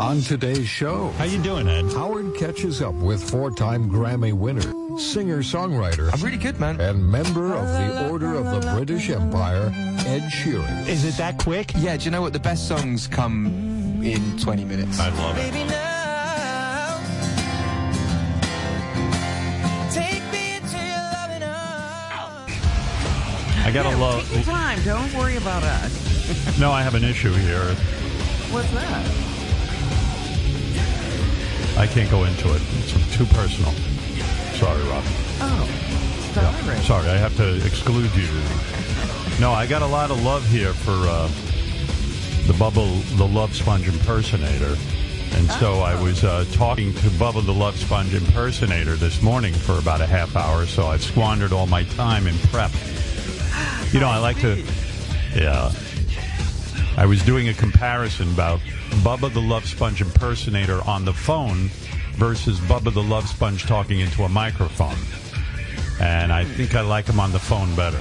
On today's show, How you doing, Ed? Howard catches up with four-time Grammy winner, singer-songwriter, I'm really good, man. and member of the Order of the British Empire, Ed Sheeran. Is it that quick? Yeah, do you know what? The best songs come in 20 minutes. I love it. Baby, now, take me into your loving arms. I gotta love. Take your time. Don't worry about us. No, I have an issue here. What's that? I can't go into it. It's too personal. Sorry, Rob. Oh, sorry. Sorry, I have to exclude you. No, I got a lot of love here for uh, the Bubba the Love Sponge impersonator. And so I was uh, talking to Bubba the Love Sponge impersonator this morning for about a half hour, so I've squandered all my time in prep. You know, I like to, yeah. I was doing a comparison about Bubba the Love Sponge impersonator on the phone versus Bubba the Love Sponge talking into a microphone. And I think I like him on the phone better.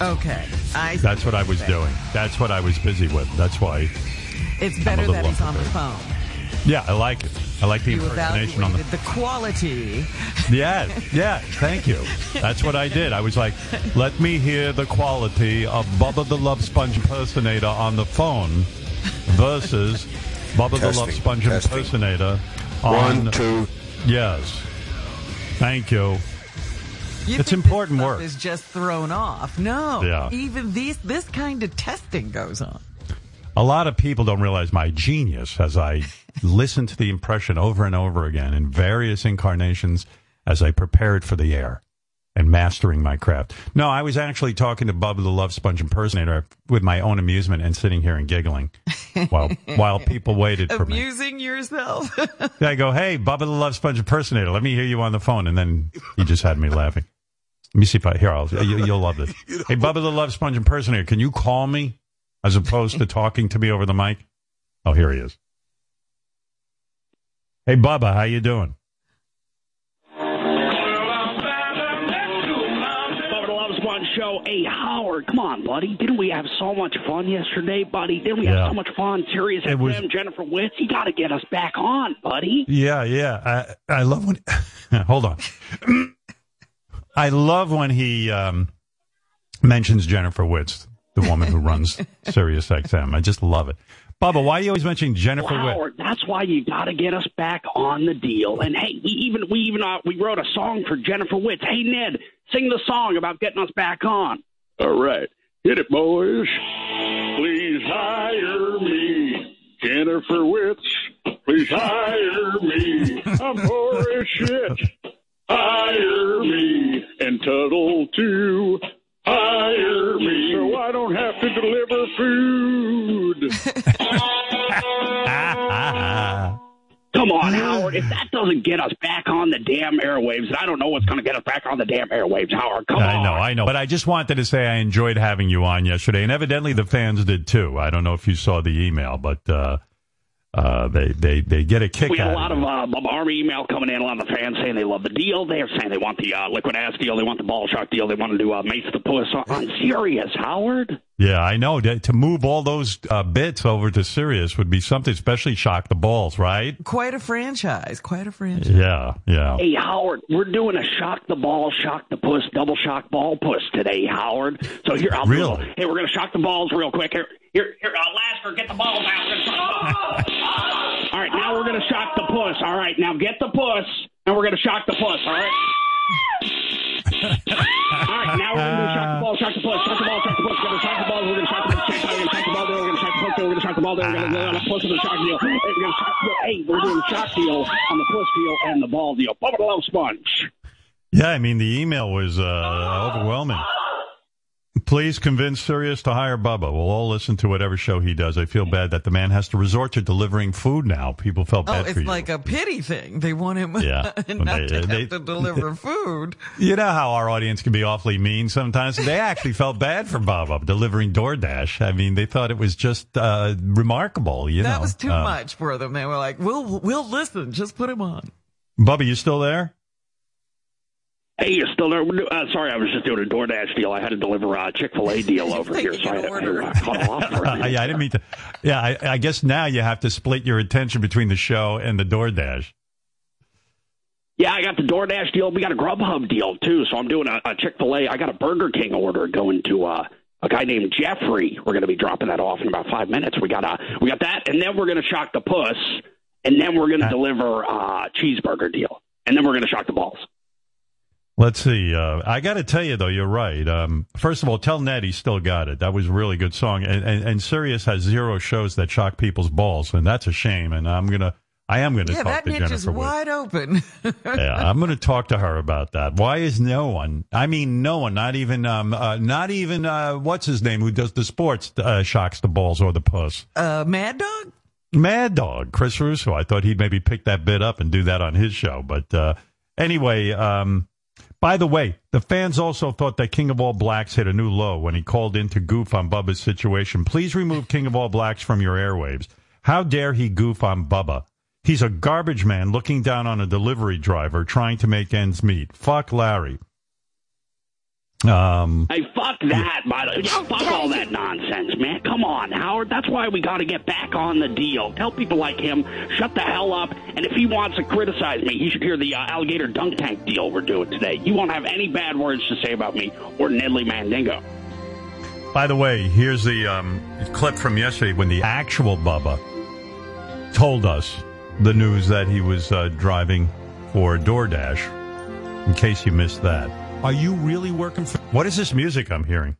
Okay. I That's what I was saying. doing. That's what I was busy with. That's why. It's better that he's on the phone. Yeah, I like it. I like the impersonation on the. evaluated the quality. Yeah, yeah. Thank you. That's what I did. I was like, let me hear the quality of Bubba the Love Sponge impersonator on the phone versus Bubba the Love Sponge testing. impersonator on. One, two. Yes. Thank you. You It's important this stuff work. Is just thrown off. No. Yeah. Even these this kind of testing goes on. A lot of people don't realize my genius as I listen to the impression over and over again in various incarnations as I prepared for the air and mastering my craft. No, I was actually talking to Bubba the Love Sponge impersonator with my own amusement and sitting here and giggling while while people waited for me. Amusing yourself. I go, "Hey, Bubba the Love Sponge impersonator, let me hear you on the phone," and then he just had me laughing. Let me see if I here. I'll you, you'll love this. Hey, Bubba the Love Sponge impersonator, can you call me as opposed to talking to me over the mic? Oh, here he is. Hey, Bubba, how you doing? Bubba the Love Show. Hey, Howard, come on, buddy. Didn't we have so much fun yesterday, buddy? Didn't we Yeah. have so much fun? Sirius It was- Jennifer Witz. You got to get us back on, buddy. Yeah, yeah. I I love when. hold on. I love when he um, mentions Jennifer Witz, the woman who runs Sirius XM. I just love it. Bubba, why are you always mentioning Jennifer Well, Witz? Howard, that's why you got to get us back on the deal. And hey, we even we even uh, we wrote a song for Jennifer Witz. Hey, Ned, sing the song about getting us back on. All right, hit it, boys. Please hire me, Jennifer Witz. Please hire me. I'm poor as shit. Hire me and Tuttle too. Hire me so I don't have to deliver food. Come on, Howard. If that doesn't get us back on the damn airwaves, I don't know what's going to get us back on the damn airwaves, Howard. Come I on. know, I know. But I just wanted to say I enjoyed having you on yesterday, and evidently the fans did too. I don't know if you saw the email, but uh, uh, they, they, they get a kick out. We had a lot of uh, Army email coming in. A lot of the fans saying they love the deal. They're saying they want the uh, liquid ass deal. They want the ball shark deal. They want to do uh, Mace the Puss. I'm serious, Howard. Yeah, I know. To to move all those uh, bits over to Sirius would be something, especially shock the balls, right? Quite a franchise. Quite a franchise. Yeah, yeah. Hey, Howard, we're doing a shock the ball, shock the puss, double shock ball puss today, Howard. So here, I'll Really? do Hey, we're going to shock the balls real quick. Here, here, here uh, Lasker, get the balls out. We're gonna shock the balls. All right, now we're going to shock the puss. All right, now get the puss, and we're going to shock the puss. All right. Now we're going to shock the ball, shock the puss, shock the ball, shock the puss. We're going to shock the ball. We're going to shock the puss. We're going to shock the ball. There. We're going to shock the puss. There. We're going to shock the ball. There. We're going to and a shock deal. We're going to shock deal. Hey, we're doing shock deal on the puss deal and the ball deal. Bubba the Love Sponge. Yeah, I mean, the email was uh, overwhelming. Please convince Sirius to hire Bubba. We'll all listen to whatever show he does. I feel bad that the man has to resort to delivering food now. People felt Oh, bad for him. it's you. like a pity thing. They want him Yeah. not They- to have they- to deliver food. you know how our audience can be awfully mean sometimes. They actually felt bad for Bubba delivering DoorDash. I mean, they thought it was just uh, remarkable. You that know, was too Um, much for them. They were like, "We'll we'll listen. Just put him on." Bubba, you still there? Hey, you're still there? Uh, sorry, I was just doing a DoorDash deal. I had to deliver a Chick Fil A deal over here, so I had to uh, cut off for a Uh, yeah, I didn't mean to. Yeah, I, I guess now you have to split your attention between the show and the DoorDash. Yeah, I got the DoorDash deal. We got a Grubhub deal too. So I'm doing a, a Chick Fil A. I got a Burger King order going to uh, a guy named Jeffrey. We're going to be dropping that off in about five minutes. We got a we got that, and then we're going to shock the puss, and then we're going to Uh. deliver a cheeseburger deal, and then we're going to shock the balls. Let's see. Uh, I got to tell you though, you're right. Um, first of all, tell Ned he still got it. That was a really good song. And, and, and Sirius has zero shows that shock people's balls, and that's a shame. And I'm gonna, I am gonna Yeah, talk that to niche Jennifer. is wide open. yeah, I'm going to talk to her about that. Why is no one? I mean, no one. Not even, um, uh, not even uh, what's his name who does the sports uh, shocks the balls or the puss. uh, Mad Dog? Mad Dog, Chris Russo. I thought he'd maybe pick that bit up and do that on his show. But uh, anyway, um, by the way, the fans also thought that King of All Blacks hit a new low when he called in to goof on Bubba's situation. Please remove King of All Blacks from your airwaves. How dare he goof on Bubba? He's a garbage man looking down on a delivery driver trying to make ends meet. Fuck Larry. Um, Hey, fuck that! By fuck all that nonsense, man. Come on, Howard. That's why we got to get back on the deal. Tell people like him, shut the hell up. And if he wants to criticize me, he should hear the uh, alligator dunk tank deal we're doing today. He won't have any bad words to say about me or Nedley Mandingo. By the way, here's the um, clip from yesterday when the actual Bubba told us the news that he was uh, driving for DoorDash. In case you missed that, are you really working for? What is this music I'm hearing?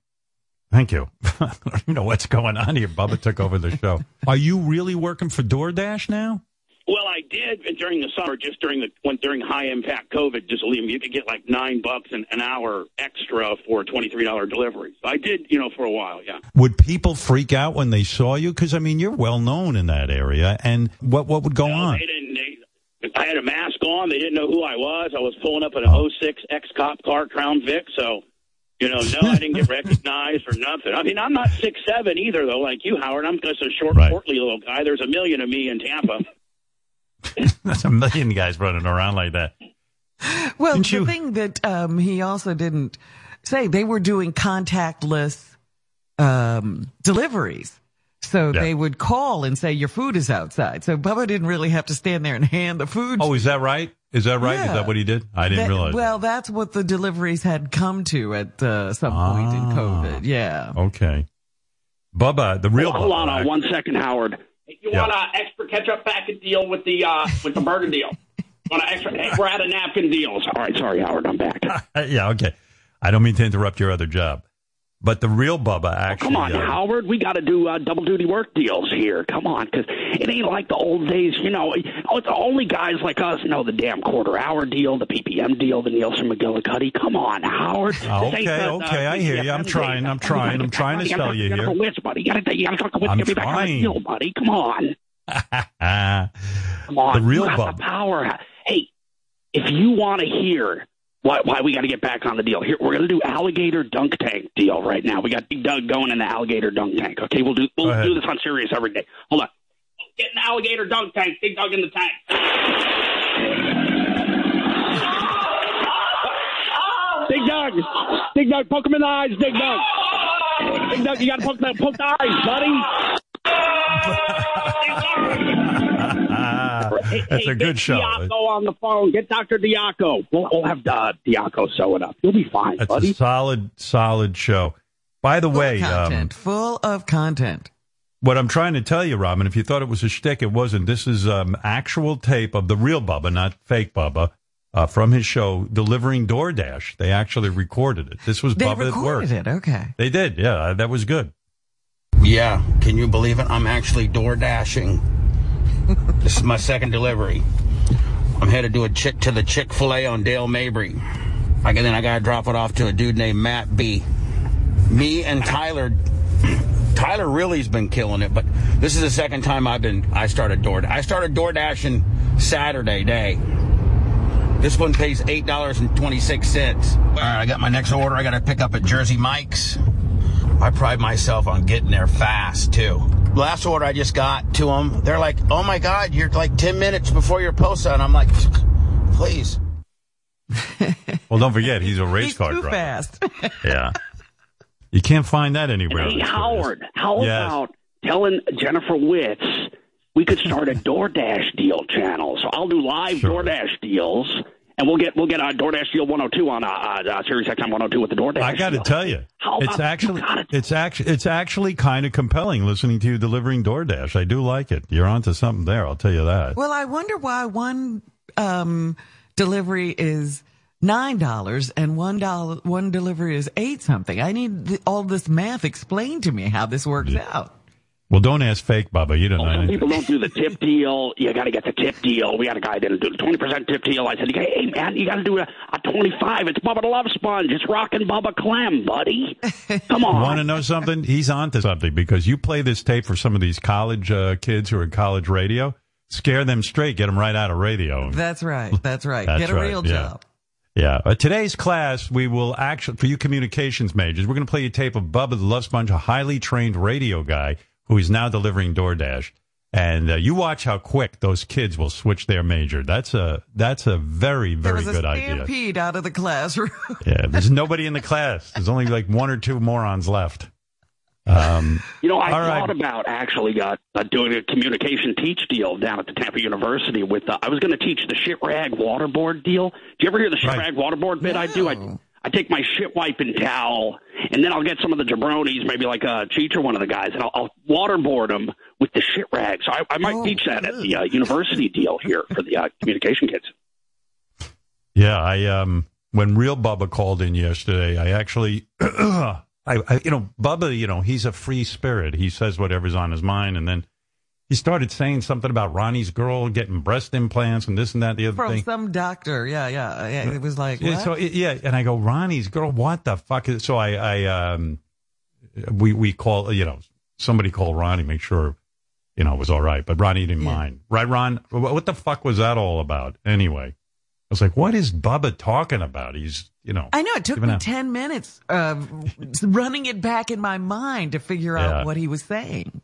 Thank you. I don't even know what's going on here. Bubba took over the show. Are you really working for DoorDash now? Well, I did during the summer, just during the when during high impact COVID, just leave you could get like nine bucks an, an hour extra for twenty three dollar deliveries. I did, you know, for a while, yeah. Would people freak out when they saw you? Because I mean, you're well known in that area, and what what would go No, on? They didn't. They, I had a mask on. They didn't know who I was. I was pulling up in an 06 ex cop car, Crown Vic. So, you know, no, I didn't get recognized or nothing. I mean, I'm not six seven either, though, like you, Howard. I'm just a short, Right. portly little guy. There's a million of me in Tampa. That's a million guys running around like that. Well, Didn't the you- thing that um, he also didn't say, they were doing contactless um, deliveries. So Yeah. they would call and say, your food is outside. So Bubba didn't really have to stand there and hand the food. Oh, is that right? Is that right? Is that what he did? I didn't That- realize. Well, that's what the deliveries had come to at uh, some point in Ah. COVID. Yeah. Okay. Bubba, the real Hold Bubba. on, uh, one second, Howard. Hey, you Yeah. want an extra ketchup packet deal with the uh, with the burger deal? Want an extra? Hey, we're out of napkin deals. All right, sorry, Howard. I'm back. yeah, okay. I don't mean to interrupt your other job, but the real Bubba actually. Come on, uh, Howard. We got to do uh, double duty work deals here. Come on, because it ain't like the old days. You know, oh, it's only guys like us know the damn quarter hour deal, the PPM deal, the Nielsen McGillicuddy. Come on, Howard. Okay, the, uh, okay, I hear you. I'm trying. I'm trying, I'm trying to You gotta sell talk- you here. Witz, buddy. You gotta, you gotta talk to Witz. I'm Get me back on the trying. deal, buddy. Come on. Come on. The real Bubba. the power. Hey, if you want to hear why, why we got to get back on the deal, here we're going to do alligator dunk tank deal right now. We got Big Doug going in the alligator dunk tank. Okay, we'll do we'll do this on Sirius every day. Hold on. Get an alligator dunk tank. Big Doug in the tank. Big Doug, Big Doug, poke him in the eyes, Big Doug. Big Doug, you got to poke the poke the eyes, buddy. ah, Hey, that's hey, a good get show. Diaco on the phone. Get Dr. Diaco. We'll, we'll have uh, Diaco sew it up. You'll be fine, That's buddy. a solid, solid show. By the Full way, of um, content. full of content. what I'm trying to tell you, Robin, if you thought it was a shtick, it wasn't. This is um, actual tape of the real Bubba, not fake Bubba, uh, from his show delivering DoorDash. They actually recorded it. This was They Bubba at work. recorded it. Okay. They did, yeah. That was good. Yeah, can you believe it? I'm actually door dashing. this is my second delivery. I'm headed to a chick to the Chick Fil A on Dale Mabry. I then I gotta drop it off to a dude named Matt B. Me and Tyler. Tyler really's been killing it, but this is the second time I've been. I started door. I started door dashing Saturday day. This one pays eight dollars and twenty six cents. All right, I got my next order. I got to pick up at Jersey Mike's. I pride myself on getting there fast too. Last order I just got to them, they're like, "Oh my God, you're like ten minutes before your post on." I'm like, "Please." Well, don't forget, he's a race He's car too driver. fast. Yeah. You can't find that anywhere. Hey, these days. Howard, how Yes. about telling Jennifer Witz we could start a DoorDash deal channel? So I'll do live Sure. DoorDash deals, and we'll get we'll get a DoorDash deal 102 on uh, uh, Sirius XM 102 with the DoorDash. I got to tell you, How it's actually you gotta- it's actually it's actually kind of compelling listening to you delivering DoorDash. I do like it. You're onto something there. I'll tell you that. Well, I wonder why one um, delivery is nine dollars and one dollar one delivery is eight something. I need th- all this math explained to me how this works out. Well, don't ask fake Bubba. You don't know Some people don't do the tip deal. You got to get the tip deal. We had a guy that didn't do the twenty percent tip deal. I said, "Hey man, you got to do a, a twenty five. It's Bubba the Love Sponge. It's rockin' Bubba Clem, buddy. Come on." Want to know something? He's on to something because you play this tape for some of these college uh, kids who are in college radio. Scare them straight. Get them right out of radio. That's right. That's right. That's Get a right, real yeah. job. Yeah. Uh, today's class, we will actually, for you communications majors, we're going to play you a tape of Bubba the Love Sponge, a highly trained radio guy who is now delivering DoorDash. And uh, you watch how quick those kids will switch their major. That's a that's a very There very was a good idea. stampede out of the classroom. Yeah, there's nobody in the class. There's only like one or two morons left. Um, You know, I All right. thought about actually uh, uh, doing a communication teach deal down at the Tampa University with. Uh, I was going to teach the shit rag waterboard deal. Do you ever hear the shit Right. rag waterboard bit? I do. I No. I take my shit wiping towel and then I'll get some of the jabronis, maybe like uh, Cheech or one of the guys, and I'll, I'll waterboard them with the shit rag. So I, I might Oh, teach that at the uh, university deal here for the uh, communication kids. Yeah, I um when real Bubba called in yesterday, I actually I, I you know, Bubba, you know, he's a free spirit. He says whatever's on his mind and then he started saying something about Ronnie's girl getting breast implants and this and that the other From thing. From some doctor. Yeah, yeah. yeah. It was like, Yeah, what? so it- yeah, and I go, Ronnie's girl, what the fuck is so I I um we we call you know, somebody called Ronnie, make sure you know, it was all right, but Ronnie didn't Yeah. mind. Right, Ron? What what the fuck was that all about? Anyway. I was like, what is Bubba talking about? He's, you know, I know it took me out- 10 minutes of running it back in my mind to figure Yeah. out what he was saying.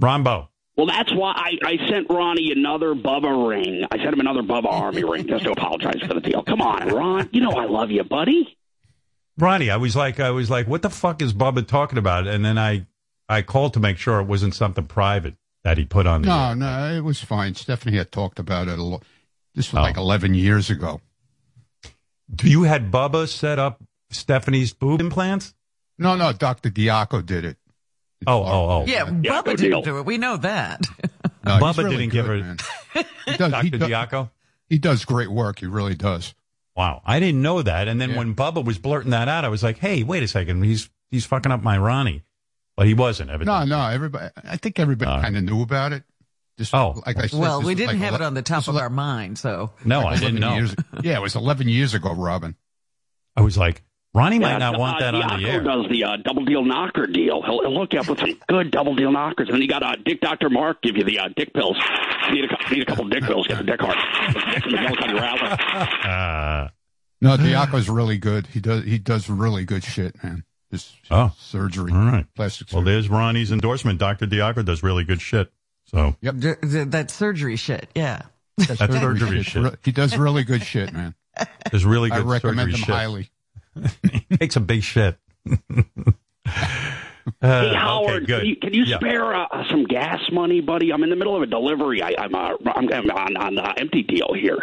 Rombo. Well, that's why I, I sent Ronnie another Bubba ring. I sent him another Bubba Army ring just to apologize for the deal. Come on, Ron. You know I love you, buddy. Ronnie, I was like, I was like, what the fuck is Bubba talking about? And then I, I called to make sure it wasn't something private that he put on the. No, no, it was fine. Stephanie had talked about it a lot. This was Oh. like 11 years ago. Do you had Bubba set up Stephanie's boob implants? No, no, Dr. Diaco did it. Oh, oh, oh. Yeah, Yeah, Bubba good didn't deal. do it. We know that. No, Bubba really didn't give good, her- man. He does, he, Dr. does, Diaco? he does great work. He really does. Wow. I didn't know that. And then Yeah. when Bubba was blurting that out, I was like, hey, wait a second. He's, he's fucking up my Ronnie. But he wasn't, evidently. No, no, everybody. I think everybody Uh, kind of knew about it. Just, Oh. like I said, well, we didn't like have ele- it on the top of was our mind, so. No, like I didn't know. Years, yeah, it was 11 years ago, Robin. I was like, Ronnie might Yeah, not want uh, that on the air. does the uh, double deal knocker deal. He'll, he'll hook you up with some good double deal knockers. And then you got uh, Dick Dr. Mark give you the uh, dick pills. Need a, need a couple dick pills, get the dick hard. Get some McGillicuddy Rattler. Uh, No, Diaco's really good. He does he does really good shit, man. His Oh. surgery, all right. plastic surgery. Well, there's Ronnie's endorsement. Dr. Diaco does really good shit. So Yep. D- d- that surgery shit. Yeah. that's surgery Shit's shit. re- He does really good shit, man. There's really good I good recommend surgery him shit. highly. Takes a big shit. Uh, Hey okay, Howard, good. can you, can you Yeah. spare uh, some gas money, buddy? I'm in the middle of a delivery. I, I'm uh, I'm, I'm on on the empty deal here.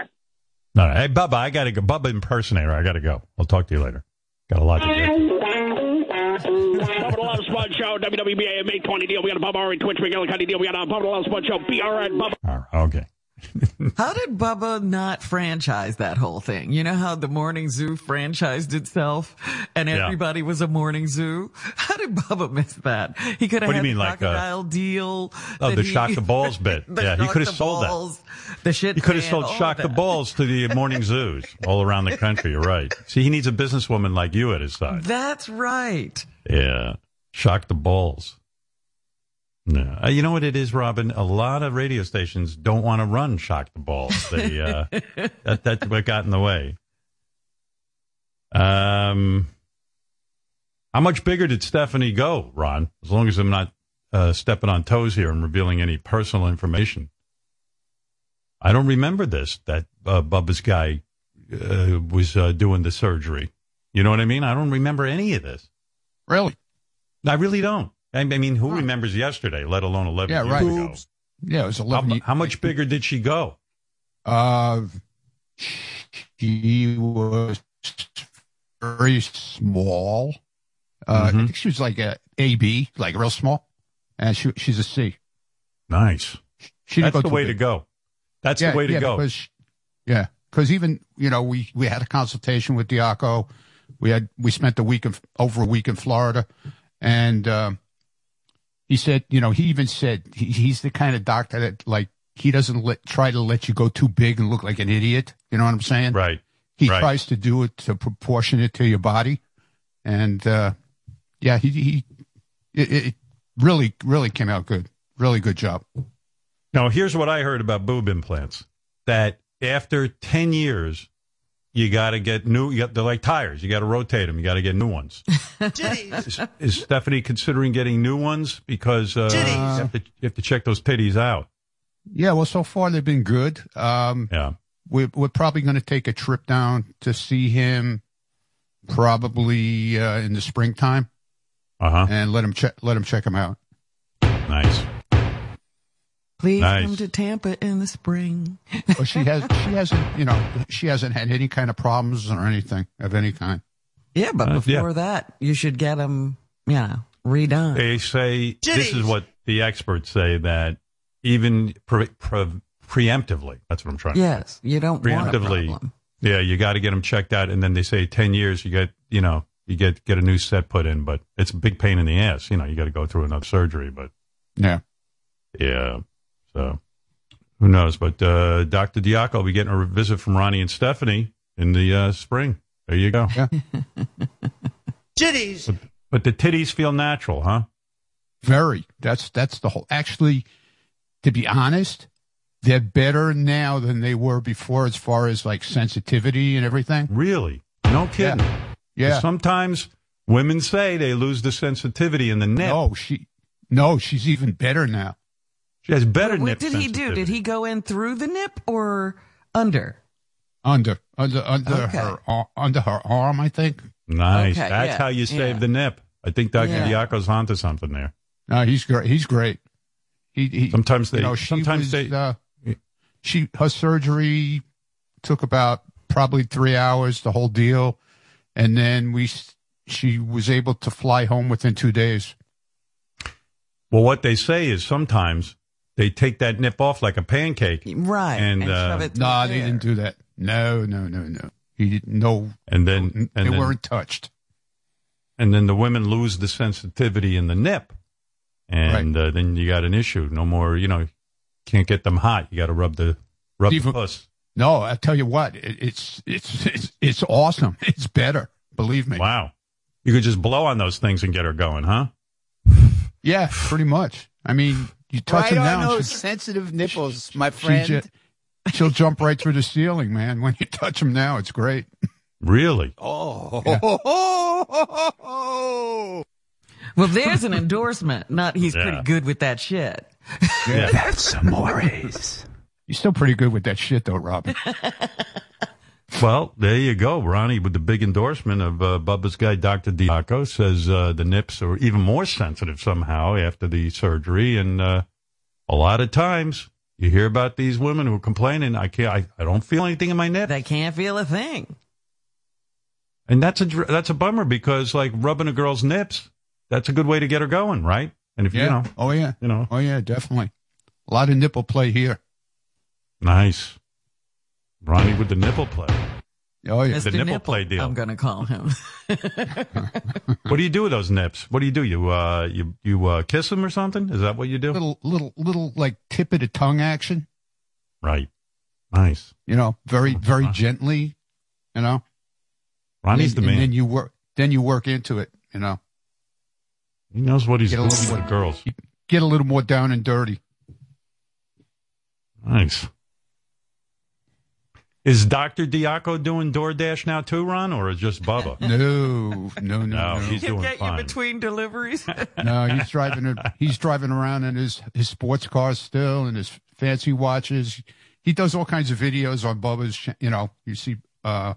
All right. Hey, Bubba, I got to go. Bubba impersonator, I got to go. I'll talk to you later. Got a lot to do. Bubba the Love Spud Show, WWBA May 20 deal. We got a Bubba Ari Twitch McGillicuddy deal. We got a Bubba the Love Spud Show, BR at Bubba. All right. Okay. How did Bubba not franchise that whole thing? You know how the Morning Zoo franchised itself and Yeah. everybody was a Morning Zoo? How did Bubba miss that? He could have What do had you mean, the like, uh, deal. oh, the he- shock the balls bit. the Yeah, he could have sold that. The shit. You could have sold shock the balls to the morning zoos all around the country. You're right. See, he needs a businesswoman like you at his side. That's right. Yeah. Shock the balls. No. Uh, you know what it is, Robin? A lot of radio stations don't want to run shock the balls. They, uh, that, that's what got in the way. Um, how much bigger did Stephanie go, Ron? As long as I'm not uh, stepping on toes here and revealing any personal information. I don't remember this, that uh, Bubba's guy uh, was uh, doing the surgery. You know what I mean? I don't remember any of this. Really? I really don't. I mean, who remembers yesterday, let alone 11 Yeah, years right. ago? Yeah, it was 11 ye- how much bigger did she go? Uh, she was very small. Uh, Mhm. I think she was like a AB, like real small, and she she's a C. Nice. She That's the way big. to go. That's yeah, the way to yeah, go. Because, yeah, because even you know we we had a consultation with Diaco. We had we spent a week in, over a week in Florida, and um, he said, you know, he even said he, he's the kind of doctor that like he doesn't let try to let you go too big and look like an idiot. You know what I'm saying? Right. He right. tries to do it to proportion it to your body, and uh, yeah, he he it, it really really came out good. Really good job. Now, here's what I heard about boob implants: that after 10 years, you got to get new. You got, they're like tires; you got to rotate them. You got to get new ones. is, is Stephanie considering getting new ones because uh, you, have to, you have to check those titties out? Yeah, well, so far they've been good. Um, Yeah. we're, we're probably going to take a trip down to see him probably uh, in the springtime Uh huh. and let him check let him check him out. Nice. Please Nice. come to Tampa in the spring. But she has she hasn't you know she hasn't had any kind of problems or anything of any kind. Yeah, but Uh, yeah. before that, you should get them, you know, redone. They say this is what the experts say that even pre- pre- preemptively. That's what I'm trying. to Yes, you don't want a preemptively. Yeah, you got to get them checked out, and then they say ten years. You get, you know, you get get a new set put in, but it's a big pain in the ass. You know, you got to go through another surgery, but Yeah. yeah. So who knows? But uh, Doctor Diaco will be getting a visit from Ronnie and Stephanie in the uh, spring. There you go. Yeah. Titties. But the titties feel natural, huh? Very. That's that's the whole. Actually, to be honest, they're better now than they were before as far as like sensitivity and everything. Really? No kidding. Yeah. Sometimes women say they lose the sensitivity in the neck. No, she. No, she's even better now. She has better What nip did he do? Did he go in through the nip or under? Under under under Okay. her ar- under her arm, I think. Nice. Okay, That's yeah, how you save yeah. the nip. I think Dr. Yeah. Diaco's onto something there. No, he's great. He's great. He, he Sometimes they- you know, she sometimes was, they- uh, she her surgery took about probably three hours, the whole deal, and then we she was able to fly home within two days. Well, what they say is sometimes they take that nip off like a pancake, Right. And, And, uh, shove it through No, they didn't do that. No, no, no, no. He didn't. No, and then they and then, weren't touched. and then the women lose the sensitivity in the nip, and uh, then you got an issue. No more, you know, can't get them hot. You got to rub the rub the puss. No, I tell you what, it, it's it's it's it's awesome. It's better. Believe me. Wow, you could just blow on those things and get her going, huh? Yeah, pretty much. I mean, you touch Right them on now, and those she- sensitive nipples, my friend. ju- she'll jump right through the ceiling, man. When you touch them now, it's great. Really? oh. Well, there's an endorsement. Not he's Yeah. pretty good with that shit. Yeah. That's amores. You're still pretty good with that shit, though, Robin. Well, there you go, Ronnie, with the big endorsement of uh, Bubba's guy, Dr. Diaco, says uh, the nips are even more sensitive somehow after the surgery. And uh, a lot of times you hear about these women who are complaining, I can't, I, I don't feel anything in my nips. They can't feel a thing. And that's a, that's a bummer because like rubbing a girl's nips, that's a good way to get her going, right? And if Yeah. you know, Oh yeah. you know, Oh yeah. Definitely. A lot of nipple play here. nice. Ronnie with the nipple play. Oh yeah. Mr. nipple Nipple, play deal. I'm going to call him. What do you do with those nips? What do you do? You, uh, you, you, uh, kiss them or something? Is that what you do? Little little little like tip of the tongue action. Right. Nice. You know, very very Uh-huh. gently. You know. Ronnie's the man. And then you work. Then you work into it. You know. He knows what he's Get doing with the girls. Get a little more down and dirty. Nice. Is Dr. Diaco doing DoorDash now too, Ron, or is just Bubba? No, no, no, No, no. he's He'll doing get you between deliveries. No, he's driving. A, he's driving around in his his sports car still, and his fancy watches. He does all kinds of videos on Bubba's. You know, you see uh,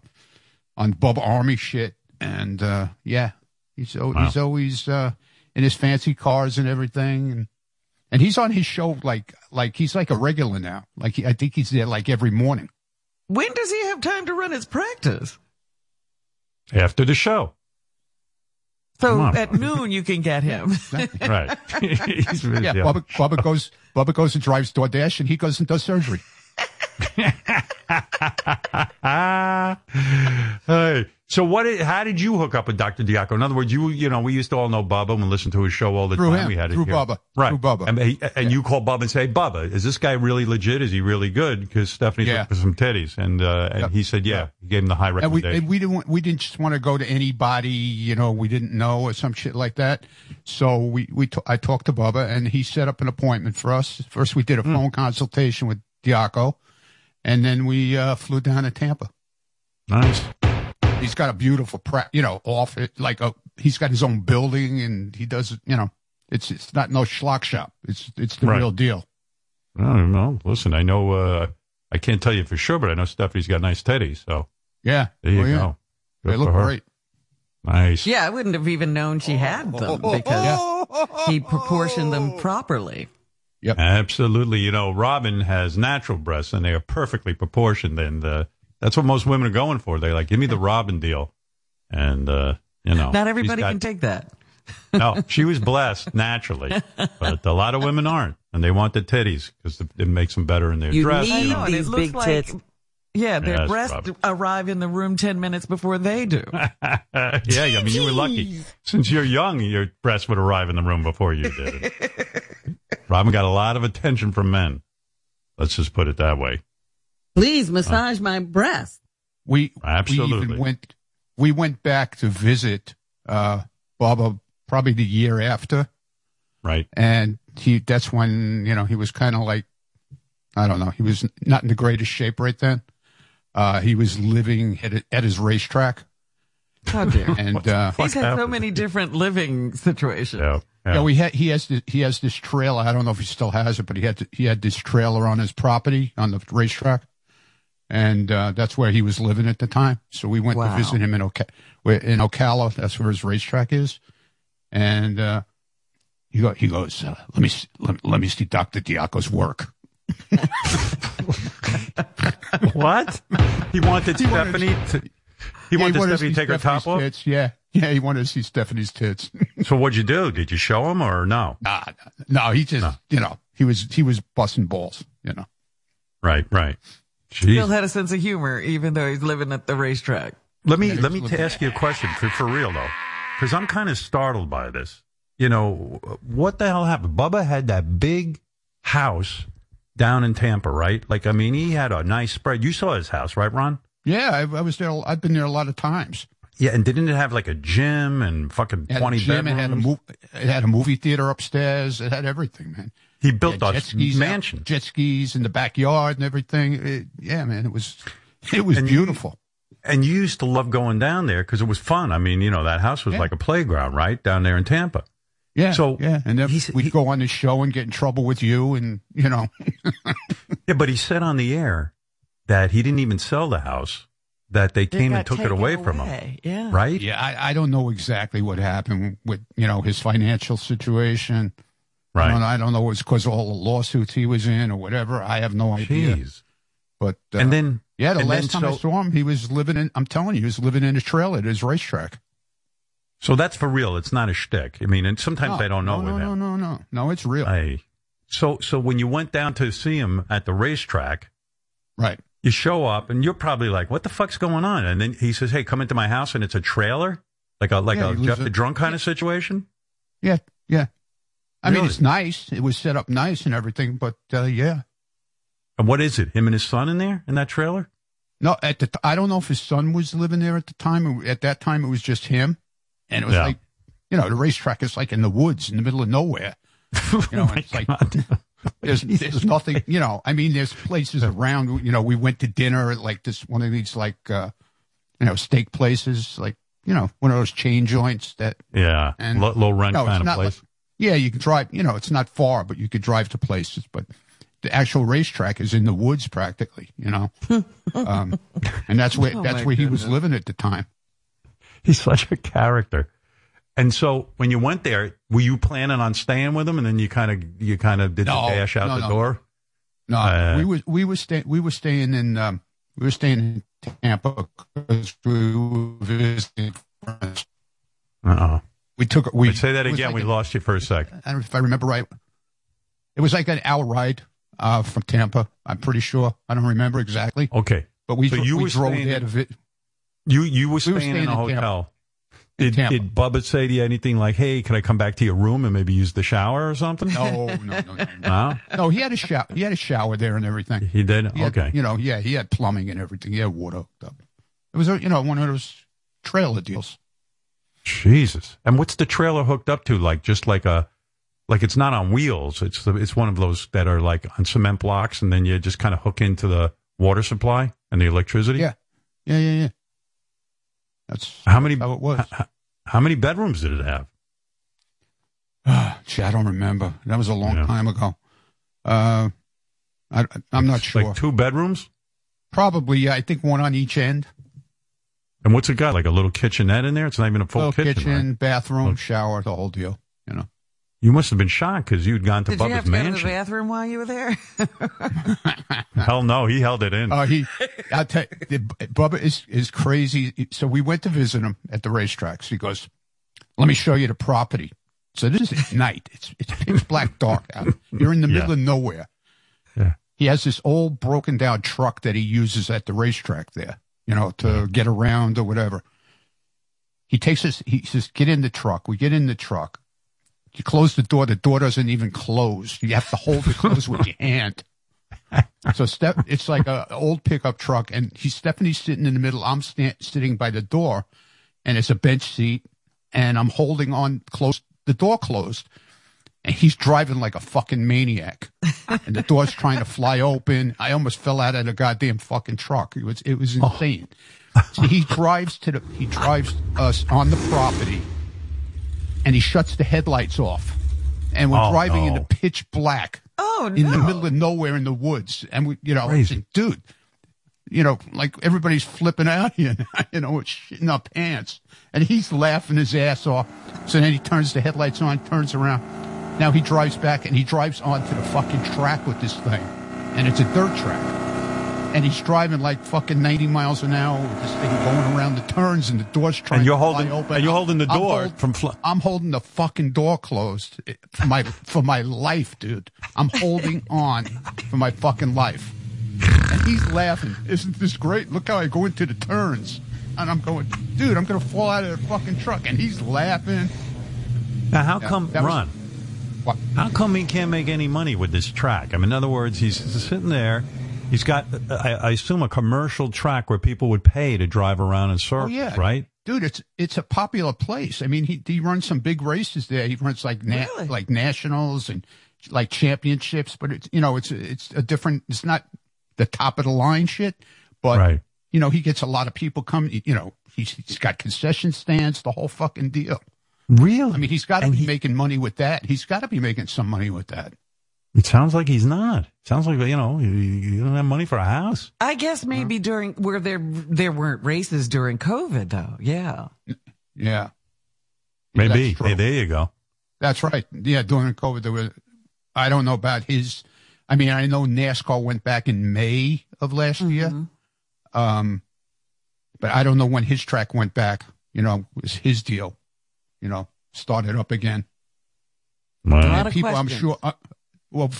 on Bubba Army shit, and uh, yeah, he's al- Wow. he's always uh, in his fancy cars and everything, and and he's on his show like like he's like a regular now. Like he, I think he's there like every morning. When does he have time to run his practice? After the show. So at noon you can get him. Right. He's- Yeah, Bubba, Bubba goes Bubba goes and drives DoorDash, and he goes and does surgery. Hey. So what? Did, how did you hook up with Dr. Diaco? In other words, you you know we used to all know Bubba and listen to his show all the Through time. him. we had it Through here. Bubba. right? Through Bubba. And, he, and you call Bubba and say, Bubba, is this guy really legit? Is he really good? Because Stephanie's Yeah. looking for some titties, and uh, and Yep. he said, yeah. He gave him the high And we recommendation. and we didn't we didn't just want to go to anybody you know we didn't know or some shit like that. So we we t- I talked to Bubba and he set up an appointment for us. First we did a Hmm. phone consultation with Diaco, and then we uh, flew down to Tampa. nice. He's got a beautiful pra- you know office like a he's got his own building and he does you know it's it's not no schlock shop. It's it's the Right. real deal. I don't know. Listen, I know. Uh, I can't tell you for sure, but I know Stephanie's got nice titties. So Yeah, there you Oh, yeah. go. Good They look her. great. Nice. yeah, I wouldn't have even known she had them because he proportioned them properly. Yep. Absolutely. You know, Robin has natural breasts and they are perfectly proportioned. And uh, that's what most women are going for. They're like, give me the Robin deal. And, uh, you know, Not everybody got- can take that. no, she was blessed naturally, but a lot of women aren't. And they want the titties because it makes them better in their You dress. need you know. and it these looks big like- tits. Yeah, their Yes, breasts Robin. arrive in the room 10 minutes before they do. yeah, I mean, you were lucky. Since you're young, your breasts would arrive in the room before you did. Robin got a lot of attention from men. Let's just put it that way. Please massage my breast. We we Absolutely. even went we went back to visit uh Bubba probably the year after, Right. and he that's when you know he was kind of like I don't know he was not in the greatest shape right then. Uh, he was living at, at his racetrack, Oh, dear. and uh, He's had so many different living situations. Yeah. yeah, yeah. we had he has this, he has this trailer. I don't know if he still has it, but he had he had this trailer on his property on the racetrack, and uh, that's where he was living at the time. So we went Wow. to visit him in Oca- where- in Ocala. That's where his racetrack is, and uh, he go, he goes, uh, let me see, let, let me see Doctor Diaco's work. What? He wanted He wanted- Stephanie to. He Yeah, wanted to Stephanie to see take her top Stephanie's off. Tits. Yeah, yeah, he wanted to see Stephanie's tits. So what'd you do? Did you show him or no? nah, no, he just you know he was he was busting balls. You know, Right, right. Still had a sense of humor, even though he's living at the racetrack. Let me Yeah, let me t- ask you a question for for real though, because I'm kind of startled by this. You know, what the hell happened? Bubba had that big house down in Tampa, right? Like, I mean, he had a nice spread. You saw his house, right, Ron? yeah, I, I was there. I've been there a lot of times. Yeah, and didn't it have like a gym and fucking It had twenty a gym, it had a mov- it had a movie theater upstairs. It had everything, man. He built Yeah, a jet skis, out- mansion. jet skis in the backyard and everything. It- yeah, man, it was it was And you- beautiful. And you used to love going down there because it was fun. I mean, you know, that house was Yeah. like a playground, right? Down there in Tampa. yeah, so yeah, and then we'd he- go on the show and get in trouble with you, and you know, Yeah, but he said on the air that he didn't even sell the house, that they came and took it away, from him. Yeah. Right? yeah, I, I don't know exactly what happened with you know his financial situation. I Right. don't, I don't know it was because of all the lawsuits he was in or whatever. I have no idea. Jeez. But uh, and then yeah, the last time I so- saw him, he was living in. I'm telling you, he was living in a trailer at his racetrack. So that's for real. It's not a shtick. I mean, and sometimes I don't know no, with no, him. no, no, no, no. It's real, I, so, so when you went down to see him at the racetrack, right? you show up and you're probably like, "What the fuck's going on?" And then he says, "Hey, come into my house," and it's a trailer, like a like Yeah, a he lives Jeff the at- Drunk kind of situation. Yeah, yeah. I mean, it's nice. It was set up nice and everything, but uh, yeah. And what is it? Him and his son in there in that trailer? No, at the t- I don't know if his son was living there at the time. At that time, it was just him, and it was Yeah. like, you know, the racetrack is like in the woods in the middle of nowhere. You know, Oh it's like there's there's nothing. You know, I mean, there's places around. You know, we went to dinner at like this one of these like, uh, you know, steak places, like you know, one of those chain joints that. Yeah, And- low, low rent No, kind of place. like- Yeah, you can drive. You know, it's not far, but you could drive to places. But the actual racetrack is in the woods practically, you know. um, and that's where Oh, that's my where he was living at the time. He's such a character. And so when you went there, were you planning on staying with him and then you kind of you kind of did No, the dash out no, the no. door? No, Uh, we was we were staying we were staying in um, we were staying in Tampa because we were visiting friends. Uh-oh. We took we Wait, say that again. like we a- lost you for a second. I don't know if I remember right. It was like an hour ride uh, from Tampa. I'm pretty sure. I don't remember exactly, Okay. but we So you we were drove there to vi- You you were We staying, were staying in a in hotel. in Did, did Bubba say to you anything like, "Hey, can I come back to your room and maybe use the shower or something"? No, no, no, no. no. No, he had a shower. He had a shower there and everything. he did. He had- okay. you know, yeah, he had plumbing and everything. He had water hooked up. It was, a, you know, one of those trailer deals. Jesus. And what's the trailer hooked up to? Like just like a like it's not on wheels. It's the, it's one of those that are like on cement blocks, and then you just kind of hook into the water supply and the electricity. Yeah, yeah, yeah, yeah. That's How many? how it was. How, how many bedrooms did it have? Gee, I don't remember. That was a long Yeah. time ago. Uh, I, I'm not sure. Like two bedrooms. Probably, yeah. I think one on each end. And what's it got? Like a little kitchenette in there? It's not even a full Little kitchen. kitchen, right? bathroom, Okay. shower, the whole deal. You know. You must have been shocked because you'd gone to Did you have Bubba's to go to the bathroom while you were there? Hell no, he held it in. Uh, he, I tell you, Bubba is is crazy. So we went to visit him at the racetracks. He goes, "Let me show you the property." So this is at night. It's it's pitch black dark out. You're in the Yeah. middle of nowhere. Yeah. He has this old broken down truck that he uses at the racetrack there. You know, to get around or whatever. He takes us. He says, "Get in the truck." We get in the truck. You close the door. The door doesn't even close. You have to hold it closed with your hand. So Steph, it's like an old pickup truck, and he's Stephanie's sitting in the middle. I'm sta- sitting by the door, and it's a bench seat, and I'm holding on close, the door closed, and he's driving like a fucking maniac, and the door's trying to fly open. I almost fell out of the goddamn fucking truck. It was it was oh. insane. So he drives to the he drives us on the property, and he shuts the headlights off, and we're Oh, driving no. in the pitch black oh no. in the middle of nowhere in the woods. And we, you know, Crazy. dude, you know, like everybody's flipping out here, you know, with shitting our pants. And he's laughing his ass off. So then he turns the headlights on, turns around. Now he drives back and he drives onto the fucking track with this thing. And it's a dirt track. And he's driving like fucking 90 miles an hour with this thing going around the turns and the door's trying And you're to holding- open. and you're holding the I'm door hold- from fl- I'm holding the fucking door closed for my for my life, dude. I'm holding on for my fucking life. And he's laughing. Isn't this great? Look how I go into the turns. And I'm going, dude, I'm gonna fall out of the fucking truck. And he's laughing. Now, how Yeah, come, that was- Ron? What? How come he can't make any money with this track? I mean, in other words, he's sitting there. He's got, I, I assume, a commercial track where people would pay to drive around in oh, circles, Oh yeah, right? dude. It's it's a popular place. I mean, he he runs some big races there. He runs like na- Really? like nationals and like championships. But it's you know it's it's a different. It's not the top of the line shit. But Right. you know he gets a lot of people coming. You know he's he's got concession stands, the whole fucking deal. Really? I mean, he's got to be he- making money with that. He's got to be making some money with that. It sounds like he's not. Sounds like you know you, you don't have money for a house. I guess maybe during where there there weren't races during COVID though. Yeah. Yeah, Maybe. Hey, there you go. That's right. Yeah, during COVID, there was. I don't know about his. I mean, I know NASCAR went back in May of last year. Um, but I don't know when his track went back. You know, it was his deal. You know, started up again. A Wow. lot of people, I'm sure. Uh, well,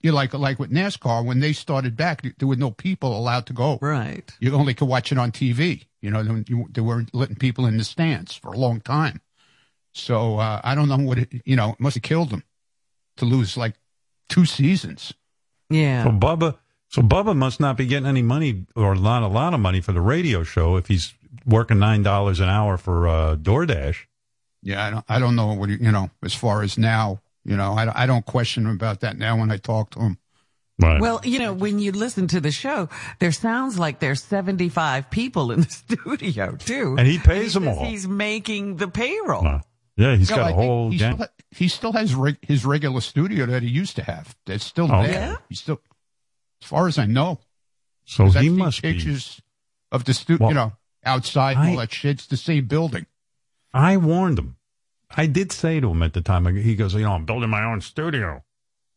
you like like with NASCAR when they started back, there were no people allowed to go. Right. You only could watch it on TV. You know, they- weren't letting people in the stands for a long time. So uh, I don't know what it. You know, it must have killed them to lose like two seasons. Yeah. So Bubba, so Bubba must not be getting any money or not a lot of money for the radio show if he's working nine dollars an hour for uh, DoorDash. Yeah, I don't. I don't know what he- you know as far as now. You know, I, I don't question him about that now when I talk to him. Right. Well, you know, when you listen to the show, there sounds like there's 75 people in the studio too. And he pays he them all. He's making the payroll. Wow. Yeah, he's No, got I a whole he gang. still, ha- he still has reg- his regular studio that he used to have. That's still Oh, there. okay. He's still, as far as I know. So I've he seen must be. pictures of the studio, Well, you know, outside I- all that shit. It's the same building. I warned him. I did say to him at the time. He goes, "You know, I'm building my own studio,"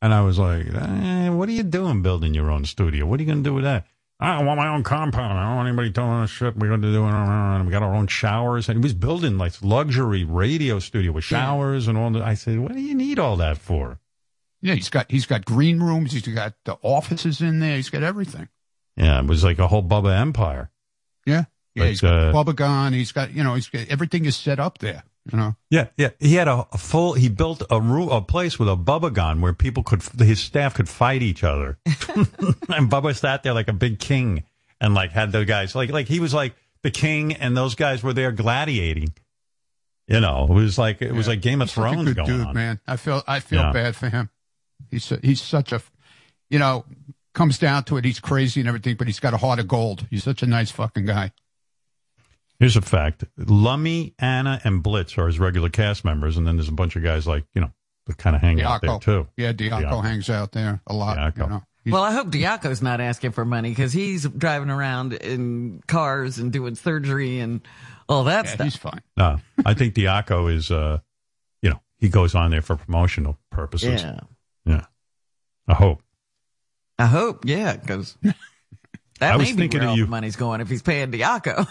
and I was like, eh, "What are you doing building your own studio? What are you going to do with that?" I want my own compound. I don't want anybody telling us shit. We're going to do it. We got our own showers. And he was building like luxury radio studio with showers and all that. I said, "What do you need all that for?" Yeah, he's got he's got green rooms. He's got the offices in there. He's got everything. Yeah, it was like a whole Bubba empire. Yeah, yeah. But, he's got uh, Bubba Gun. He's got you know he's got everything is set up there. You know. Yeah, yeah. He had a, a full. He built a room, a place with a Bubba gun where people could, his staff could fight each other, and Bubba sat there like a big king and like had the guys like like he was like the king, and those guys were there gladiating. You know, it was like it was like Game of He's Thrones good going dude, on. man. I feel I feel Yeah. bad for him. He's he's such a, you know, comes down to it. He's crazy and everything, but he's got a heart of gold. He's such a nice fucking guy. Here's a fact: Lummy, Anna, and Blitz are his regular cast members, and then there's a bunch of guys like you know that kind of hang out there too. Yeah, Diaco, Diaco. hangs out there a lot. Diaco. You know. He's- Well, I hope Diaco's not asking for money because he's driving around in cars and doing surgery and all that yeah, stuff. he's fine. No, I think Diaco is, uh, you know, he goes on there for promotional purposes. Yeah. Yeah. I hope. I hope, yeah, because that I may was be thinking where of all you. the money's going if he's paying Diaco.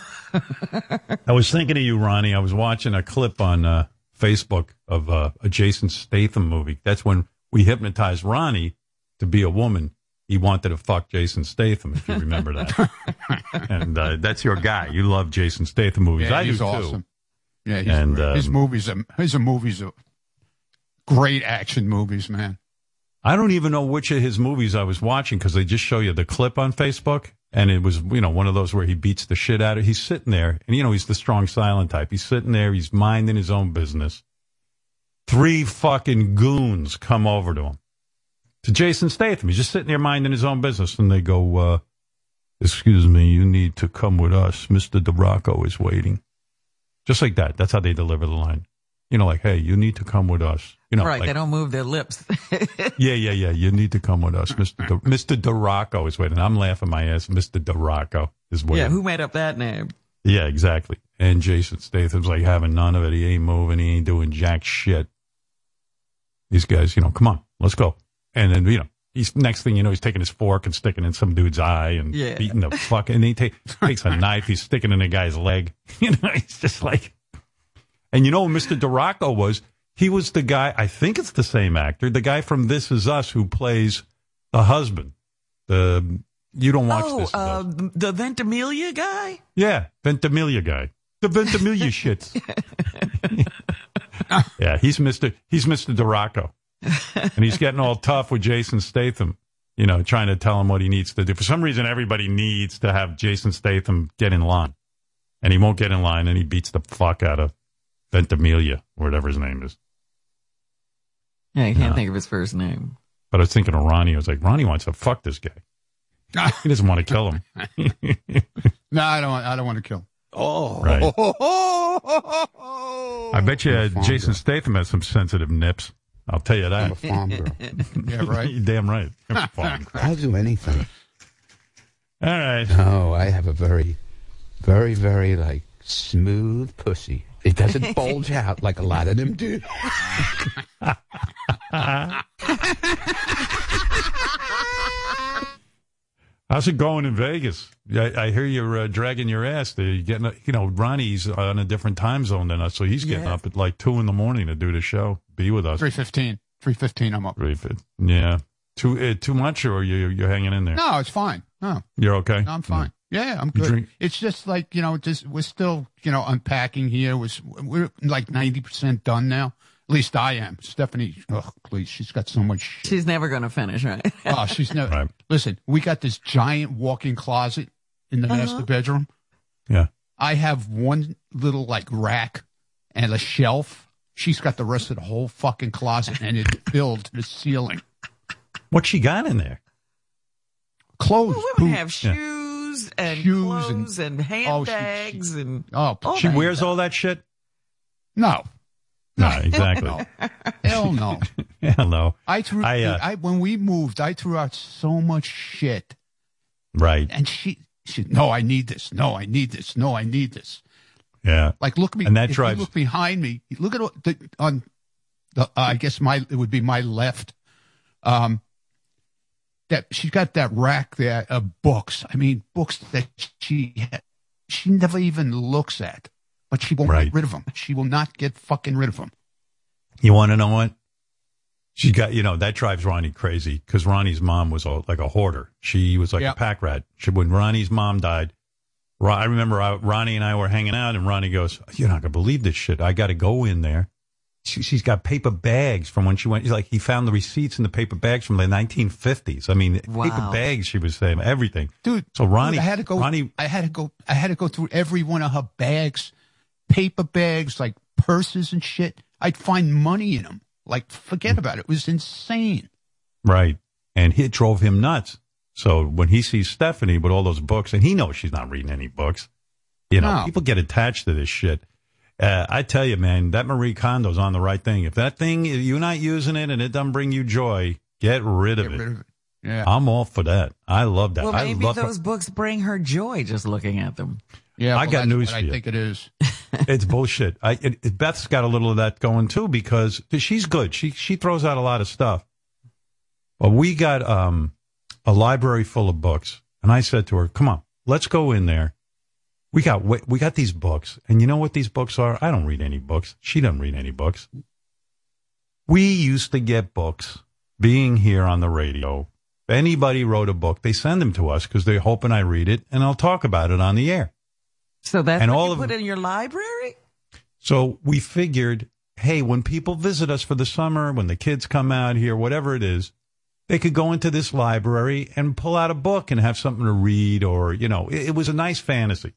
I was thinking of you, Ronnie. I was watching a clip on uh, Facebook of uh, a Jason Statham movie. That's when we hypnotized Ronnie to be a woman. He wanted to fuck Jason Statham, if you remember that. and uh, that's your guy. You love Jason Statham movies. Yeah, I he's do awesome. too. Yeah, he's And, great. his um, movies are his movies are great action movies, man. I don't even know which of his movies I was watching because they just show you the clip on Facebook. And it was, you know, one of those where he beats the shit out of He's sitting there, and, you know, he's the strong, silent type. He's sitting there, he's minding his own business. Three fucking goons come over to him. To Jason Statham. He's just sitting there minding his own business. And they go, uh, Excuse me, you need to come with us. Mr. DeRocco is waiting. Just like that. That's how they deliver the line. You know, like, hey, you need to come with us. You know, right, like, they don't move their lips. yeah, yeah, yeah. You need to come with us, Mister. De- Mister Duraco is waiting. I'm laughing my ass. Mister Duraco is waiting. yeah, who made up that name? Yeah, exactly. And Jason Statham's like having none of it. He ain't moving. He ain't doing jack shit. These guys, you know, come on, let's go. And then you know, he's next thing you know, he's taking his fork and sticking in some dude's eye and Yeah. beating the fuck. And he ta- takes a knife. He's sticking in a guy's leg. You know, he's just like. And you know, who Mister Duraco was he was the guy. I think it's the same actor, the guy from This Is Us who plays the husband. The you don't watch oh, this. Is uh, the Ventimiglia guy? Yeah, Ventimiglia guy. The Ventimiglia shits. yeah, he's Mr. He's Mr. Duraco. And he's getting all tough with Jason Statham, you know, trying to tell him what he needs to do. For some reason everybody needs to have Jason Statham get in line. And he won't get in line and he beats the fuck out of Ventimiglia, or whatever his name is. Yeah, I can't No. think of his first name. But I was thinking of Ronnie. I was like, Ronnie wants to fuck this guy. He doesn't want to kill him. No, I don't. I don't want to kill. Oh, Right. I I bet you uh, I'm a farm Jason girl. Statham has some sensitive nips. I'll tell you that. I'm that. a farm girl. Yeah, right. You're damn right. You're a farm girl. I'll do anything. All right. No, I have a very, very, very like smooth pussy. It doesn't bulge out like a lot of them do. How's it going in Vegas? I, I hear you're uh, dragging your ass. There. You're getting, you know, Ronnie's on a different time zone than us, so he's getting Yeah. up at like two in the morning to do the show, be with us. Three fifteen. Three fifteen. I'm up. Three fit. Yeah. Too uh, too much, or you you're hanging in there? No, it's fine. No, You're okay. no I'm fine. Yeah, I'm good. drink- It's just like you know, just we're still you know unpacking here. Was we're like ninety percent done now. At least I am. Stephanie, oh please, she's got so much shit. She's never going to finish, right? Oh, she's never. Right. Listen, we got this giant walk-in closet in the master uh-huh. bedroom. Yeah. I have one little like rack and a shelf. She's got the rest of the whole fucking closet, and it's filled to the ceiling. What she got in there? Clothes, Well, boots. women have shoes and Shoes and- clothes and, Oh, she- handbags and Oh, all She wears stuff. all that shit. no, No, exactly. Hell no. Hell no. I threw. I, uh, I when we moved, I threw out so much shit, Right. and she, she, no, I need this. No, I need this. No, I need this. Yeah. Like look me, And that if drives- you look behind me. Look at what the, on the. Uh, I guess my it would be my left. Um, that she's got that rack there of books. I mean, books that she she never even looks at, but she won't Right. get rid of them. She will not get fucking rid of them. You want to know what? She got, you know, that drives Ronnie crazy because Ronnie's mom was a, like a hoarder. She was like Yeah. a pack rat. She, when Ronnie's mom died, I remember I, Ronnie and I were hanging out, and Ronnie goes, "You're not gonna believe this shit. I got to go in there." She, she's got paper bags from when she went. Like he found the receipts in the paper bags from the 1950s. I mean, paper bags. She was saying everything, dude. So Ronnie, dude, I had to go. Ronnie, I had to go. I had to go through every one of her bags, paper bags, like purses and shit. I'd find money in them. Like, forget about it. It was insane. Right. And it drove him nuts. So when he sees Stephanie with all those books, and he knows she's not reading any books, you know, No. people get attached to this shit. Uh, I tell you, man, that Marie Kondo's on the right thing. If that thing, if you're not using it and it doesn't bring you joy, get rid of Get it. rid of it. Yeah. I'm all for that. I love that. Well, I maybe love those books bring her joy just looking at them. yeah. I well, got news for you. I think it is. it's bullshit. I it, it- Beth's got a little of that going too because she's good. She she throws out a lot of stuff. Well, we got um a library full of books, and I said to her, "Come on, let's go in there. We got we got these books, and you know what these books are? I don't read any books. She doesn't read any books. We used to get books being here on the radio. If anybody wrote a book, they send them to us because they're hoping I read it, and I'll talk about it on the air. So that's And all you of- put in your library? So we figured, hey, when people visit us for the summer, when the kids come out here, whatever it is, they could go into this library and pull out a book and have something to read, or you know, it, it was a nice fantasy.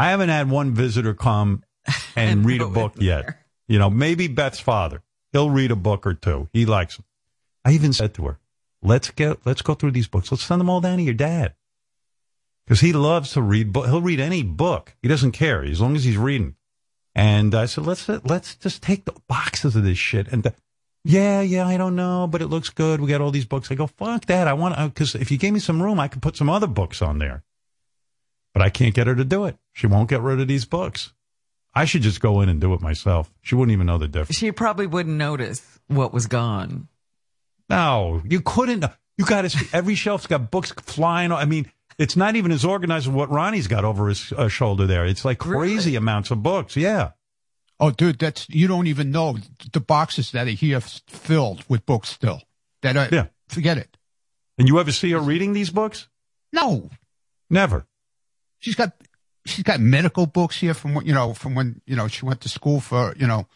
I haven't had one visitor come and read a book yet. there. You know, maybe Beth's father. He'll read a book or two. He likes them. I even said to her, "Let's get let's go through these books. Let's send them all down to your dad." Because he loves to read. Book. He'll read any book. He doesn't care as long as he's reading. And I said, let's let's just take the boxes of this shit. And the, yeah, yeah, I don't know, but it looks good. We got all these books. I go, fuck that. I want uh, to, because if you gave me some room, I could put some other books on there. But I can't get her to do it. She won't get rid of these books. I should just go in and do it myself. She wouldn't even know the difference. She probably wouldn't notice what was gone. No, you couldn't. You got to see every shelf's got books flying. I mean, it's not even as organized as what Ronnie's got over his uh, shoulder there. It's like crazy Really? amounts of books. Yeah. Oh, dude, that's you don't even know the boxes that are here filled with books still. That are, Yeah. forget it. And you ever see her reading these books? No, Never. She's got she's got medical books here from what you know from when you know she went to school for you know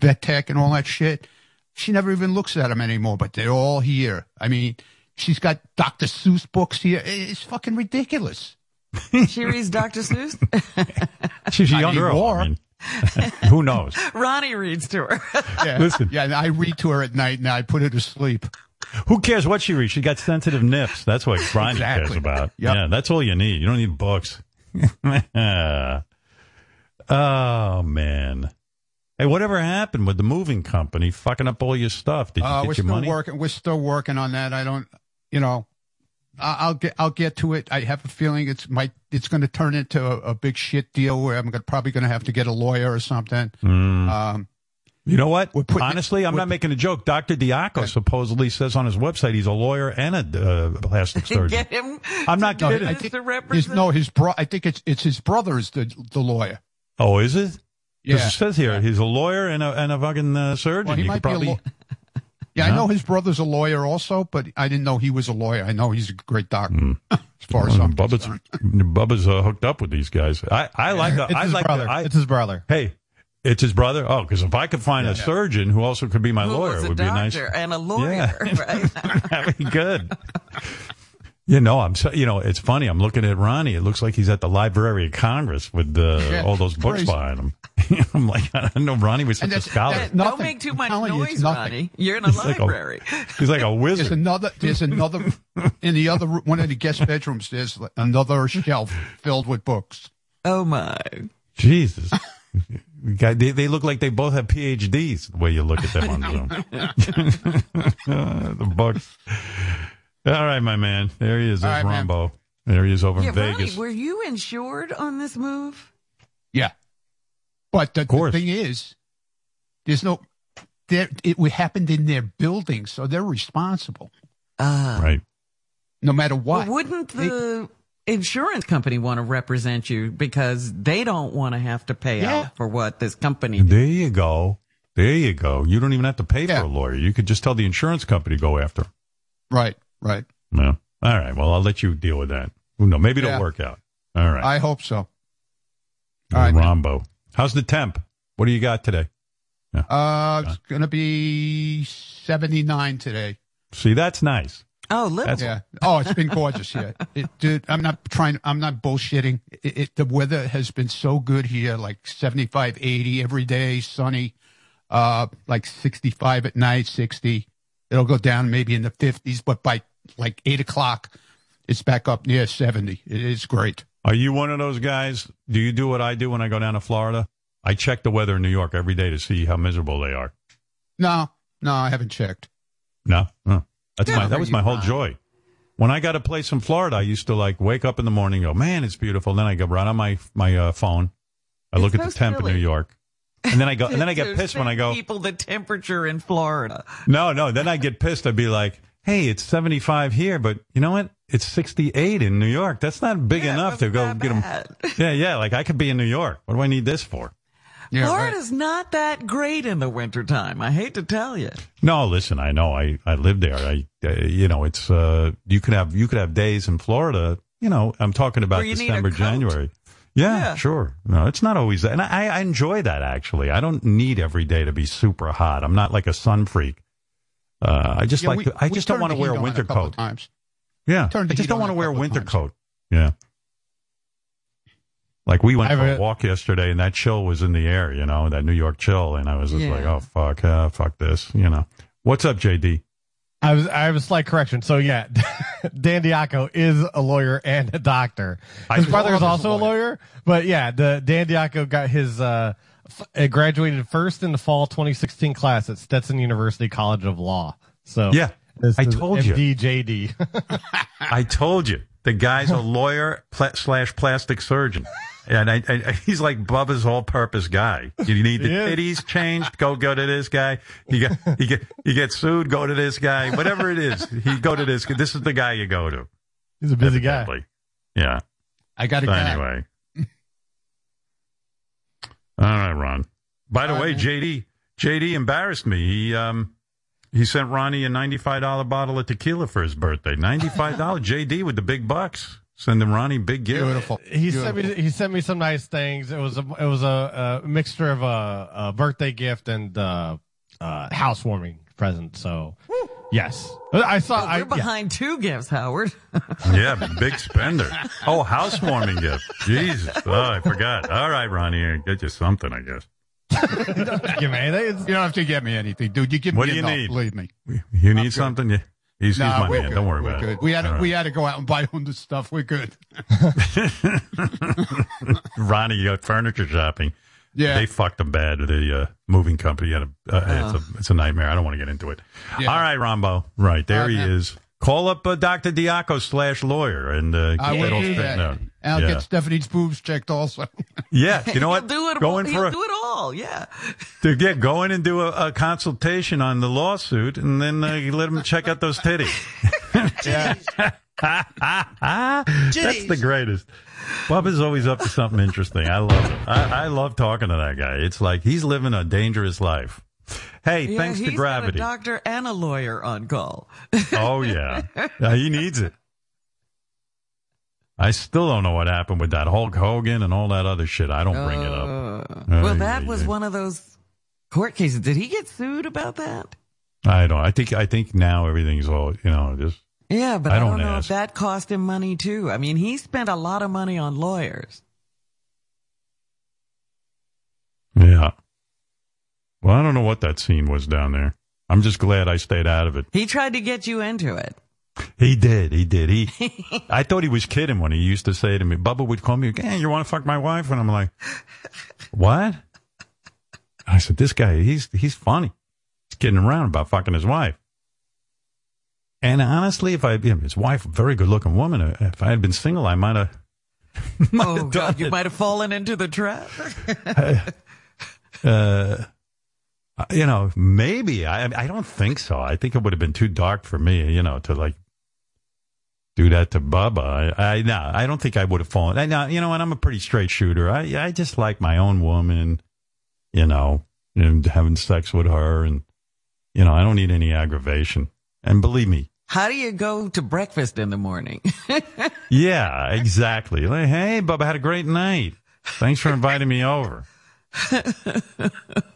vet tech and all that shit. She never even looks at them anymore, but they're all here. I mean, she's got Dr. Seuss books here. It's fucking ridiculous. She reads Dr. Seuss. She's a young girl. I mean, who knows? Ronnie reads to her. Yeah. Listen. yeah, I read to her at night and I put her to sleep. Who cares what she reads? She got sensitive nips. That's what Ronnie cares about. Yep. Yeah, that's all you need. You don't need books. oh man. Hey, whatever happened with the moving company fucking up all your stuff? Did you Uh, get we're your still money? working. We're still working on that. I don't, you know, I- I'll get, I'll get to it. I have a feeling it's might, it's going to turn into a, a big shit deal where I'm gonna, probably going to have to get a lawyer or something. Mm. Um, You know what? We're putting- Honestly, I'm not making a joke. Dr. Diaco supposedly says on his website he's a lawyer and a uh, plastic surgeon. Get him. I'm not to do kidding. I think to his, represent. no, his bro. I think it's it's his brother is the the lawyer. Oh, is it? Because Yeah. it says here he's a lawyer and a and a fucking uh, surgeon. Well, he You might could be a probably- law- Yeah, I know his brother's a lawyer also, but I didn't know he was a lawyer. I know he's a great doctor. Hmm. as far as I'm Bubba's concerned. Bubba's uh, hooked up with these guys. I I like the, It's I his like brother. The, I, it's his brother. hey, it's his brother. Oh, because if I could find a surgeon who also could be my Who lawyer, it a would be a nice. doctor and a lawyer, Yeah. right? That'd be good. You know, I'm so, you know, it's funny. I'm looking at Ronnie. It looks like he's at the Library of Congress with uh, Yeah, all those books crazy. behind him. I'm like, I didn't know Ronnie was such And a that's- scholar. that's- Don't make too much telling you, noise. Ronnie. You're in a He's like a- library. He's like a wizard. There's another. There's another in the other one of the guest bedrooms. There's another shelf filled with books. oh my! Jesus. Guy- They, they look like they both have PhDs. The way you look at them on Zoom. the Bucks. All right, my man. There he is. All There's right, man. There he is over Yeah, in Vegas. right. Were you insured on this move? Yeah. But the, the thing is, there's no, there, it would happened in their building, so they're responsible Uh, Right. no matter Well, what. wouldn't the insurance company want to represent you because they don't want to have to pay Yeah. out for what this company did? There you go. There you go. You don't even have to pay Yeah. for a lawyer. You could just tell the insurance company to go after. 'em. Right, right. Yeah. All right. Well, I'll let you deal with that. Who knows? Maybe it'll Yeah. work out. All right. I hope so. All right. Rombo. How's the temp? What do you got today? Uh, it's going to be 79 today. See, that's nice. Oh, liberal. Yeah. Oh, it's been gorgeous here. It, dude, I'm not trying, I'm not bullshitting. It, it, the weather has been so good here, like 75, 80 every day, sunny, uh, like 65 at night, 60. It'll go down maybe in the 50s, but by like eight o'clock, it's back up near 70. It is great. Are you one of those guys? Do you do what I do when I go down to Florida? I check the weather in New York every day to see how miserable they are. No, no, I haven't checked. No, Huh. That's my that was my whole joy. When I got a place in Florida, I used to like wake up in the morning, and go, man, it's beautiful. And Then I go right on my my uh, phone. I look It's at the temp in. New York, and then I go, and then I get pissed when I go, People, the temperature in Florida. no, no. Then I get pissed. I'd be like, hey, it's seventy five here, but you know what? It's sixty eight in New York. That's not big Yeah, enough to go get them. Yeah, yeah. Like I could be in New York. What do I need this for? Yeah, right. Florida's not that great in the wintertime. I hate to tell you. No, listen, I know. I I live there. I uh, you know, it's uh you could have you could have days in Florida. You know, I'm talking about Where you need a December. January. Yeah, Yeah. sure. No, it's not always that. And I, I enjoy that actually. I don't need every day to be super hot. I'm not like a sun freak. Uh, I just Yeah, like we- to, I just don't want to wear a winter coat. Times. Yeah, I just don't want to wear a winter times. coat. Yeah. Like we went for a walk yesterday, and that chill was in the air. You know, that New York chill, and I was just Yeah. like, "Oh fuck, uh, fuck this." You know, what's up, JD? I was I have a slight correction. So yeah, Dan Diaco is a lawyer and a doctor. His I- brother is All of us also a lawyer. lawyer, but yeah, the Dan Diaco got his uh, f- uh, graduated first in the fall 2016 class at Stetson University College of Law. So Yeah, I told you. MD JD. I told you the guy's a lawyer pla- slash plastic surgeon, and I, I, he's like Bubba's all-purpose guy. You need the He is. titties changed? Go go to this guy. You get you get you get sued? Go to this guy. Whatever it is, he go to this. This is the guy you go to. He's a busy guy. Yeah. I got to So go. anyway. All right, Ron. By the All way, right. JD JD embarrassed me. He um he sent Ronnie a ninety five dollar bottle of tequila for his birthday. Ninety five dollars. JD with the big bucks. Sending Ronnie big gift. Beautiful. He sent me he sent me some nice things. It was a it was a, a mixture of a, a birthday gift and uh, uh, housewarming present. So yes, I saw. We're I, yeah. behind two gifts, Howard. Yeah, big spender. Oh, housewarming gift. Jesus. Oh, I forgot. All right, Ronnie, I get you something, I guess. Give me anything. You don't have to get me anything, dude. You give What me do you enough, need? Believe me. You need good. something? Yeah. He's, he's Nah, my we're man. good. Don't worry We're about good. it. We had to, right. we had to go out and buy all this stuff. We're good. Ronnie, you got furniture shopping. Yeah. They fucked him bad. The uh, moving company had a. Uh, it's a it's a nightmare. I don't want to get into it. Yeah. All right, Rombo. Right there he man. is. Call up uh, Dr. Diaco slash lawyer and uh, get that all straightened out. And I'll yeah. get Stephanie's boobs checked also. yeah, you know He'll what? do it. Go all, he'll for a, do it all. Yeah. to get go in and do a, a consultation on the lawsuit, and then uh, you let him check out those titties. That's the greatest. Bubba's always up to something interesting. I love it. I, I love talking to that guy. It's like he's living a dangerous life. Hey, Yeah, thanks he's to gravity. got a doctor and a lawyer on call. Oh yeah. yeah, he needs it. I still don't know what happened with that Hulk Hogan and all that other shit. I don't bring it up. Uh, well, that was one of those court cases. Did he get sued about that? I don't. I think. I think now everything's all you know. Just Yeah, but I I don't, don't know ask. if that cost him money too. I mean, he spent a lot of money on lawyers. yeah. Well, I don't know what that scene was down there. I'm just glad I stayed out of it. He tried to get you into it. He did. He did. He. I thought he was kidding when he used to say to me, "Bubba would call me, hey, you want to fuck my wife?" And I'm like, "What?" I said, this guy, he's he's funny. He's kidding around about fucking his wife. And honestly, if I, you know, his wife, very good looking woman, uh, if I had been single, I might have. oh God, you might have fallen into the trap. uh, you know, maybe I. I don't think so. I think it would have been too dark for me, you know, to like do that to Bubba. I, I no, I don't think I would have fallen. I, now, you know, and I'm a pretty straight shooter. I, I just like my own woman, you know, and having sex with her, and you know, I don't need any aggravation. And believe me, How do you go to breakfast in the morning? yeah, exactly. Like, hey, Bubba, had a great night. Thanks for inviting me over. you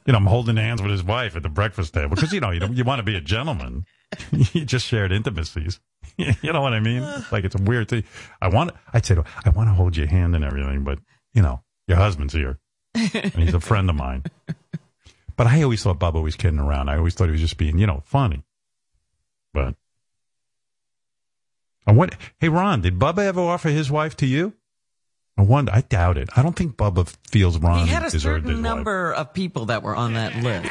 know, I'm holding hands with his wife at the breakfast table because you know you don't, you want to be a gentleman. you just shared intimacies. you know what I mean? Uh. Like it's a weird thing. I want. I'd say, I want to hold your hand and everything, but you know, your husband's here, and he's a friend of mine. But I always thought Bubba was kidding around. I always thought he was just being, you know, funny. But I wonder, hey Ron, did Bubba ever offer his wife to you? I wonder. I doubt it. I don't think Bubba feels Ron he had a certain wife. number of people that were on that list.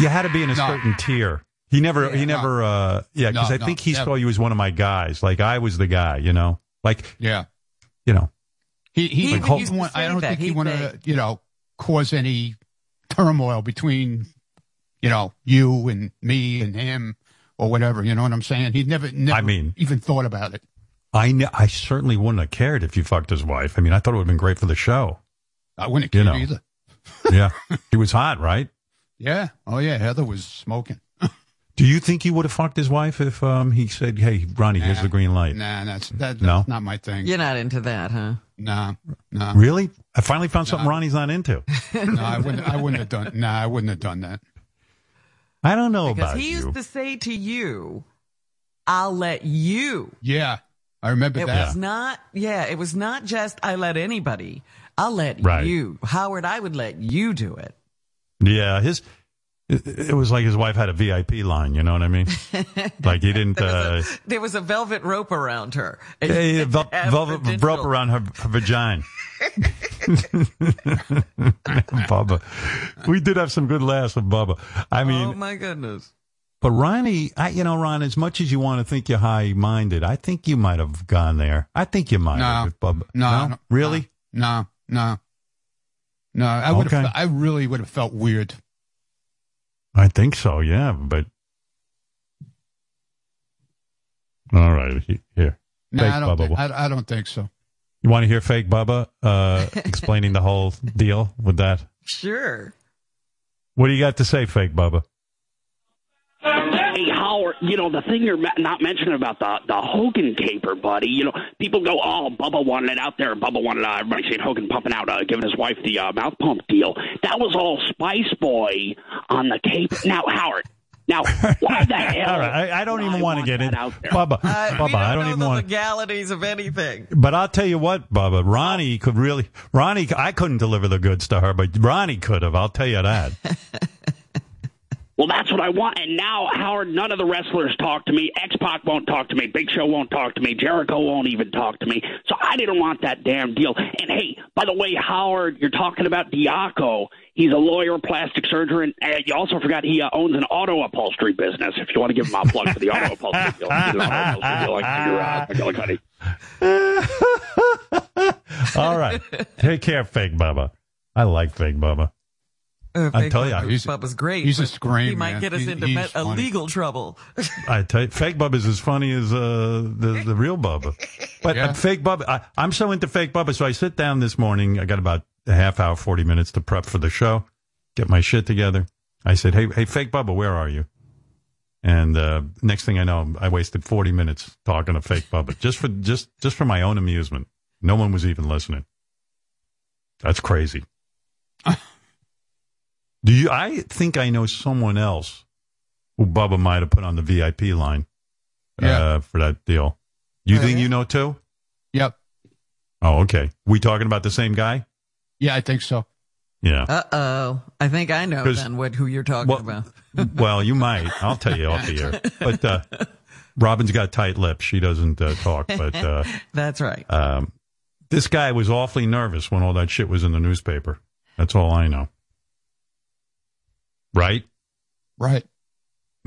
You had to be in a No. certain tier. He never, he Yeah. never, uh, yeah, because No, I no, think he never. saw you as one of my guys. Like I was the guy, you know, like, Yeah. you know, He he, He he even used to want- I don't think he, He'd wanted to, you know, cause any turmoil between, you know, you and me and him or whatever. You know what I'm saying? He never, never I mean- even thought about it. I, kn- I certainly wouldn't have cared if you fucked his wife. I mean, I thought it would have been great for the show. I wouldn't You care know. either. Yeah. he was hot, right? Yeah. Oh yeah. Heather was smoking. Do you think he would have fucked his wife if, um, he said, Hey, Ronnie, here's the green light? Nah, that's that, that's No? not my thing. You're not into that, huh? Nah, nah, Really? I finally found something Ronnie's not into. nah. I wouldn't. I wouldn't have done. Nah, I wouldn't have done that. I don't know Because about he you. used to say to you, I'll let you. Yeah, I remember It that. was not, yeah, it was not just I let anybody. I'll let Right. you. Howard, I would let you do it. Yeah, his it, it was like his wife had a VIP line. You know what I mean? like he didn't. There was, Uh, a, there was a velvet rope around her. And you hey, had to vel- velvet credentials. rope around her, her vagina. Bubba, we did have some good laughs with Bubba. I mean, oh my goodness. but Ronnie, I, you know, Ron, as much as you want to think you're high minded, I think you might have gone there. I think you might No. have with Bubba. No, no, really? No, no, no. I would have. Okay. I really would have felt weird. I think so. Yeah, but all right, here. No, Fake I don't. Bubba. Think, I, I don't think so. You want to hear fake Bubba uh, explaining the whole deal with that? Sure. What do you got to say, fake Bubba? Hey Howard, you know the thing you're not mentioning about the the Hogan caper, buddy. You know, people go, "Oh, Bubba wanted it out there. Bubba wanted uh, everybody saying Hogan pumping out, uh, giving his wife the uh, mouth pump deal." That was all Spice Boy on the caper. Now, Howard, now why the hell? All right, I, I don't even I want to get in, out there? Bubba. Uh, Bubba, don't I don't know even the want. legalities of anything. But I'll tell you what, Bubba. Ronnie could really. Ronnie, I couldn't deliver the goods to her, but Ronnie could have. I'll tell you that. Well, that's what I want. And now, Howard, none of the wrestlers talk to me. X Pac won't talk to me. Big Show won't talk to me. Jericho won't even talk to me. So I didn't want that damn deal. And hey, by the way, Howard, you're talking about Diaco. He's a lawyer, plastic surgeon. And you also forgot he uh, owns an auto upholstery business. If you want to give him a plug for the auto upholstery deal, deal like uh, All right, take care, fake Bubba. I like fake Bubba. Uh, I tell you, Bubba- he's- Bubba's great. he's a but scream, He might man. get us He- into he's met- a legal trouble. I tell you, fake Bubba is as funny as uh, the the real Bubba. But Yeah. uh, fake Bubba, I, I'm so into fake Bubba. So I sit down this morning. I got about a half hour, forty minutes to prep for the show, get my shit together. I said, "Hey, hey, fake Bubba, where are you?" And uh, next thing I know, I wasted forty minutes talking to fake Bubba just for just just for my own amusement. No one was even listening. That's crazy. Do you? I think I know someone else who Bubba might have put on the VIP line Yeah. uh, for that deal. You Oh, think yeah? you know too? Yep. Oh, okay. We talking about the same guy? Yeah, I think so. Yeah. Uh oh. I think I know then what who you're talking Well, about. well, you might. I'll tell you off the air. But uh, Robin's got tight lips. She doesn't uh, talk. But uh, That's right. um, this guy was awfully nervous when all that shit was in the newspaper. That's all I know. Right? Right.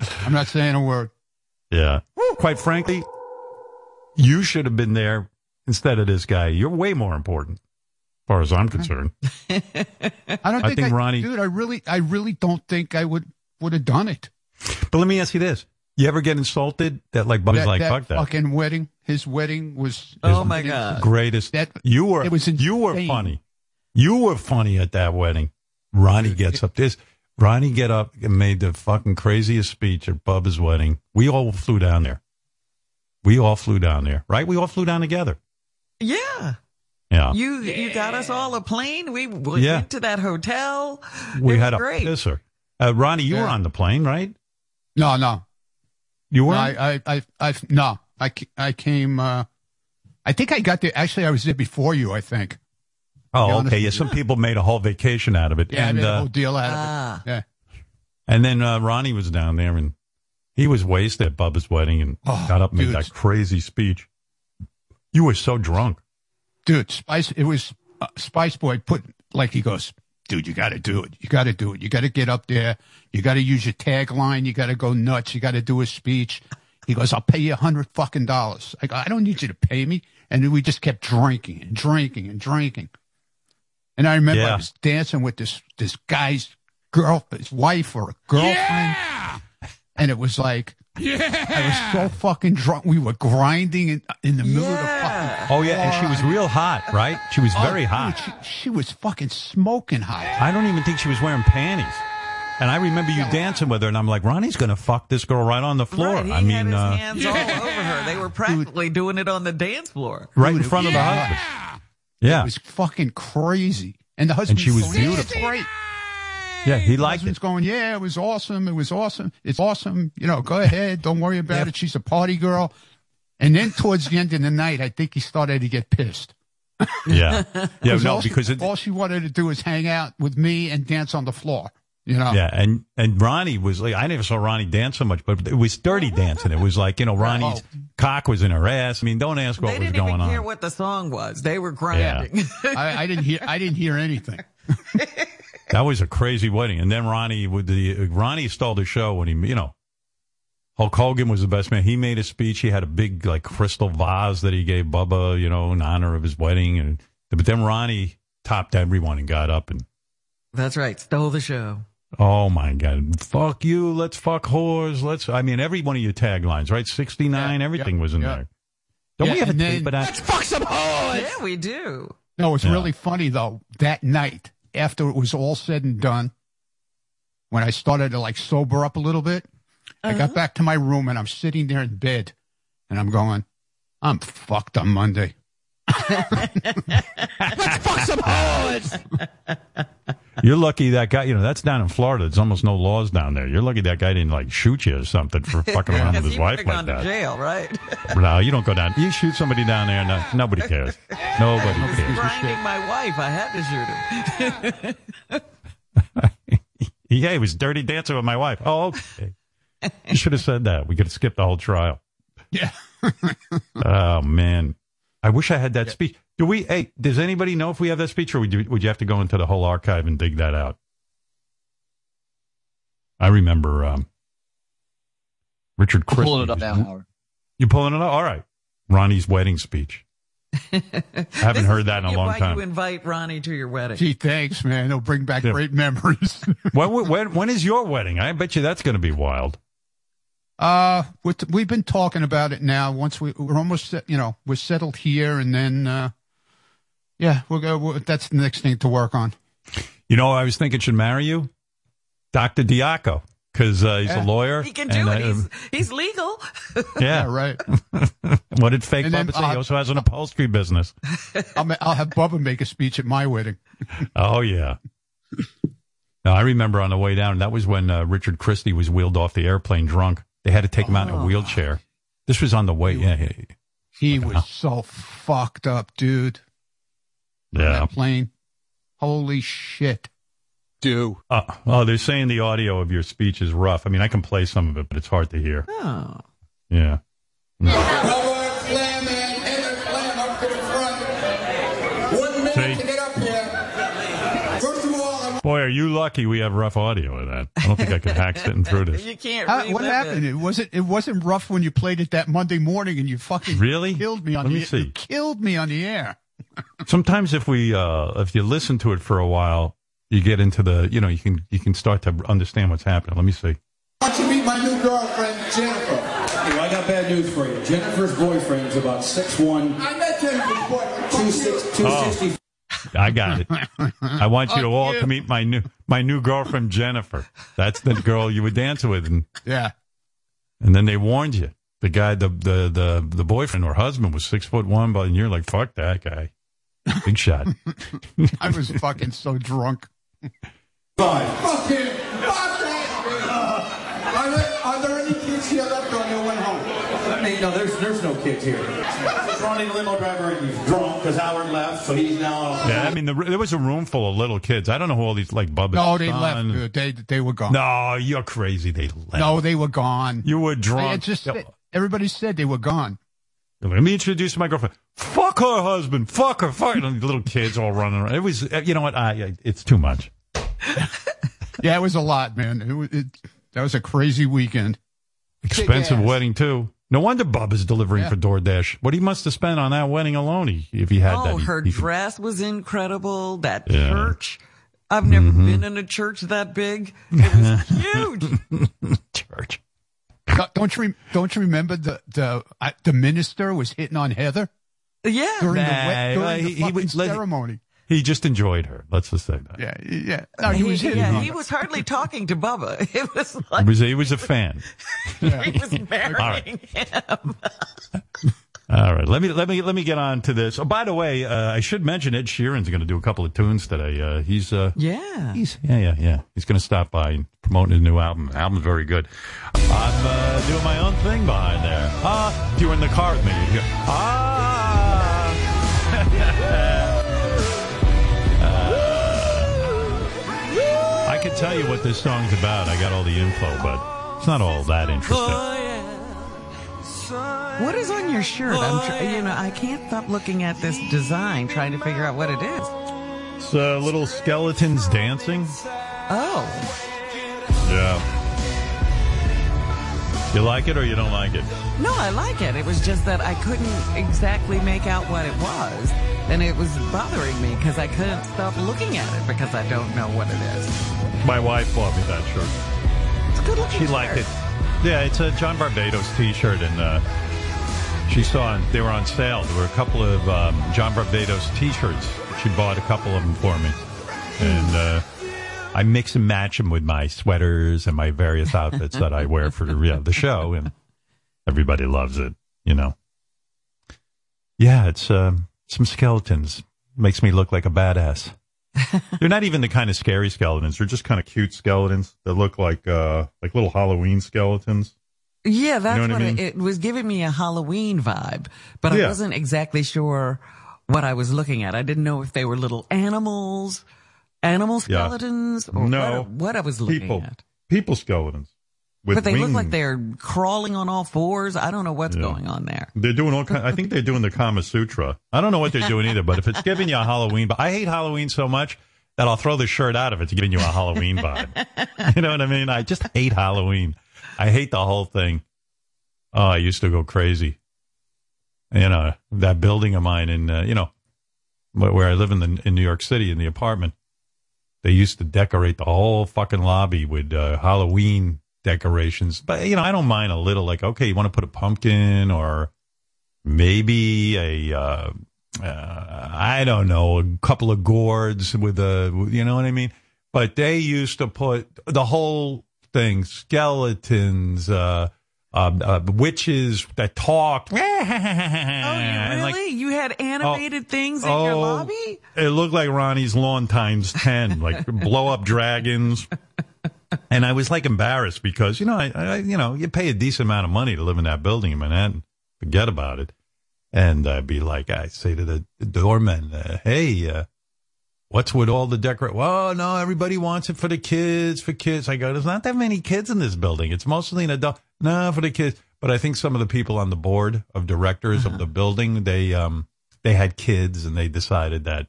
I'm not saying a word. Yeah. Quite frankly, you should have been there instead of this guy. You're way more important, as far as I'm concerned. I don't I think, think I, Ronnie- dude. I really, I really don't think I would would have done it. But let me ask you this: You ever get insulted that like Bubba's like that fuck that? fucking wedding. His wedding was. Oh my god. greatest. That- you were it was you were funny. You were funny at that wedding. Ronnie gets up this. Ronnie get up and made the fucking craziest speech at Bubba's wedding. We all flew down there. We all flew down there, right? We all flew down together. Yeah. Yeah. You you got us all a plane. We went Yeah. to that hotel. we It had a was great. pisser. Uh, Ronnie, you were on the plane, right? No, no, You no. were. I, I, I, I, no. I, I came. uh I think I got there. Actually, I was there before you. I think. Be oh, okay. Yeah, you. some people made a whole vacation out of it. Yeah, and I made a uh, whole deal out of Ah. it. Yeah. And then uh, Ronnie was down there and he was wasted at Bubba's wedding and Oh, got up and made that crazy speech. You were so drunk. dude, Spice. It was uh, Spice Boy put like he goes, dude. You got to do it. You got to do it. You got to get up there. You got to use your tagline. You got to go nuts. You got to do a speech. He goes, I'll pay you a hundred fucking dollars. I go, I don't need you to pay me. And then we just kept drinking and drinking and drinking. And I remember Yeah. I was dancing with this this guy's girl, his wife or a girlfriend. And it was like, Yeah. I was so fucking drunk. We were grinding in, in the middle of the fucking Oh, yeah. And she was real hot, right? She was very Oh, hot. dude, She, she was fucking smoking hot. I don't even think she was wearing panties. And I remember you dancing with her, and I'm like, Ronnie's going to fuck this girl right on the floor. Right, he I mean, had his uh, hands all over her. They were practically doing it on the dance floor. right in front of the yeah. husband. Yeah. It was fucking crazy. And the husband and she was going, beautiful." Great. Yeah, he The liked husband's it. going, yeah, it was awesome. It was awesome. It's awesome. You know, go ahead. Don't worry about Yeah. it. She's a party girl. And then towards the end of the night, I think he started to get pissed. Yeah. Yeah, 'Cause no, all she- because it, all she wanted to do was hang out with me and dance on the floor. You know, Yeah, and and Ronnie was like, I never saw Ronnie dance so much, but it was dirty dancing. It was like you know Ronnie's oh. cock was in her ass. I mean, don't ask what was going on They didn't going even care what the song was. They were grinding. I, I didn't hear. I didn't hear anything. That was a crazy wedding. And then Ronnie with the Ronnie stole the show when he you know Hulk Hogan was the best man. He made a speech. He had a big like crystal vase that he gave Bubba, you know, in honor of his wedding. And but then Ronnie topped everyone and got up and That's right. Stole the show. Oh my god, fuck you, let's fuck whores, let's. I mean, every one of your taglines, right? Sixty nine, Yeah, everything yeah, was in yeah. there. Don't Yeah, we have a and then- tape of that? fuck some hoes. Yeah, we do. No, it's Yeah. really funny though. That night, after it was all said and done, when I started to like sober up a little bit, I got uh-huh. back to my room and I'm sitting there in bed, and I'm going, I'm fucked on Monday. Let's fuck some hoes. You're lucky that guy. You know that's down in Florida. There's almost no laws down there. You're lucky that guy didn't like shoot you or something for fucking around with his wife like gone to that. jail, right? No, you don't go down. You shoot somebody down there, no, uh, nobody cares. Nobody cares. Grinding my wife. I had to shoot him. Yeah, he was dirty dancing with my wife. Oh, okay. You should have said that. We could have skipped the whole trial. Yeah. Oh man, I wish I had that speech. Do we? Hey, does anybody know if we have that speech, or would you, would you have to go into the whole archive and dig that out? I remember um, Richard I'm Christie. pulling it up now, Howard. You pulling it up? All right. Ronnie's wedding speech. I haven't heard that in a long Why time. you invite Ronnie to your wedding? Gee, thanks, man. It'll bring back Yeah. great memories. when, when when is your wedding? I bet you that's going to be wild. Uh, we've been talking about it now. Once we, we're almost, you know, we're settled here, and then, uh, yeah, we'll go. We'll, that's the next thing to work on. You know, I was thinking should marry you, Doctor Diaco, because uh, he's Yeah. a lawyer. He can do and, it. uh, He's, he's legal. yeah. right. what did Fake And then, Bubba say? he uh, also has an upholstery business. I'll, I'll have Bubba make a speech at my wedding. Oh yeah. Now, I remember on the way down. That was when uh, Richard Christie was wheeled off the airplane drunk. They had to take him out in Oh. a wheelchair. This was on the way. Yeah, yeah, He was so fucked up, dude. On yeah. That plane. Holy shit. Dude. Uh, oh, they're saying the audio of your speech is rough. I mean, I can play some of it, but it's hard to hear. Oh. Yeah. One minute See? to get up here. First of lucky we have rough audio of that. I don't think I could hack sitting through this. You can't. How- what happened? It. It wasn't. It wasn't rough when you played it that Monday morning, and you fucking Really? killed me on Let the me see. You killed me on the air. Sometimes if we uh if you listen to it for a while, you get into the you know you can you can start to understand what's happening. Let me see. Why don't you meet my new girlfriend, Jennifer? Well, I got bad news for you. Jennifer's boyfriend is about six one. I met Jennifer's boyfriend. 260, 260 I got it. I want you to Fuck all you. to meet my new my new girlfriend Jennifer. That's the girl you would dance with, and Yeah. and then they warned you. The guy, the the the the boyfriend or husband was six foot one, but and you're like, fuck that guy, big shot. I was fucking so drunk. five. Fuck him. Fuck that. Are there, are there any kids here left or they went home? I mean, no, there's there's no kids here. Just running limo driver and he's drunk because Howard left, so he's now. Yeah, I mean, the, there was a room full of little kids. I don't know who all these like Bubba. No, they son- left. dude. They they were gone. No, you're crazy. They left. No, they were gone. you were They drunk. had just Yeah. Everybody said they were gone. Let me introduce my girlfriend. Fuck her husband. Fuck her. Fuck. And the little kids all running around. It was, you know what? I, I- it's too much. Yeah, it was a lot, man. It, was- it that was a crazy weekend. Expensive wedding too. No wonder Bob is delivering Yeah. for DoorDash. What he must have spent on that wedding alone, he, if he had that. Oh, he- her he- dress was incredible. That Yeah. church. I've never Mhm. been in a church that big. It was huge. church. Don't- Don't you rem- don't you remember the the uh, the minister was hitting on Heather Yeah. during the Nah, wed- during well, the he- he fucking was- let- ceremony? He just enjoyed her. Let's just say that. Yeah, yeah. No, he He, was hitting yeah, he was hardly talking to Bubba. It was He like was, he was a fan. he was marrying him. All right, let me let me let me get on to this. Oh, by the way, uh, I should mention Ed Sheeran's going to do a couple of tunes today. Uh, he's uh, Yeah. He's yeah, yeah, yeah. He's going to stop by and promote his new album. The album's very good. I'm uh, doing my own thing behind there. Ah, if you were in the car with me, you'd hear ah. I can tell you what this song's about. I got all the info, but it's not all that interesting. What is on your shirt? I'm tr- you know, I can't stop looking at this design, trying to figure out what it is. It's uh, little skeletons dancing. Oh, Yeah. You like it or you don't like it? no, I like it. It was just that I couldn't exactly make out what it was, and it was bothering me because I couldn't stop looking at it because I don't know what it is. My wife bought me that shirt. It's a good looking. She liked it. Yeah, it's a John Varvatos T-shirt, and uh, she saw they were on sale. There were a couple of um, John Varvatos T-shirts. She bought a couple of them for me, and uh, I mix and match them with my sweaters and my various outfits that I wear for the, yeah, the show, and everybody loves it. You know. Yeah, it's um, some skeletons. Makes me look like a badass. They're not even the kind of scary skeletons. They're just kind of cute skeletons that look like uh like little Halloween skeletons. Yeah, that's know what what, I mean? it, it was giving me a Halloween vibe, but I wasn't exactly sure what I was looking at. I didn't know if they were little animals, animal Yeah. skeletons, or No. what, what I was looking People, at. people skeletons. But they look like they're crawling on all fours. I don't know what's Yeah. going on there. They're doing all kind. I think they're doing the Kama Sutra. I don't know what they're doing either, but if it's giving you a Halloween, but I hate Halloween so much that I'll throw the shirt out of it to giving you a Halloween vibe. you know what I mean? I just hate Halloween. I hate the whole thing. Oh, I used to go crazy. You know that building of mine in uh, you know where where I live in the in New York City in the apartment. They used to decorate the whole fucking lobby with uh, Halloween decorations. But you know, I don't mind a little. Like, okay, you want to put a pumpkin or maybe a uh, uh, I don't know, a couple of gourds with a, you know what I mean? But they used to put the whole thing, skeletons, uh, uh, uh, witches that talk. Oh, you really? you had animated things in your oh, lobby? It looked like Ronnie's lawn times 10, like blow up dragons. And I was like embarrassed because, you know, I, I, you know, you pay a decent amount of money to live in that building in Manhattan. Forget about it. And I'd be like, I say to the, the doorman, uh, hey, uh, what's with all the decor? Well, no, everybody wants it for the kids, for kids. I go, there's not that many kids in this building. It's mostly an adult. No, for the kids. But I think some of the people on the board of directors Uh-huh. of the building, they, um, they had kids and they decided that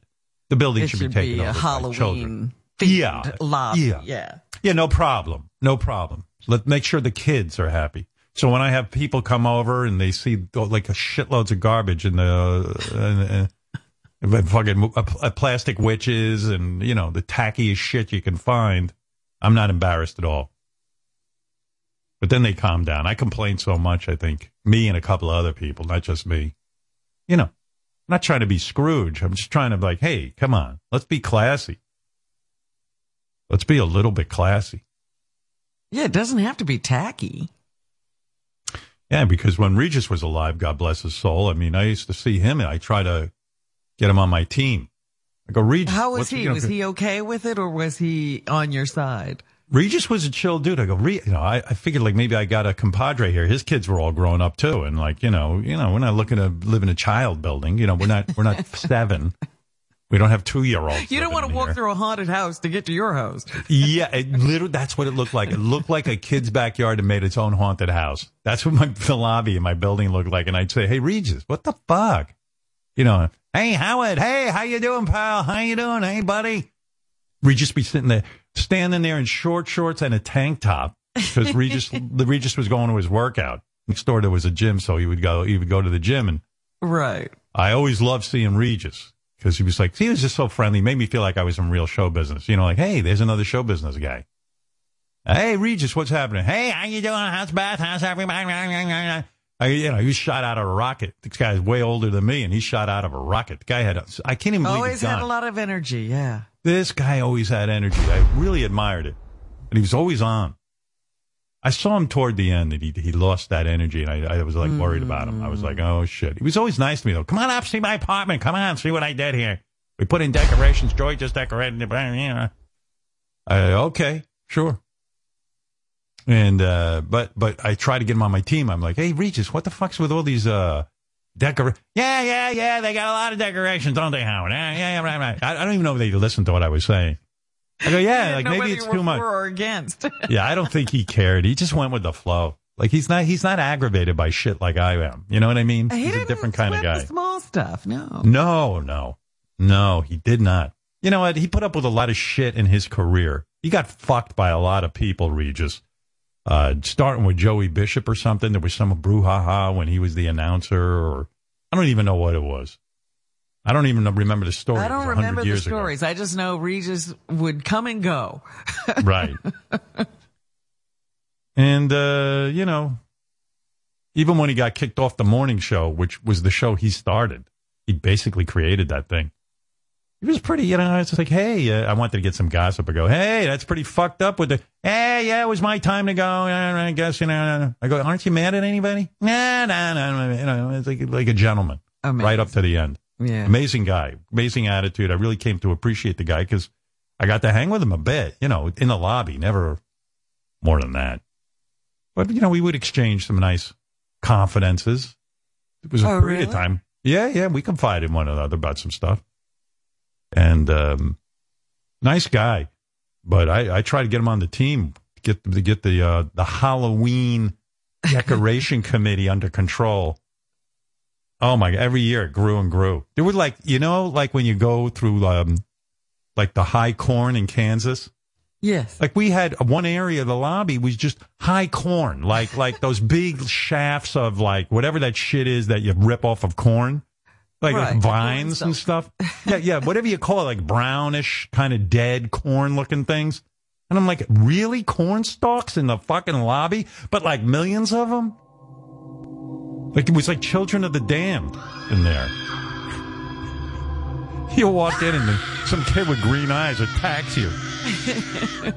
the building should, should be taken be over by children. Yeah, lobby. yeah, yeah. Yeah, no problem. No problem. Let make sure the kids are happy. So when I have people come over and they see like a shitloads of garbage in the and, and, and fucking uh, uh, plastic witches and you know the tackiest shit you can find, I'm not embarrassed at all. But then they calm down. I complain so much. I think me and a couple of other people, not just me. You know, I'm not trying to be Scrooge. I'm just trying to be like, hey, come on, let's be classy. Let's be a little bit classy. Yeah, it doesn't have to be tacky. Yeah, because when Regis was alive, God bless his soul, I mean, I used to see him and I try to get him on my team. I go, Regis. How was he? you know, Was he okay with it, or was he on your side? Regis was a chill dude. I go, Re-, you know, I, I figured like maybe I got a compadre here. His kids were all grown up too, and like, you know, you know, we're not looking to live in a child building. You know, we're not, we're not seven. We don't have two year olds. You don't want to walk through a haunted house to get to your house. Yeah, it literally, that's what it looked like. It looked like a kid's backyard that made its own haunted house. That's what my the lobby in my building looked like. And I'd say, "Hey, Regis, what the fuck?" You know, "Hey, Howard, hey, how you doing, pal? How you doing? Hey, buddy." Regis be sitting there, standing there in short shorts and a tank top because Regis, the Regis was going to his workout. Next door there was a gym, so he would go, he would go to the gym, and Right. I always loved seeing Regis because he was like, he was just so friendly. Made me feel like I was in real show business. You know, like, hey, there's another show business guy. Hey, Regis, what's happening? Hey, how you doing? How's Beth? How's everybody? I, you know, he was shot out of a rocket. This guy's way older than me, and he shot out of a rocket. The guy had, a, I can't even believe Always had a lot of energy. Yeah. This guy always had energy. I really admired it. And he was always on. I saw him toward the end that he, he lost that energy and I, I was like worried about him. I was like, oh shit. He was always nice to me though. Come on up, see my apartment. Come on, see what I did here. We put in decorations. Joy just decorated it. I, okay, sure. And, uh, but, but I try to get him on my team. I'm like, hey, Regis, what the fuck's with all these, uh, decor? Yeah, yeah, yeah. They got a lot of decorations, don't they, Howard? Yeah, yeah, yeah, right, right. I, I don't even know if they listened to what I was saying. I go, yeah, like maybe it's too much. Or against. yeah, I don't think he cared. He just went with the flow. Like he's not he's not aggravated by shit like I am. You know what I mean? He he's a different kind of guy. Small stuff. No. No, no, no, he did not. You know what? He put up with a lot of shit in his career. He got fucked by a lot of people, Regis. Uh, starting with Joey Bishop or something. There was some brouhaha when he was the announcer, or I don't even know what it was. I don't even remember the story. I don't remember the years ago. stories. I just know Regis would come and go. right. And, uh, you know, even when he got kicked off the morning show, which was the show he started, he basically created that thing. He was pretty, you know, it's like, hey, uh, I wanted to get some gossip. I go, hey, that's pretty fucked up with the, hey, yeah, it was my time to go. I guess, you know, I go, aren't you mad at anybody? Nah, nah, nah. You know, it's like, like a gentleman right up to the end. Yeah. Amazing guy, amazing attitude. I really came to appreciate the guy because I got to hang with him a bit, you know, in the lobby, never more than that. But, you know, we would exchange some nice confidences. It was a Oh, period of time. Yeah, yeah, we confided in one another about some stuff. And um, nice guy. But I, I try to get him on the team, get to get the uh, the Halloween decoration committee under control. Oh my! Every year it grew and grew. There was like you know, like when you go through um, like the high corn in Kansas. Yes. Like we had one area of the lobby was just high corn, like like those big shafts of like whatever that shit is that you rip off of corn, like, like Right. vines and stuff. Yeah, yeah, whatever you call it, like brownish, kind of dead corn looking things. And I'm like, really, corn stalks in the fucking lobby, but like millions of them. Like it was like Children of the Damned in there. You walk in and some kid with green eyes attacks you.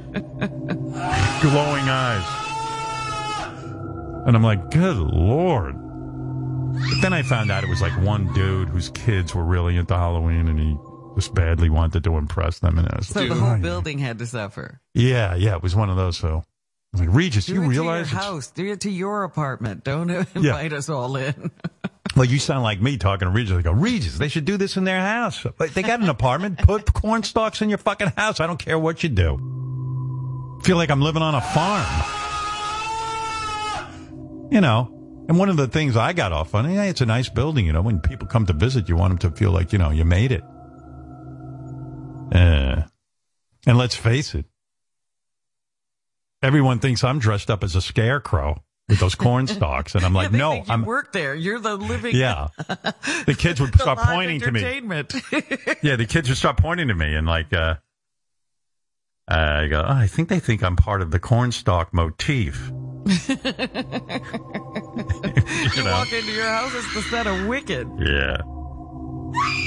Glowing eyes. And I'm like, good lord. But then I found out it was like one dude whose kids were really into Halloween and he just badly wanted to impress them. And I was So like, the "Oh, whole yeah." building had to suffer. Yeah, yeah, it was one of those. So I was like, Regis, Do you it realize to your house. Do it to your apartment. Don't invite us all in. Well, you sound like me talking to Regis. I go, Regis, they should do this in their house. They got an apartment. Put corn stalks in your fucking house. I don't care what you do. Feel like I'm living on a farm. You know, and one of the things I got off on, yeah, it's a nice building. You know, when people come to visit, you want them to feel like, you know, you made it. Uh, And let's face it, everyone thinks I'm dressed up as a scarecrow with those corn stalks, and I'm like, they no, you I'm. work there. You're the living. Yeah. The kids would the start pointing to me. Yeah, the kids would start pointing to me and like, uh, I go, oh, I think they think I'm part of the cornstalk motif. you know. walk into your house, it's the set of Wicked. Yeah.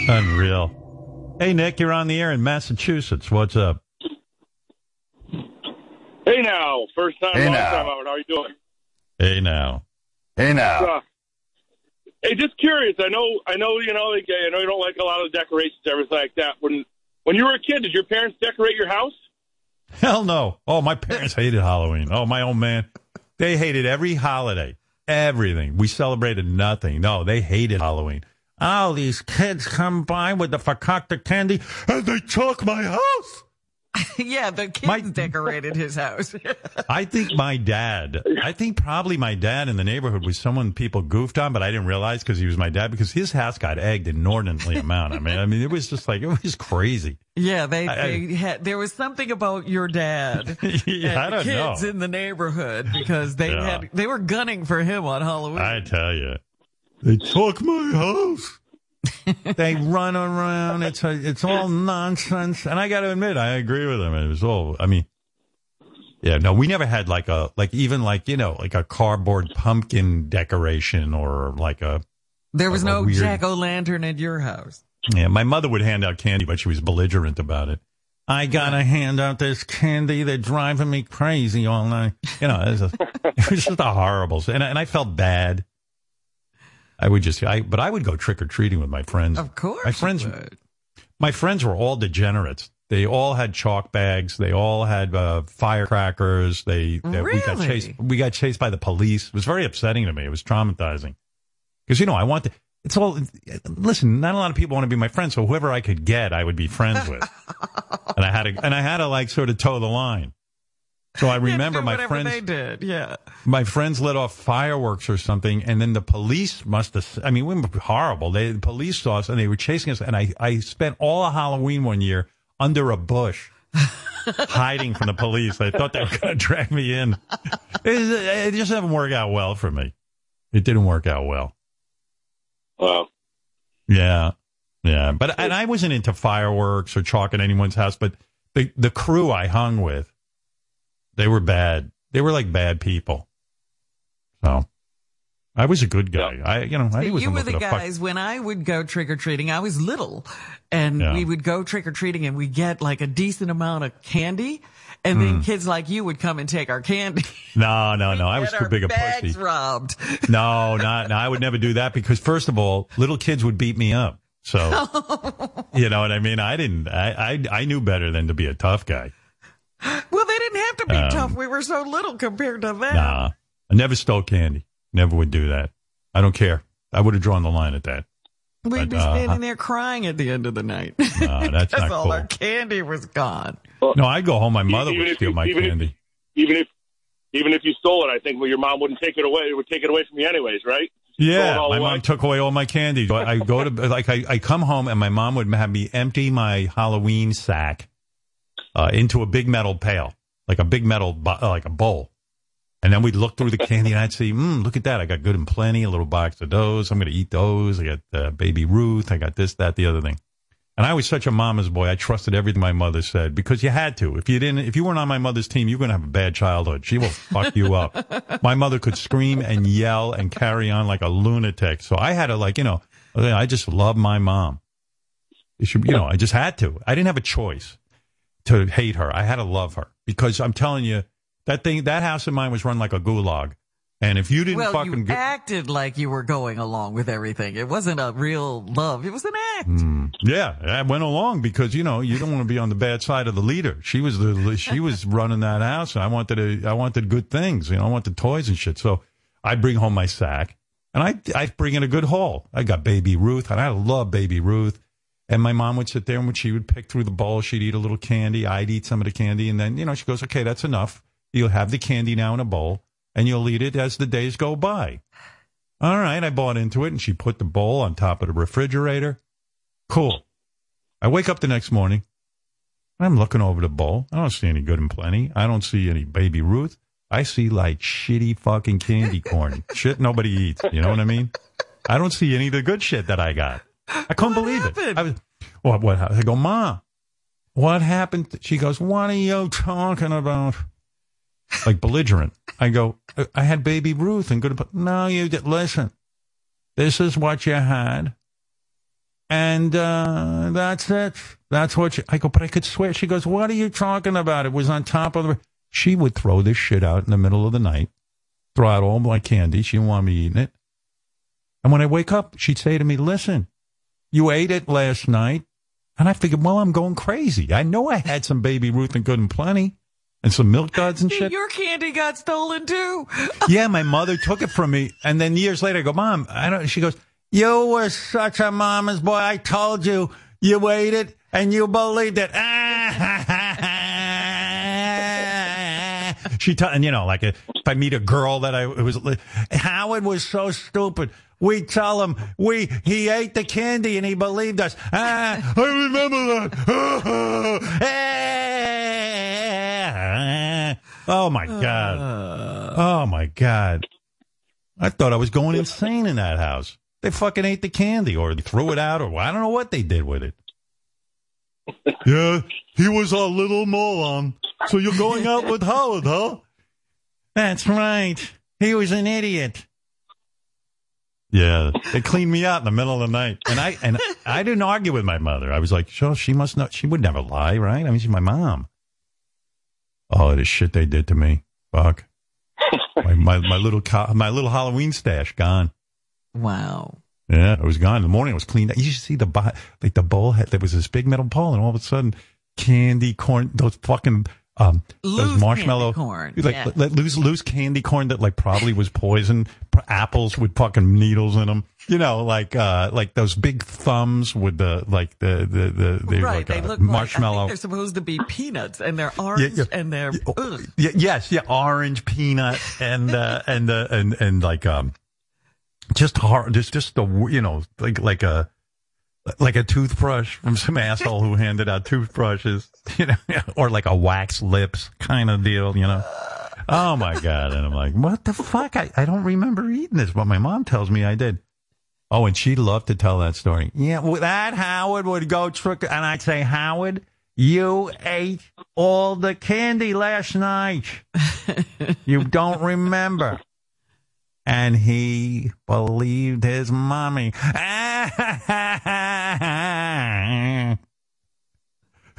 Unreal. Hey, Nick, you're on the air in Massachusetts. What's up? Hey now, first time, Hey long now. time out. How are you doing? Hey, now. Hey, Uh, hey, just curious. I know, I know, you know, like, I know you don't like a lot of the decorations, everything like that. When when you were a kid, did your parents decorate your house? Hell no. Oh, my parents hated Halloween. Oh, my old man. They hated every holiday, everything. We celebrated nothing. No, they hated Halloween. Oh, these kids come by with the fakakta candy and they took my house. yeah, the kids decorated his house. I think my dad, I think probably my dad in the neighborhood was someone people goofed on, but I didn't realize because he was my dad because his house got egged inordinately amount. I mean, I mean, it was just like, it was crazy. yeah, they, I- they had, there was something about your dad Yeah, I and don't kids know. in the neighborhood because they Yeah. had, they were gunning for him on Halloween. I tell you, they took my house. They run around. It's a, it's all nonsense. And I got to admit, I agree with them. It was all. I mean, yeah, no, we never had like a like even like you know like a cardboard pumpkin decoration or like a. there was a no weird- jack o' lantern at your house. Yeah, my mother would hand out candy, but she was belligerent about it. I gotta hand out this candy. They're driving me crazy all night. You know, it was, a, it was just a horrible. And, I- and I felt bad. I would just, I, but I would go trick or treating with my friends. Of course my friends, my friends were all degenerates. They all had chalk bags. They all had uh, firecrackers. They, they we got chased. We got chased by the police. It was very upsetting to me. It was traumatizing because you know I want to. It's all. Listen, not a lot of people want to be my friend, so whoever I could get, I would be friends with. and I had to, and I had to like sort of toe the line. So I You had to remember my friends they did. Yeah. my friends lit off fireworks or something, and then the police must have. I mean, we were horrible. They the police saw us and they were chasing us. And I I spent all of Halloween one year under a bush, hiding from the police. I thought they were going to drag me in. It, it just didn't work out well for me. It didn't work out well. Wow. Yeah, yeah. But and I wasn't into fireworks or chalk at anyone's house. But the the crew I hung with, they were bad. They were like bad people. So I was a good guy. I you know I wasn't you were the to fuck- guys when I would go trick or treating. I was little, and Yeah. we would go trick or treating, and we get like a decent amount of candy, and then Mm. kids like you would come and take our candy. No, no, no. I was too big a pussy. robbed. No, not. No, I would never do that because first of all, little kids would beat me up. So you know what I mean. I didn't. I I, I knew better than to be a tough guy. Well, they didn't have to be Um, tough. We were so little compared to them. Nah, I never stole candy. Never would do that. I don't care. I would have drawn the line at that. We'd be But, uh, standing there crying at the end of the night. No, that's not all cool. our candy was gone. No, I'd go home. My mother would steal you- my even if- candy. Even if even if you stole it, I think well, your mom wouldn't take it away. It would take it away from you anyways, right? Throw Yeah, my away. mom took away all my candy. So I I go to like I, I come home and my mom would have me empty my Halloween sack uh, into a big metal pail, like a big metal bo- uh, like a bowl, and then we'd look through the candy and I'd see, mm, look at that, I got good and plenty, a little box of those. I'm going to eat those. I got uh, baby Ruth. I got this, that, the other thing. And I was such a mama's boy. I trusted everything my mother said because you had to. If you didn't, if you weren't on my mother's team, you're going to have a bad childhood. She will fuck you up. My mother could scream and yell and carry on like a lunatic. So I had to like, you know, I just love my mom. It should, you know, I just had to. I didn't have a choice to hate her. I had to love her because I'm telling you that thing, that house of mine was run like a gulag. And if you didn't well, fucking you go- acted like you were going along with everything. It wasn't a real love. It was an act. Mm. Yeah, I went along because you know you don't want to be on the bad side of the leader. She was the she was running that house, and I wanted to, I wanted good things. You know, I wanted toys and shit. So I bring home my sack, and I I bring in a good haul. I got Baby Ruth, and I love Baby Ruth. And my mom would sit there, and when she would pick through the bowl, she'd eat a little candy. I'd eat some of the candy, and then you know she goes, "Okay, that's enough. You'll have the candy now in a bowl, and you'll eat it as the days go by." All right, I bought into it, and she put the bowl on top of the refrigerator. Cool. I wake up the next morning. I'm looking over the bowl. I don't see any good and plenty. I don't see any baby Ruth. I see like shitty fucking candy corn. shit nobody eats. You know what I mean? I don't see any of the good shit that I got. I couldn't believe it. I was, what, what, I go, Ma, what happened? She goes, what are you talking about? Like belligerent. I go, I- I had baby Ruth and good. No, you did. Listen, this is what you had. And uh, that's it. That's what you, I go, but I could swear. She goes, What are you talking about? It was on top of the. She would throw this shit out in the middle of the night, throw out all my candy. She didn't want me eating it. And when I wake up, she'd say to me, Listen, you ate it last night. And I figured, Well, I'm going crazy. I know I had some baby Ruth and Good and Plenty and some milk duds and shit. Your candy got stolen too. yeah, my mother took it from me, and then years later, I go, Mom, I don't. She goes, You were such a mama's boy. I told you, you ate it, and you believed it. she, t- and you know, like a, if I meet a girl that I was, Howard was so stupid. We tell him we he ate the candy and he believed us. Ah, I remember that. oh my god. Oh my god. I thought I was going insane in that house. They fucking ate the candy or threw it out or I don't know what they did with it. yeah, he was a little moron. So you're going out with Howard, huh? That's right. He was an idiot. Yeah, they cleaned me out in the middle of the night, and I and I didn't argue with my mother. I was like, "Sure, she must not. She would never lie, right? I mean, she's my mom." Oh, the shit they did to me! Fuck. my, my my little co- my little Halloween stash gone. Wow. Yeah, it was gone. In the morning, it was cleaned. You should see the bo- like the bowl had there was this big metal bowl, and all of a sudden, candy corn, those fucking um, Loose those marshmallow candy corn, like yeah. like loose loose candy corn that like probably was poison. Apples with fucking needles in them. You know, like uh like those big thumbs with the like the the the, the right. like, they look Like, marshmallow. think they're supposed to be peanuts, and they're orange, and they're. ugh. Y- yes, yeah, orange peanut and uh, and uh, and and like um, just hard, just just the you know like like a like a toothbrush from some asshole who handed out toothbrushes, you know, or like a wax lips kind of deal, you know. Oh my god! And I'm like, what the fuck? I I don't remember eating this, but my mom tells me I did. Oh, and she loved to tell that story. Yeah, well, that Howard would go trick, and I'd say, Howard, you ate all the candy last night. you don't remember. And he believed his mommy. yeah,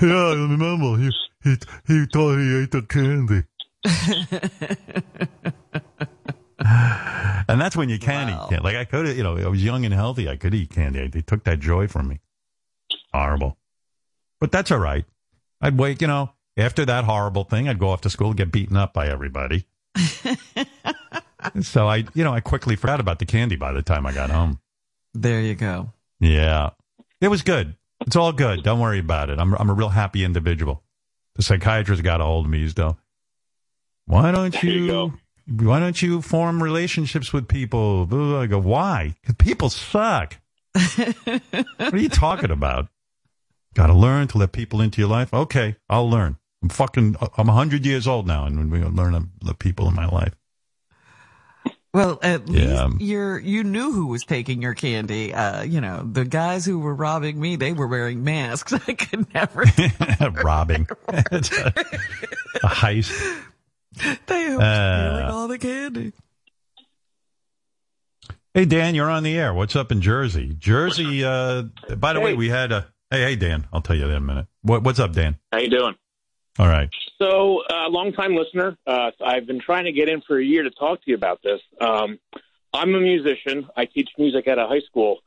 I remember. He, he, he thought he ate the candy. and that's when you can eat candy. Like I could, you know, I was young and healthy. I could eat candy. They took that joy from me. Horrible. But that's all right. I'd wait, you know, after that horrible thing, I'd go off to school, get beaten up by everybody. so I, you know, I quickly forgot about the candy by the time I got home. There you go. Yeah. It was good. It's all good. Don't worry about it. I'm, I'm a real happy individual. The psychiatrist got a hold of me. He's though, why don't you, why don't you form relationships with people? I go, why? 'Cause people suck. what are you talking about? Got to learn to let people into your life. Okay, I'll learn. I'm fucking. I'm hundred years old now, and we learn to let people in my life. Well, at Yeah. least you're you knew who was taking your candy. Uh, you know, the guys who were robbing me, they were wearing masks. I could never. Robbing. It's a, a heist. they were Uh, stealing all the candy. Hey Dan, you're on the air. What's up in Jersey? Jersey. Uh, by the way, we had a. Hey, hey Dan. I'll tell you that in a minute. What, what's up, Dan? How you doing? All right. So, uh, long time listener. Uh, I've been trying to get in for a year to talk to you about this. Um, I'm a musician. I teach music at a high school,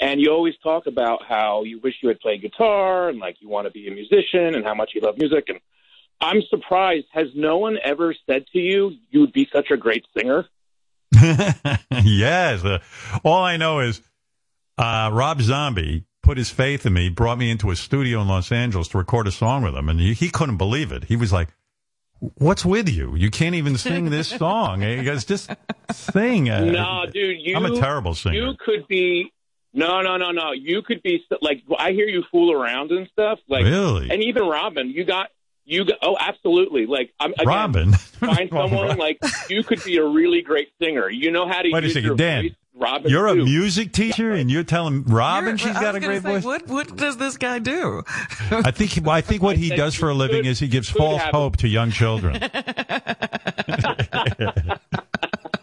and you always talk about how you wish you had played guitar and like you want to be a musician and how much you love music. And I'm surprised. Has no one ever said to you you would be such a great singer? yes. Uh, all I know is uh, Rob Zombie put his faith in me, brought me into a studio in Los Angeles to record a song with him, and he, he couldn't believe it. He was like, "What's with you? You can't even sing this song." He goes, "Just sing." Uh, no, dude. You, I'm a terrible singer. You could be No, no, no, no. You could be like I hear you fool around and stuff. Like Really? and even Robin, you got you got oh absolutely. Like I'm again, Robin? Find someone like you could be a really great singer. You know how to Wait a use second, your Dan. voice. Robin, You're a too. music teacher, and you're telling Robin You're- she's got a great say, voice. What what does this guy do? I think well, I think what he does for a living is he gives false it. hope to young children.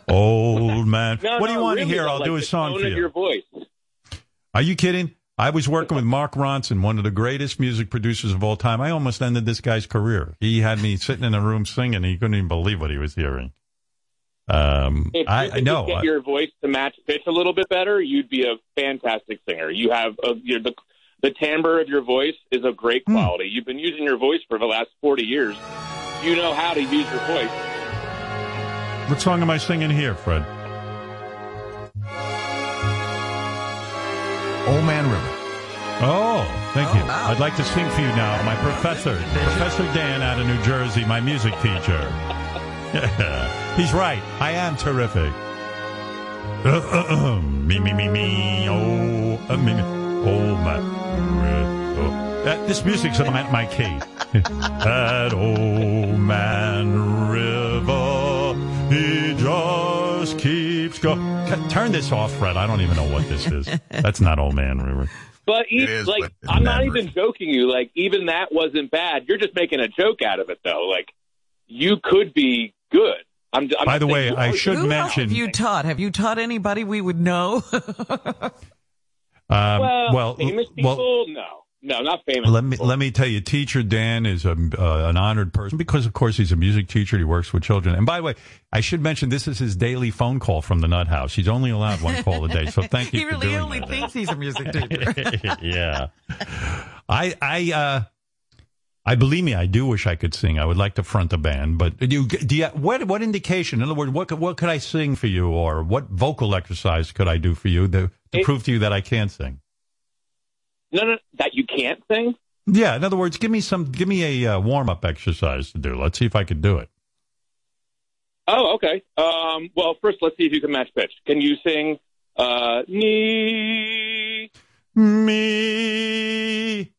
Old man, No, what do you no, want really, to hear? I'll like do a song for you. Your voice. Are you kidding? I was working with Mark Ronson, one of the greatest music producers of all time. I almost ended this guy's career. He had me sitting in a room singing. He couldn't even believe what he was hearing. Um, If you I, I know. get I- your voice to match pitch a little bit better, you'd be a fantastic singer. You have a, you're the the timbre of your voice is of great Hmm. quality. You've been using your voice for the last forty years. You know how to use your voice. what song am I singing here, Fred? Old Man River. Oh, thank you. I'd like to sing for you now. My professor, Professor Dan out of New Jersey, my music teacher. He's right. I am terrific. Uh, uh, uh, me, me, me, me. Oh, uh, me, me. Oh, my. Uh, that, this music's on my, my key. that old man river, he just keeps going. Turn this off, Fred. I don't even know what this is. That's not old man river. But even is, like but I'm not even joking you. Like even that wasn't bad. You're just making a joke out of it though. Like you could be good. I'm, I'm By the way, I should Who else mention. have you taught? Have you taught anybody we would know? Um, well, well, famous well, people. no, no, not famous. let me people. let me tell you, teacher Dan is a, uh, an honored person because, of course, he's a music teacher. He works with children. And by the way, I should mention this is his daily phone call from the Nut House. He's only allowed one call a day, so thank you he for really doing only that. thinks he's a music teacher. yeah, I I uh, I believe me, I do wish I could sing. I would like to front a band, but do you, do you what what indication? In other words, what could, what could I sing for you, or what vocal exercise could I do for you to, to It- prove to you that I can sing? no, no, that you can't sing. Yeah, in other words, give me some, give me a uh, warm up exercise to do. Let's see if I could do it. Oh, okay. Um, well, first, let's see if you can match pitch. Can you sing? Uh, knee. Me.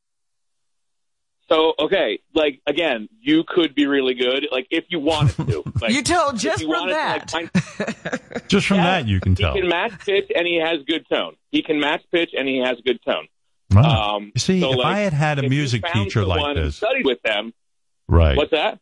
So, okay, like again, you could be really good. Like if you wanted to. Like, you tell just you from wanted to, like, that. find- Just from Yeah. that, you can tell. he can match pitch and he has good tone. He can match pitch and he has good tone. Wow. Um, See, so, if like, I had had a music teacher like someone and this, studied with them. right? What's that?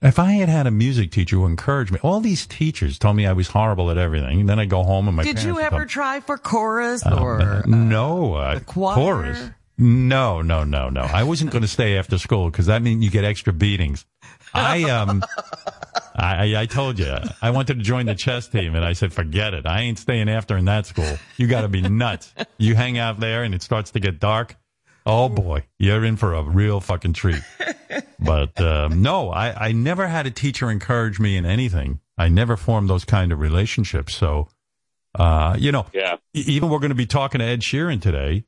If I had had a music teacher who encouraged me, all these teachers told me I was horrible at everything. And then I go home and my Did parents you ever tell try for chorus uh, or no uh, choir? chorus? No, no, no, no. I wasn't going to stay after school because that means you get extra beatings. I um, I, I told you I wanted to join the chess team, and I said, forget it. I ain't staying after in that school. You got to be nuts. You hang out there, and it starts to get dark. Oh boy, you're in for a real fucking treat. But um, no, I, I never had a teacher encourage me in anything. I never formed those kind of relationships. So, uh, you know, Yeah. even we're going to be talking to Ed Sheeran today.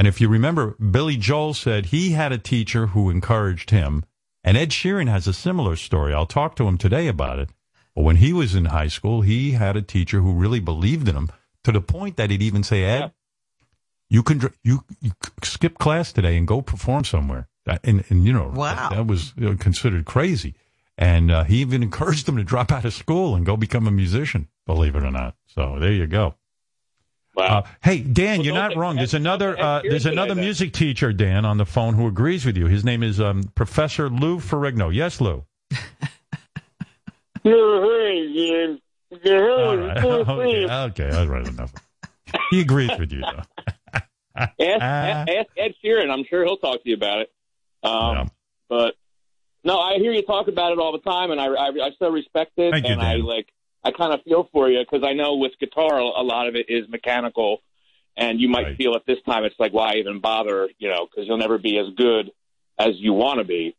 And if you remember, Billy Joel said he had a teacher who encouraged him. And Ed Sheeran has a similar story. I'll talk to him today about it. But when he was in high school, he had a teacher who really believed in him to the point that he'd even say, Ed, Yeah. you can dr- you, you skip class today and go perform somewhere. And, and you know, Wow. that, that was considered crazy. And uh, he even encouraged him to drop out of school and go become a musician, believe it or not. So there you go. Wow. Uh, hey, Dan, Well, you're don't wrong. There's another uh, there's another music teacher, Dan, on the phone who agrees with you. His name is um, Professor Lou Ferrigno. Yes, Lou. All right. okay, okay, all right, enough. He agrees with you, though. ask, ask, ask Ed Sheeran. I'm sure he'll talk to you about it. Um, Yeah. But no, I hear you talk about it all the time, and I I, I so respect it, Thank you, and I like I kind of feel for you because I know with guitar a lot of it is mechanical, and you might Right. feel at this time it's like why even bother, you know, because you'll never be as good as you want to be.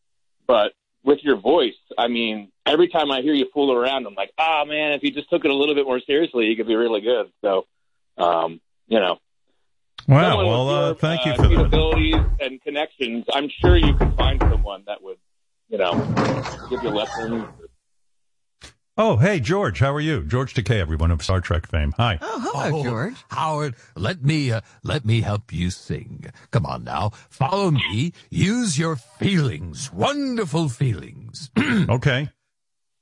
But with your voice, I mean, every time I hear you fool around, I'm like, ah, man, if you just took it a little bit more seriously, you could be really good. So, um, you know. Wow. Well, uh, your, thank you uh, for that. capabilities and connections. I'm sure you can find someone that would, you know, give you lessons. Oh, hey, George, how are you? George Takei, everyone of Star Trek fame. Hi. Oh, hello, George. Howard, let me uh, let me help you sing. Come on now, follow me. Use your feelings, wonderful feelings. okay.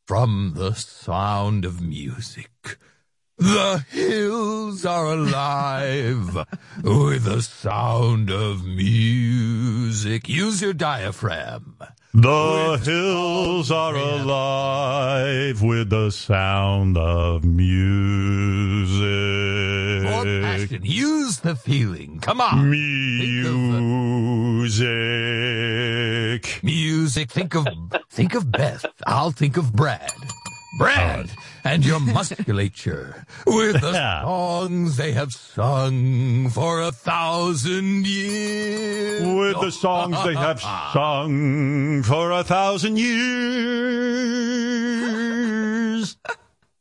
From the sound of music, the hills are alive with the sound of music. Use your diaphragm. The hills are alive with the sound of music. More passion. Use the feeling. Come on. Music. Music. Think of think of Beth. I'll think of Brad. Brad and your musculature with the songs they have sung for a thousand years. With the songs they have sung for a thousand years.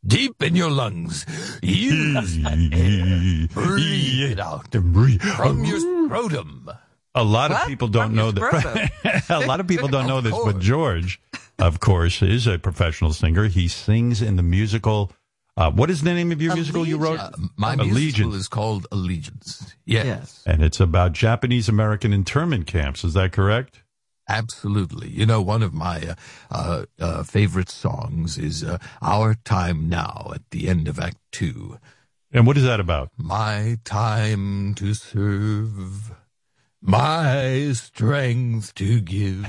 Deep in your lungs, use that air. Breathe it out from your scrotum. A lot What? of people don't From know that. a lot of people don't know Of this, but. George, of course, is a professional singer. He sings in the musical. Uh, what is the name of your musical you wrote? Uh, my musical is called Allegiance. Yes. And it's about Japanese American internment camps. Is that correct? Absolutely. You know, one of my uh, uh, uh, favorite songs is uh, Our Time Now at the end of Act Two. And what is that about? My time to serve, my strength to give,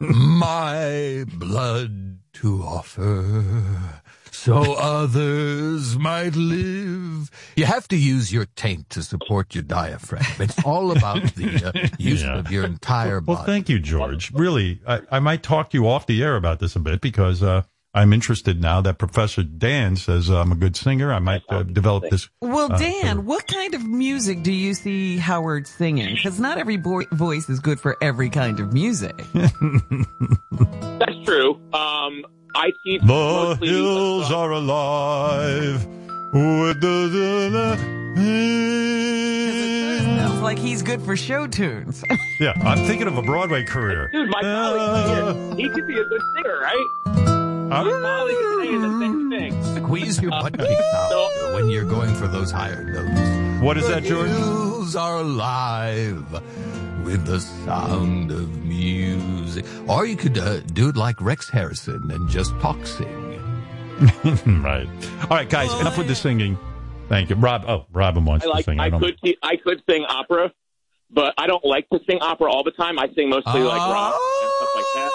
my blood to offer, so others might live. You have to use your taint to support your diaphragm. It's all about the uh, use Yeah. of your entire body. Well, thank you, George. Really, I, I might talk to you off the air about this a bit because uh, I'm interested now that Professor Dan says I'm a good singer. I might uh, develop this. Well, uh, Dan, what kind of music do you see Howard singing? Because not every boy- voice is good for every kind of music. That's true. Um, I teach The hills are alive with the. Sounds like he's good for show tunes. Yeah, I'm thinking of a Broadway career. Dude, my colleague, he could be a good singer, right? My colleague is saying the same thing. Squeeze your butt cheeks out when you're going for those higher notes. What is the that, George? hills are alive with the sound of music. Or you could uh, do it like Rex Harrison and just talk sing. right. All right, guys, enough with the singing. Thank you. Rob, oh, Robin wants I like. to sing. I don't- could. see- I could sing opera, but I don't like to sing opera all the time. I sing mostly like rock and stuff like that.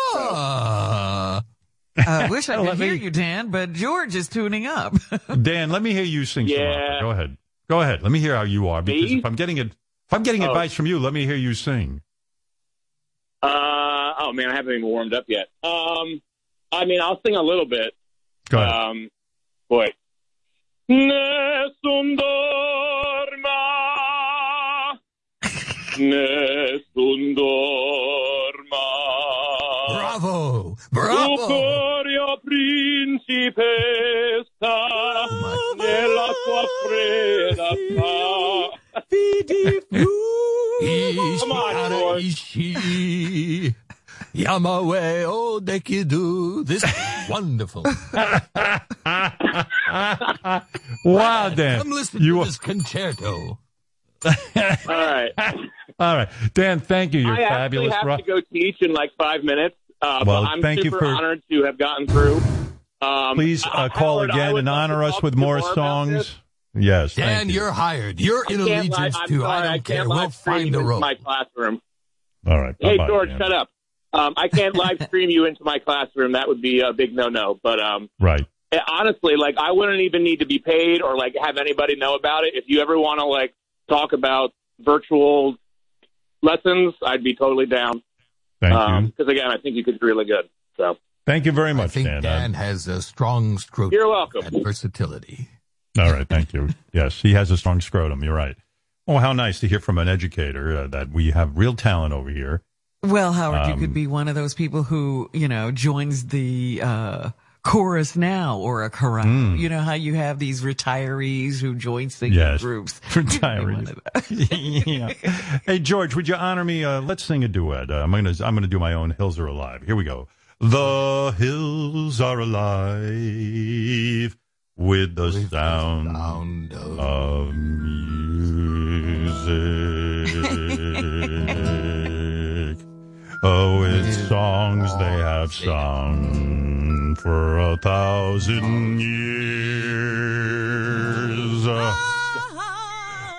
So. Uh, I wish I could hear me- you, Dan, but George is tuning up. Dan, let me hear you sing Yeah. opera. Go ahead. Go ahead. Let me hear how you are because Me? if I'm getting it, if I'm getting Oh. advice from you, let me hear you sing. Uh, oh man, I haven't even warmed up yet. Um, I mean, I'll sing a little bit. Go ahead. Um, boy. Nessun dorma, nessun dorma. bravo! Tu Bravo! corio principessa, nella tua fredda sta. Come on, George. Eh. Ishi, Yamawe o dekidu. This is wonderful. wow, Dan. Come listen you to are- this concerto. All right. All right. Dan, thank you. You're I fabulous. actually Ro- have to go teach in like five minutes. Uh, Well, but I'm thank you super for- honored to have gotten through. Um, Please uh, call Howard, again and honor us with to more songs. Yes. Dan, thank you. you're hired. You're in I can't allegiance li- to. sorry, I don't can't care. live We'll stream find you a into rope. my classroom. All right. Hey, bye-bye, George, Dan. shut up. Um, I can't live stream you into my classroom. That would be a big no-no. But um, Right. eh, honestly, like I wouldn't even need to be paid or like have anybody know about it. If you ever want to like talk about virtual lessons, I'd be totally down. Thank Um, you. Because again, I think you could do really good. So Thank you very much. I much, think Dan. Dan has a strong scrotum you're welcome. and versatility. All right. Thank you. Yes, he has a strong scrotum. You're right. Oh, how nice to hear from an educator uh, that we have real talent over here. Well, Howard, you Um, could be one of those people who, you know, joins the uh, chorus now or a chorale. Mm. You know how you have these retirees who join singing Yes. groups. Retirees. yeah. Hey, George, would you honor me? Uh, let's sing a duet. Uh, I'm gonna I'm gonna do my own "Hills Are Alive." Here we go. The hills are alive with the sound, of music. oh, with songs they have sung for a thousand years.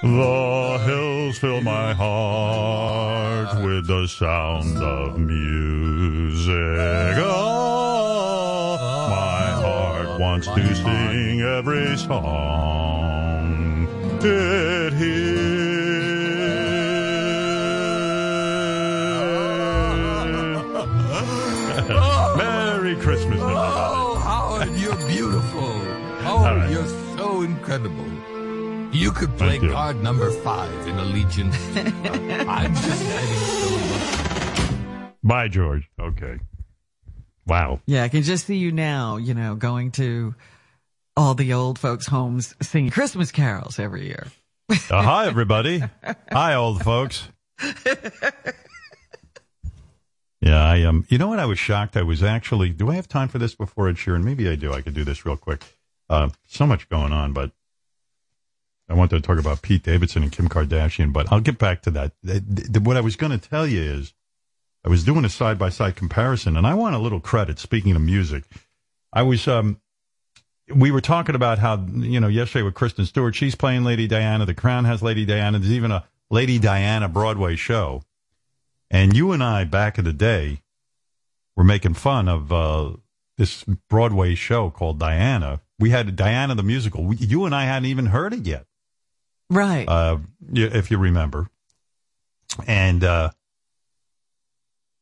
The hills fill my heart with the sound of music. Oh, my heart wants to sing every song it hears. Merry Christmas, Oh, All right. you're so incredible. You could play you. card number five in Allegiance. I'm just having so much. Bye, George. Okay. Wow. Yeah, I can just see you now, you know, going to all the old folks' homes singing Christmas carols every year. Uh, hi, everybody. hi, old folks. Yeah, I Um, you know what? I was shocked. I was actually. Do I have time for this before Ed Sheeran? Maybe I do. I could do this real quick. Uh, so much going on, but I wanted to talk about Pete Davidson and Kim Kardashian. But I'll get back to that. Th- th- What I was going to tell you is, I was doing a side by side comparison, and I want a little credit. Speaking of music, I was. Um, we were talking about how you know yesterday with Kristen Stewart, she's playing Lady Diana. The Crown has Lady Diana. There's even a Lady Diana Broadway show. And you and I back in the day were making fun of uh, this Broadway show called Diana. We had Diana the musical. You and I hadn't even heard it yet, Right. uh, if you remember. And uh,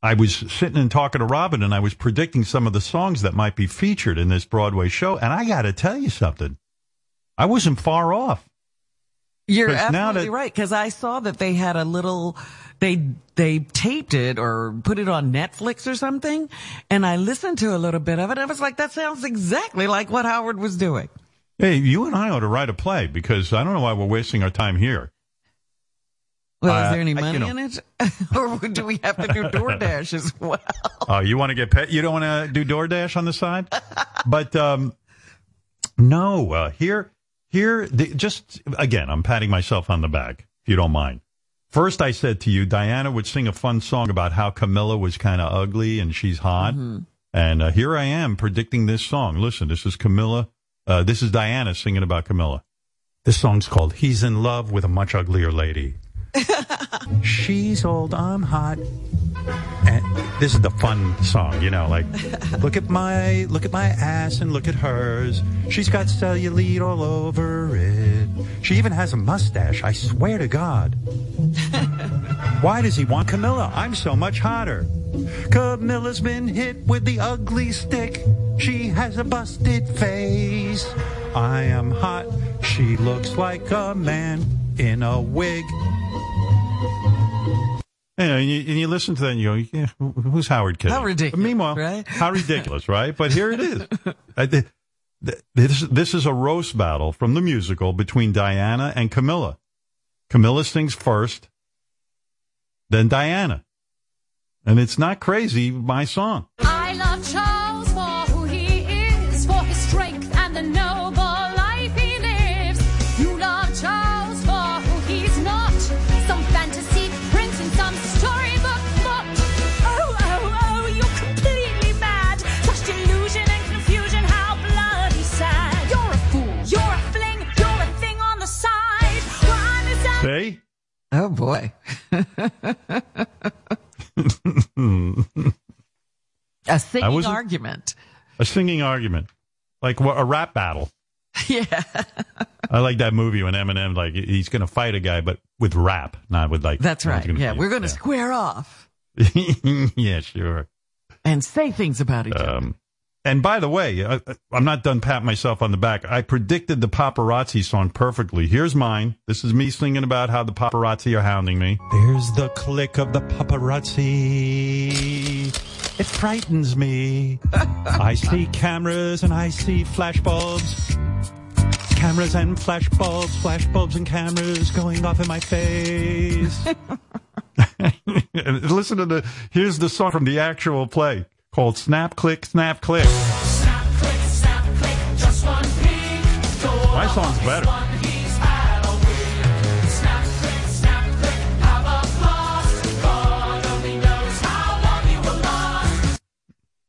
I was sitting and talking to Robin, and I was predicting some of the songs that might be featured in this Broadway show. And I got to tell you something, I wasn't far off. You're absolutely that- right because I saw that they had a little they they taped it or put it on Netflix or something, and I listened to a little bit of it. and I was like, that sounds exactly like what Howard was doing. Hey, you and I ought to write a play because I don't know why we're wasting our time here. Well, Uh, is there any money in it, or do we have to do DoorDash as well? Oh, you want to get paid? You don't want to do DoorDash on the side? but um, no, uh, here, here, the, just again, I'm patting myself on the back, if you don't mind. First, I said to you, Diana would sing a fun song about how Camilla was kind of ugly and she's hot. And uh, here I am predicting this song. Listen, this is Camilla. Uh, this is Diana singing about Camilla. This song's called He's in Love with a Much Uglier Lady. She's old, I'm hot. And this is the fun song, you know, like look at my look at my ass and look at hers. She's got cellulite all over it. She even has a mustache, I swear to God. Why does he want Camilla? I'm so much hotter. Camilla's been hit with the ugly stick. She has a busted face. I am hot. She looks like a man in a wig. Yeah, and you, and you listen to that and you go, yeah, who's Howard kidding? How ridiculous, meanwhile, right? how ridiculous, right? But here it is. I thi- this, this is a roast battle from the musical between Diana and Camilla. Camilla sings first, then Diana. And it's not crazy, my song. I'm as See? Oh boy. a singing argument. A singing argument. Like a rap battle. Yeah. I like that movie when Eminem, like, he's going to fight a guy, but with rap, not with like. That's right. Yeah, we're going to square off yeah, sure. and say things about each um, other. And by the way, I, I'm not done patting myself on the back. I predicted the paparazzi song perfectly. Here's mine. This is me singing about how the paparazzi are hounding me. There's the click of the paparazzi. It frightens me. I see cameras and I see flashbulbs. Cameras and flashbulbs, flashbulbs and cameras going off in my face. and listen to the, here's the song from the actual play called Snap Click Snap Click. Snap, click, snap, click, just one peek. Go My song's better. one, he's Halloween. Snap, click, snap, click, have a blast. God only knows how long you will last.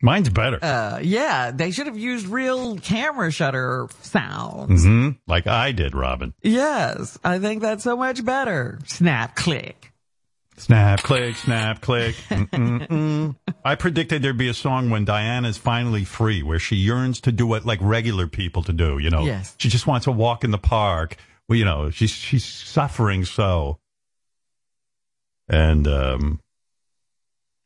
Mine's better. Uh, yeah, they should have used real camera shutter sounds. hmm Like I did, Robin. Yes, I think that's so much better. Snap, click. Snap, click, snap, click. Mm-mm-mm. I predicted there'd be a song when Diana's finally free, where she yearns to do what like regular people to do. You know, Yes. she just wants to walk in the park. Well, you know, she's she's suffering so. And um,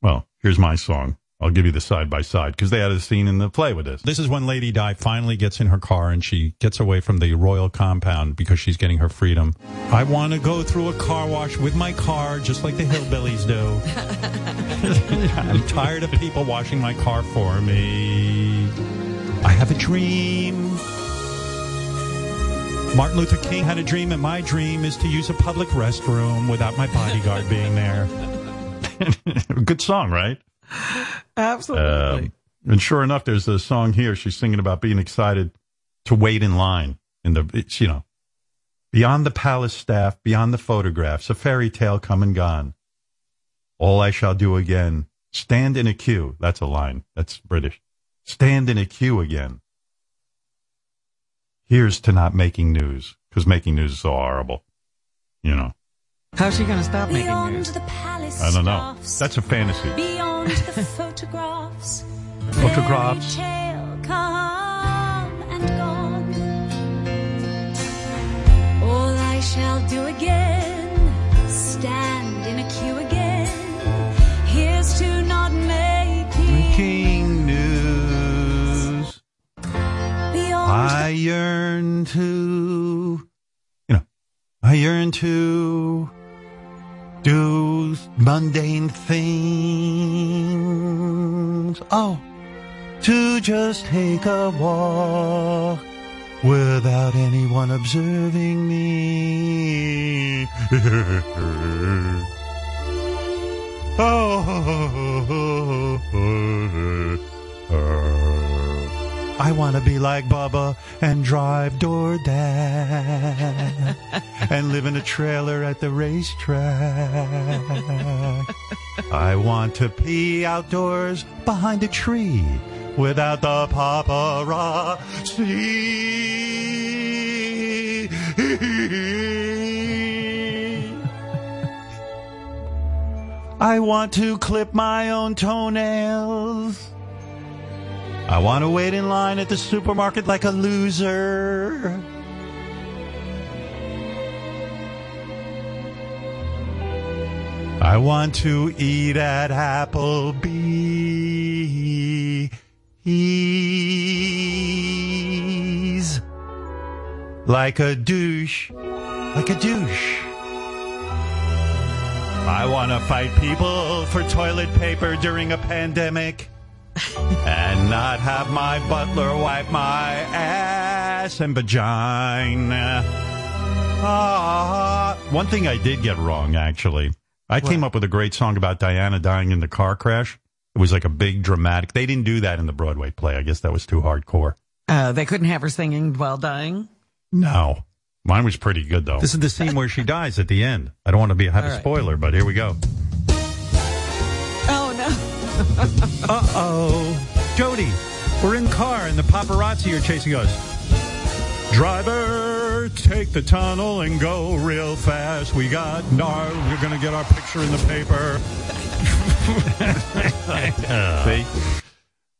well, here's my song. I'll give you the side by side because they had a scene in the play with this. This is when Lady Di finally gets in her car and she gets away from the royal compound because she's getting her freedom. I want to go through a car wash with my car just like the hillbillies do. I'm tired of people washing my car for me. I have a dream. Martin Luther King had a dream, and my dream is to use a public restroom without my bodyguard being there. Good song, right? Absolutely. Um, and sure enough, there's a song here. She's singing about being excited to wait in line in the, it's, you know, beyond the palace staff, beyond the photographs, a fairy tale come and gone. All I shall do again, stand in a queue. That's a line. That's British. Stand in a queue again. Here's to not making news, because making news is so horrible. You know, How's she going to stop making news? the palace I don't know. That's a fantasy. Beyond the photographs. Photographs. Tale come and gone. All I shall do again, stand in a queue again. Here's to not making Making news. beyond I yearn to, you know, I yearn to do mundane things. Oh, to just take a walk without anyone observing me. oh. I want to be like Bubba and drive DoorDash and live in a trailer at the racetrack. I want to pee outdoors behind a tree without the paparazzi. I want to clip my own toenails. I want to wait in line at the supermarket like a loser. I want to eat at Applebee's like a douche, like a douche. I want to fight people for toilet paper during a pandemic and not have my butler wipe my ass and vagina. Ah, one thing I did get wrong, actually. I came up with a great song about Diana dying in the car crash. It was like a big dramatic. They didn't do that in the Broadway play. I guess that was too hardcore. Uh, they couldn't have her singing while dying. No. Mine was pretty good, though. This is the scene where she dies at the end. I don't want to be have All a right. spoiler, but here we go. Uh oh. Dodi, we're in car and the paparazzi are chasing us. Driver, take the tunnel and go real fast. We got nar. We're going to get our picture in the paper. See?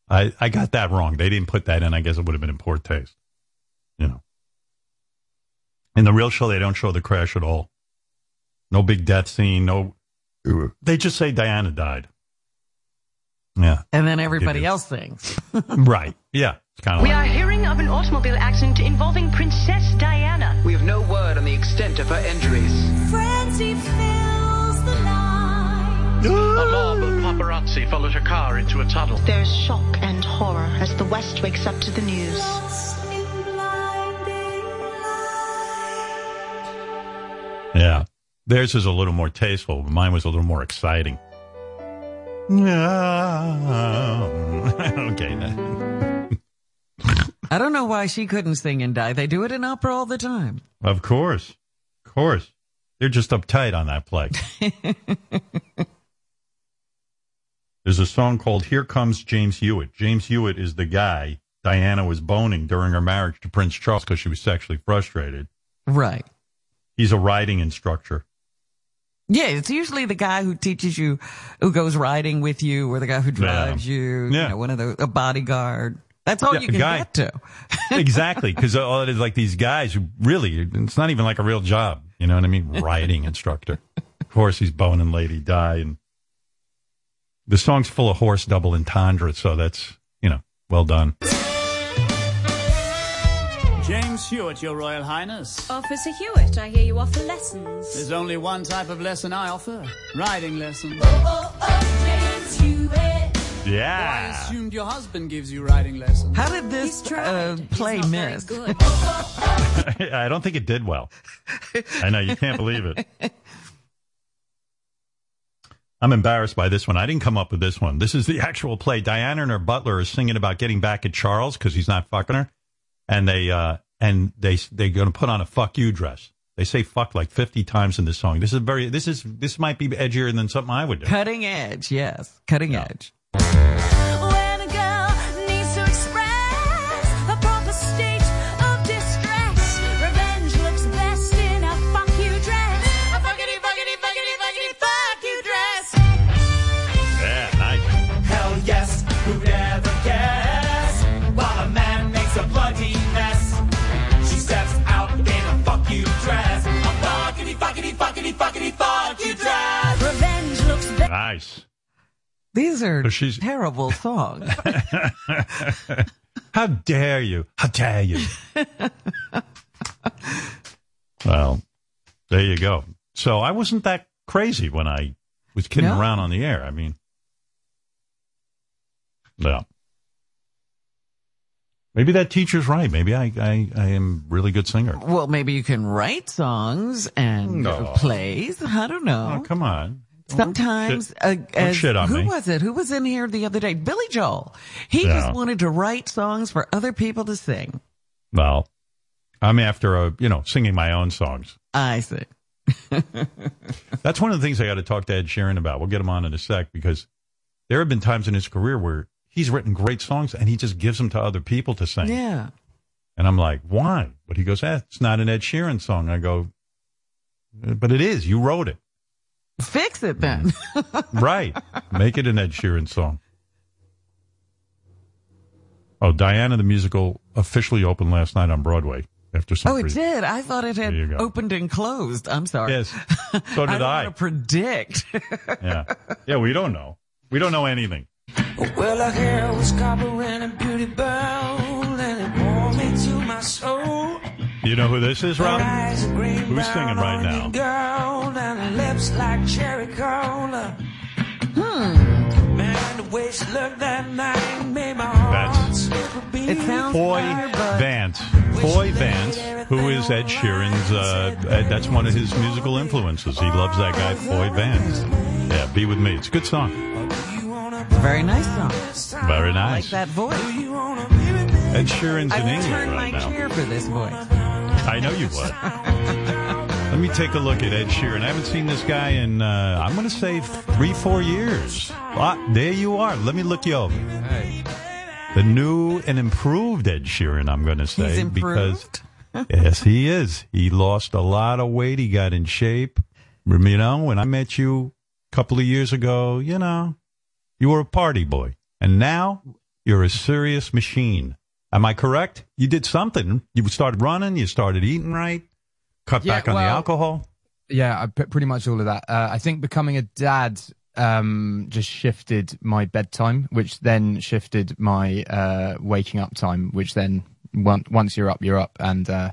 I, I got that wrong. They didn't put that in. I guess it would have been in poor taste. You know. In the real show, they don't show the crash at all. No big death scene. No. They just say Diana died. Yeah. And then everybody else sings. right. Yeah. It's kind of We like. are hearing of an automobile accident involving Princess Diana. We have no word on the extent of her injuries. frenzy fills the night. A mob of paparazzi followed her car into a tunnel. There's shock and horror as the West wakes up to the news. Lost in blinding Yeah. Theirs is a little more tasteful, but mine was a little more exciting. okay, then. I don't know why she couldn't sing and die. They do it in opera all the time. Of course. Of course. They're just uptight on that play. There's a song called Here Comes James Hewitt. James Hewitt is the guy Diana was boning during her marriage to Prince Charles because she was sexually frustrated. Right. He's a riding instructor. Yeah, it's usually the guy who teaches you, who goes riding with you, or the guy who drives you. Yeah. You know, one of the a bodyguard. That's all Yeah, you can guy- get to. exactly. Because all it is like these guys who really, it's not even like a real job. You know what I mean? Riding instructor. Of course, he's bone and Lady Di, And the song's full of horse double entendre. So that's, you know, well done. James Hewitt, Your Royal Highness. Officer Hewitt, I hear you offer lessons. There's only one type of lesson I offer riding lessons. Oh, oh, oh, James Hewitt. Yeah. I assumed your husband gives you riding lessons. How did this uh, play miss? I don't think it did well. I know, you can't believe it. I'm embarrassed by this one. I didn't come up with this one. This is the actual play. Diana and her butler are singing about getting back at Charles because he's not fucking her, and they uh and they they're going to put on a fuck you dress. They say fuck like 50 times in this song. This is very this is this might be edgier than something I would do. Cutting edge, yes. Cutting edge. Nice. These are So she's- terrible songs. How dare you? How dare you? well, there you go. So I wasn't that crazy when I was kidding No. around on the air. I mean, yeah. Maybe that teacher's right. Maybe I, I, I am a really good singer. well, maybe you can write songs and No. plays. I don't know. Oh, come on. Sometimes, Shit. uh, as, shit on who me. was it? Who was in here the other day? Billy Joel. He Yeah. just wanted to write songs for other people to sing. Well, I'm after a, you know, singing my own songs. I see. That's one of the things I got to talk to Ed Sheeran about. We'll get him on in a sec because there have been times in his career where he's written great songs and he just gives them to other people to sing. Yeah. And I'm like, why? But he goes, eh, it's not an Ed Sheeran song. I go, "Uh, but it is. You wrote it. Fix it then. right. Make it an Ed Sheeran song. Oh, Diana the musical officially opened last night on Broadway after some oh, it reason. did. I thought it had you go. opened and closed. I'm sorry. Yes. So did I. I. don't want to predict. Yeah. Yeah, we don't know. We don't know anything. Well, her hair was copper and a beauty bowl, and it warmed me to my soul. You know who this is, Rob? Her eyes are green Who's singing right now? Gold and her lips like cherry cola. Hmm. Man, the way she looked that night made my heart That's skip a beat. It sounds Foy familiar, Vance. Foy Vance, who is Ed Sheeran's, uh, Ed- that's one of his musical influences. He loves that guy, Foy Vance. Yeah, Be With Me. It's a good song. very nice song. Very I like that voice. Ed Sheeran's I in would turn my right now. chair for this voice. I know you would. Let me take a look at Ed Sheeran. I haven't seen this guy in, uh, I'm going to say three, four years. Ah, there you are. Let me look you over. The new and improved Ed Sheeran, I'm going to say. Because, yes, he is. He lost a lot of weight. He got in shape. You know, when I met you a couple of years ago, you know, you were a party boy. And now you're a serious machine. Am I correct? You did something. You started running. You started eating right. Cut Yeah, back on the alcohol. Yeah, I put pretty much all of that. Uh, I think becoming a dad um, just shifted my bedtime, which then shifted my uh, waking up time, which then once once you're up, you're up, and uh,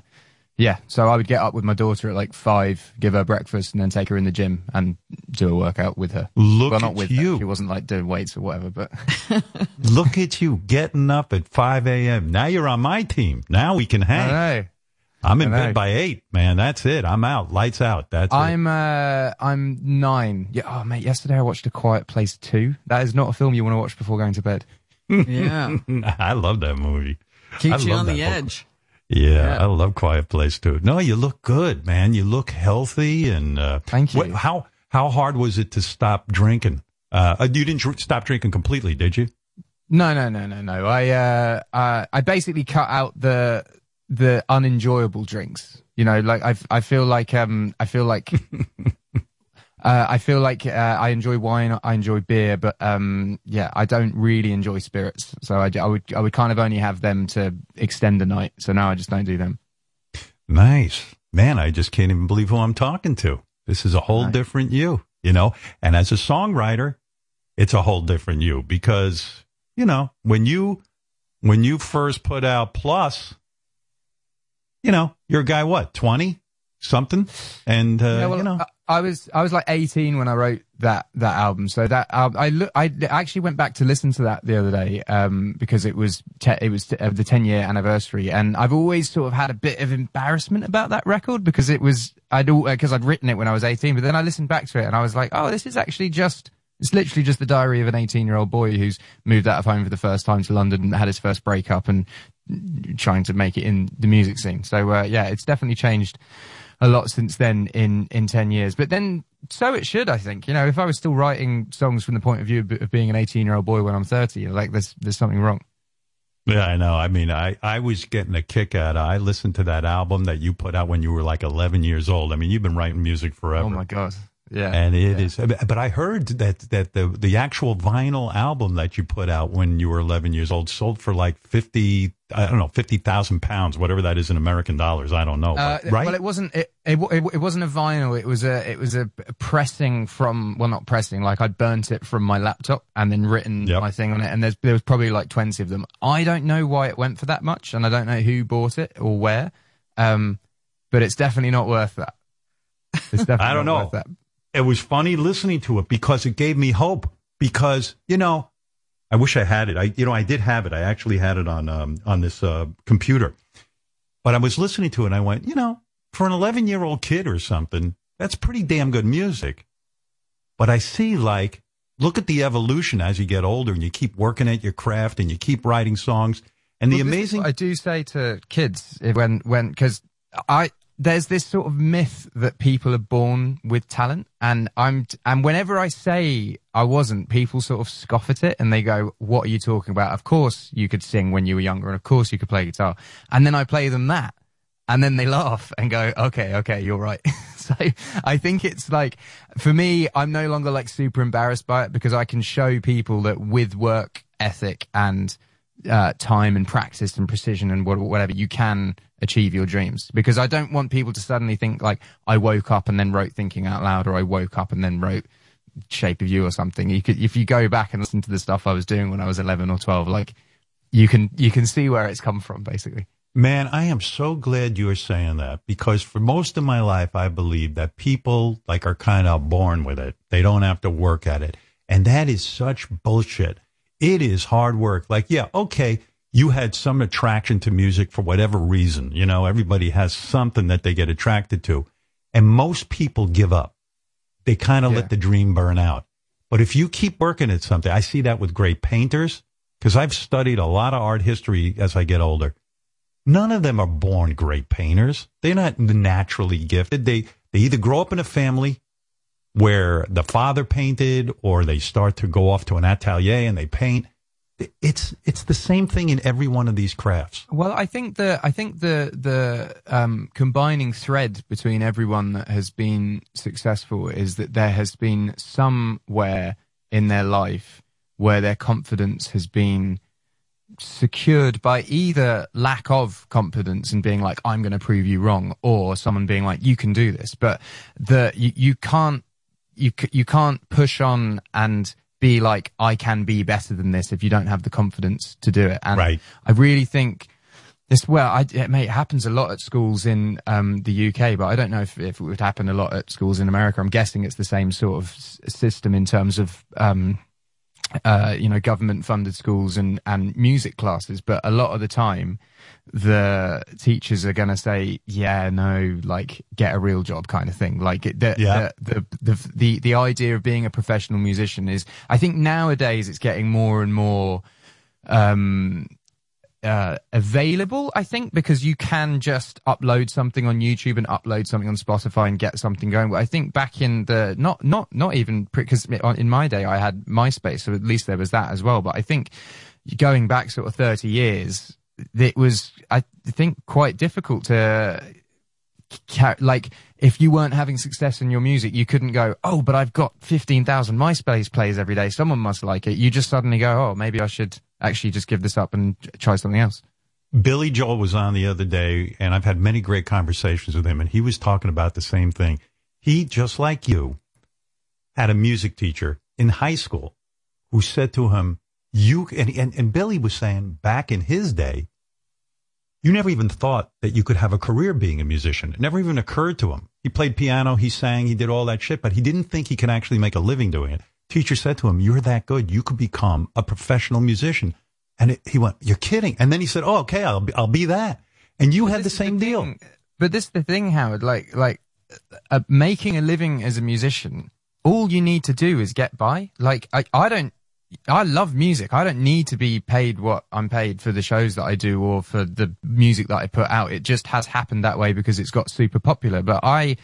yeah. So I would get up with my daughter at like five, give her breakfast, and then take her in the gym and do a workout with her. Look well, not at with you. Her. She wasn't like doing weights or whatever, but Look at you getting up at 5 a.m. Now you're on my team. Now we can hang. I know. I'm in I know. bed by eight, man. That's it. I'm out. Lights out. That's it. I'm uh I'm nine. Yeah, oh mate, yesterday I watched A Quiet Place two. That is not a film you want to watch before going to bed. Yeah. I love that movie. Keeps I you on that the book. edge. Yeah, I love Quiet Place too. No, you look good, man. You look healthy, and uh, thank you. how how hard was it to stop drinking? Uh, you didn't dr- stop drinking completely, did you? No, no, no, no, no. I uh, uh I basically cut out the the unenjoyable drinks. You know, like I I feel like um I feel like uh, I feel like uh, I enjoy wine, I enjoy beer, but um yeah, I don't really enjoy spirits. So I, I would I would kind of only have them to extend the night. So now I just don't do them. Nice, man. I just can't even believe who I'm talking to. This is a whole different you, you know. And as a songwriter, it's a whole different you because you know when you when you first put out Plus, you know you're a guy what twenty something, and uh, Yeah, well, you know. I, was I was like 18 when I wrote that that album. So that album, I look, I actually went back to listen to that the other day um, because it was te- it was uh, the 10 year anniversary, and I've always sort of had a bit of embarrassment about that record because it was I'd because I'd written it when I was 18, but then I listened back to it and I was like, oh, this is actually just. It's literally just the diary of an 18 year old boy who's moved out of home for the first time to London and had his first breakup and trying to make it in the music scene. So, uh, yeah, it's definitely changed a lot since then in in 10 years but then so it should i think you know if i was still writing songs from the point of view of, being an 18 year old boy when i'm 30 like there's there's something wrong Yeah, I know. I mean, I, I was getting a kick out of I listened to that album that you put out when you were like 11 years old. I mean, you've been writing music forever. oh my god yeah And it is, but I heard that, that the, the actual vinyl album that you put out when you were 11 years old sold for like 50, I don't know, 50,000 pounds, whatever that is in American dollars. I don't know. Uh, but- right? Well, it wasn't. It, it it, wasn't a vinyl. It was a. It was a pressing from. Well, not pressing. Like I'd burnt it from my laptop and then written my thing on it. And there's there was probably like twenty of them. I don't know why it went for that much, and I don't know who bought it or where. Um, but it's definitely not worth that. It's definitely I don't not know. It was funny listening to it because it gave me hope. Because you know, I wish I had it. I you know I did have it. I actually had it on um, on this uh, computer. But I was listening to it and I went, you know, for an 11 year old kid or something, that's pretty damn good music. But I see like, look at the evolution as you get older and you keep working at your craft and you keep writing songs. And the Well, is amazing, I do say to kids when when because I there's this sort of myth that people are born with talent, and I'm and whenever I say I wasn't, people sort of scoff at it and they go, "What are you talking about? Of course you could sing when you were younger, and of course you could play guitar." And then I play them that, and then they laugh and go, "Okay, okay, you're right." so I think it's like for me, I'm no longer like super embarrassed by it because I can show people that with work ethic and uh, time and practice and precision and whatever you can achieve your dreams because I don't want people to suddenly think like I woke up and then wrote thinking out loud or I woke up and then wrote shape of you or something you could if you go back and listen to the stuff I was doing when I was 11 or 12 like you can you can see where it's come from basically man, I am so glad you're saying that because for most of my life, I believe that people like are kind of born with it. They don't have to work at it. And that is such bullshit. It is hard work. Like, yeah, okay. You had some attraction to music for whatever reason. You know, everybody has something that they get attracted to. And most people give up. They kind of let the dream burn out. But if you keep working at something, I see that with great painters because I've studied a lot of art history as I get older. None of them are born great painters. They're not naturally gifted. They they either grow up in a family where the father painted or they start to go off to an atelier and they paint. It's it's the same thing in every one of these crafts. Well, I think the I think the the um, combining thread between everyone that has been successful is that there has been somewhere in their life where their confidence has been secured by either lack of confidence and being like I'm going to prove you wrong, or someone being like you can do this. But the you, you can't you you can't push on and be like I can be better than this if you don't have the confidence to do it. And Right. I really think this. Well, I, it, mate, it happens a lot at schools in um, the UK, but I don't know if, if it would happen a lot at schools in America. I'm guessing it's the same sort of s- system in terms of um, uh, you know, government funded schools and, and music classes, but a lot of the time, the teachers are going to say, yeah, no, like get a real job kind of thing. Like the, Yeah. the, the, the, the, the idea of being a professional musician is, I think nowadays it's getting more and more, um, uh, available, I think, because you can just upload something on YouTube and upload something on Spotify and get something going. But I think back in the not not not even because in my day I had MySpace, so at least there was that as well. But I think going back sort of thirty years, it was I think quite difficult to like if you weren't having success in your music, you couldn't go, oh, but I've got 15,000 MySpace plays every day. Someone must like it. You just suddenly go, oh, maybe I should actually just give this up and try something else. Billy Joel was on the other day, and I've had many great conversations with him, and he was talking about the same thing. He, just like you, had a music teacher in high school who said to him, "You," and, and, and Billy was saying back in his day, you never even thought that you could have a career being a musician. It never even occurred to him. He played piano, he sang, he did all that shit, but he didn't think he could actually make a living doing it. Teacher said to him, "You're that good. You could become a professional musician." And it, he went, "You're kidding." And then he said, "Oh, okay, I'll be, I'll be that." And you had the same deal. But this is the thing, Howard. Like, like uh, making a living as a musician, all you need to do is get by. Like, I, I don't. I love music. I don't need to be paid what I'm paid for the shows that I do or for the music that I put out. It just has happened that way because it's got super popular. But I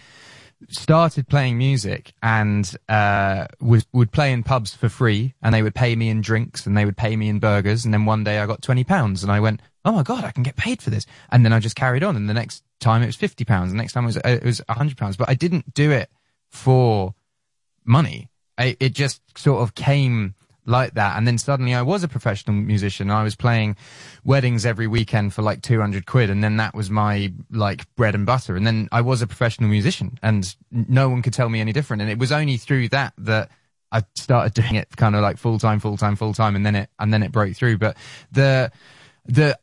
started playing music and uh, was, would play in pubs for free and they would pay me in drinks and they would pay me in burgers. And then one day I got 20 pounds and I went, oh my God, I can get paid for this. And then I just carried on. And the next time it was 50 pounds. The next time it was, it was 100 pounds. But I didn't do it for money. I, it just sort of came like that. And then suddenly I was a professional musician. I was playing weddings every weekend for like 200 quid. And then that was my like bread and butter. And then I was a professional musician and no one could tell me any different. And it was only through that that I started doing it kind of like full time, full time, full time. And then it, and then it broke through. But the, the,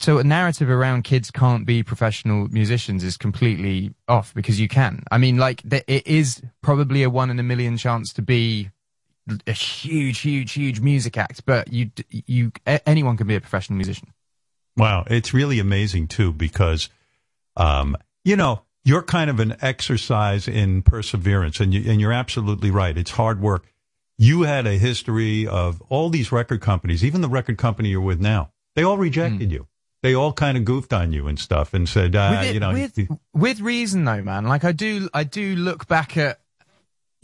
so a narrative around kids can't be professional musicians is completely off because you can. I mean, like it is probably a one in a million chance to be a huge, huge, huge music act, but you, you, a- anyone can be a professional musician. Wow, it's really amazing too because, um, you know, you're kind of an exercise in perseverance, and you, and you're absolutely right. It's hard work. You had a history of all these record companies, even the record company you're with now. They all rejected you. They all kind of goofed on you and stuff, and said, uh, it- you know, with, with reason though, man. Like I do, I do look back at.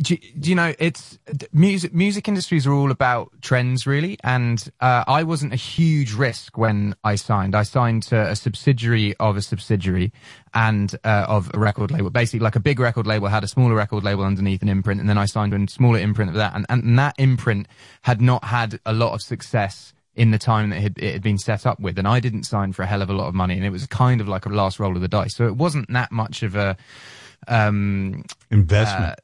Do, do you know it's music? Music industries are all about trends, really. And uh, I wasn't a huge risk when I signed. I signed to a subsidiary of a subsidiary, and uh, of a record label. Basically, like a big record label had a smaller record label underneath an imprint, and then I signed a smaller imprint of that. And, and that imprint had not had a lot of success in the time that it had, it had been set up with. And I didn't sign for a hell of a lot of money, and it was kind of like a last roll of the dice. So it wasn't that much of a um, investment. uh,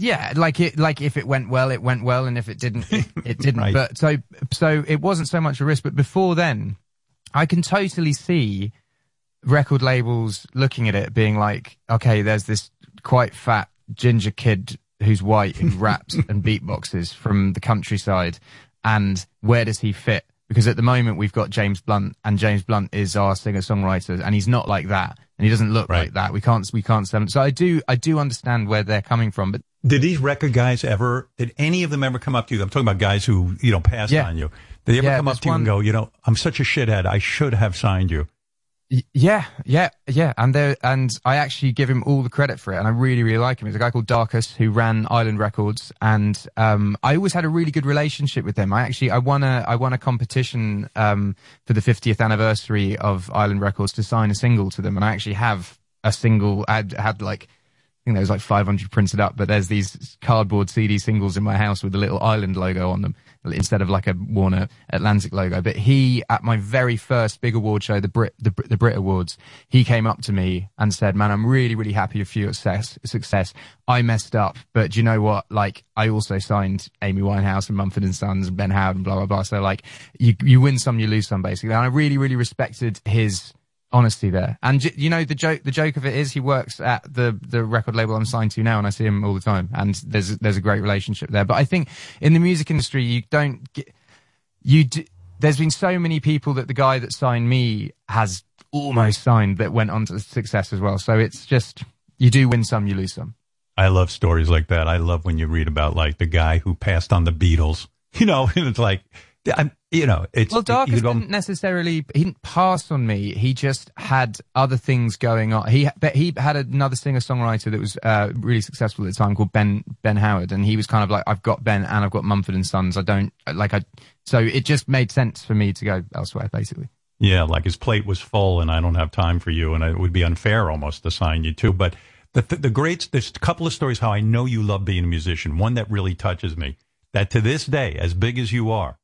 yeah, like it, like if it went well, it went well, and if it didn't, it, it didn't. Right. But so, so it wasn't so much a risk. But before then, I can totally see record labels looking at it, being like, okay, there's this quite fat ginger kid who's white who raps and beatboxes from the countryside, and where does he fit? Because at the moment we've got James Blunt, and James Blunt is our singer songwriter, and he's not like that, and he doesn't look like that. We can't, we can't sell him. So I do, I do understand where they're coming from, but Did these record guys ever? Did any of them ever come up to you? I'm talking about guys who you know passed Yeah. on you. Did they ever Yeah, come up to you and go, you know, I'm such a shithead. I should have signed you. Yeah, yeah, yeah, and there, and I actually give him all the credit for it, and I really, really like him. He's a guy called Darcus who ran Island Records, and um, I always had a really good relationship with him. I actually, I won a, I won a competition um, for the 50th anniversary of Island Records to sign a single to them, and I actually have a single. I had, had like. Think there was like 500 printed up, but there's these cardboard CD singles in my house with a little island logo on them instead of like a Warner Atlantic logo. But he, at my very first big award show, the Brit, the, the Brit Awards, he came up to me and said, man, I'm really, really happy for your success, success. I messed up, but do you know what? Like, I also signed Amy Winehouse and Mumford and Sons and Ben Howard and blah, blah, blah. So like, you, you win some, you lose some basically. And I really, really respected his, honesty there. And you know, the joke, the joke of it is he works at the, the record label I'm signed to now and I see him all the time and there's, there's a great relationship there. But I think in the music industry, you don't get, you there's been so many people that the guy that signed me has almost signed that went on to success as well. So it's just, you do win some, you lose some. I love stories like that. I love when you read about like the guy who passed on the Beatles. You know, and it's like, I'm, you know, it's Well, Darcus you don't- didn't necessarily. He didn't pass on me. He just had other things going on. He but he had another singer songwriter that was uh, really successful at the time called Ben Ben Howard, and he was kind of like, I've got Ben and I've got Mumford and Sons. I don't like I. So it just made sense for me to go elsewhere, basically. Yeah, like his plate was full, and I don't have time for you, and it would be unfair almost to sign you too. But the the, the great there's a couple of stories how I know you love being a musician. One that really touches me that to this day, as big as you are,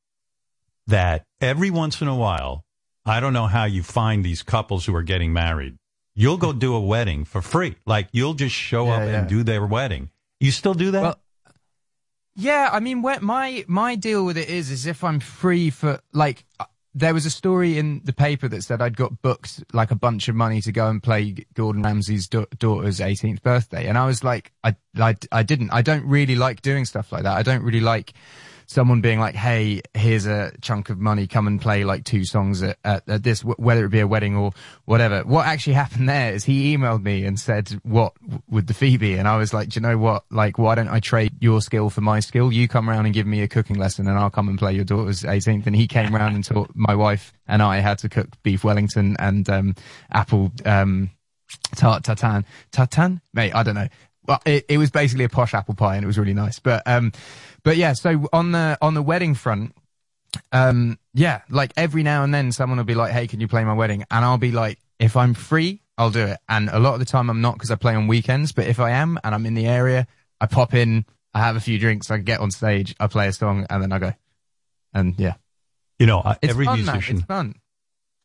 that every once in a while, I don't know how you find these couples who are getting married. You'll go do a wedding for free, like you'll just show up and do their wedding. You still do that? Well, Yeah, I mean, my my deal with it is, is if I'm free for like, uh, there was a story in the paper that said I'd got booked like a bunch of money to go and play Gordon Ramsay's da- daughter's 18th birthday, and I was like, I, I I didn't. I don't really like doing stuff like that. I don't really like someone being like, "Hey, here's a chunk of money. Come and play like two songs at, at, at this, wh- whether it be a wedding or whatever." What actually happened there is he emailed me and said, "What would the fee be?" And I was like, "Do you know what? Like, why don't I trade your skill for my skill? You come around and give me a cooking lesson, and I'll come and play your daughter's 18th." And he came around and taught my wife and I how to cook beef Wellington and um, apple um, tart tartan tartan, mate. I don't know. Well, it, it was basically a posh apple pie, and it was really nice. But um, but yeah. So on the on the wedding front, um, yeah, like every now and then someone will be like, "Hey, can you play my wedding?" And I'll be like, "If I'm free, I'll do it." And a lot of the time I'm not because I play on weekends. But if I am and I'm in the area, I pop in, I have a few drinks, I get on stage, I play a song, and then I go. And yeah, You know, uh, it's every fun, man. musician, It's fun.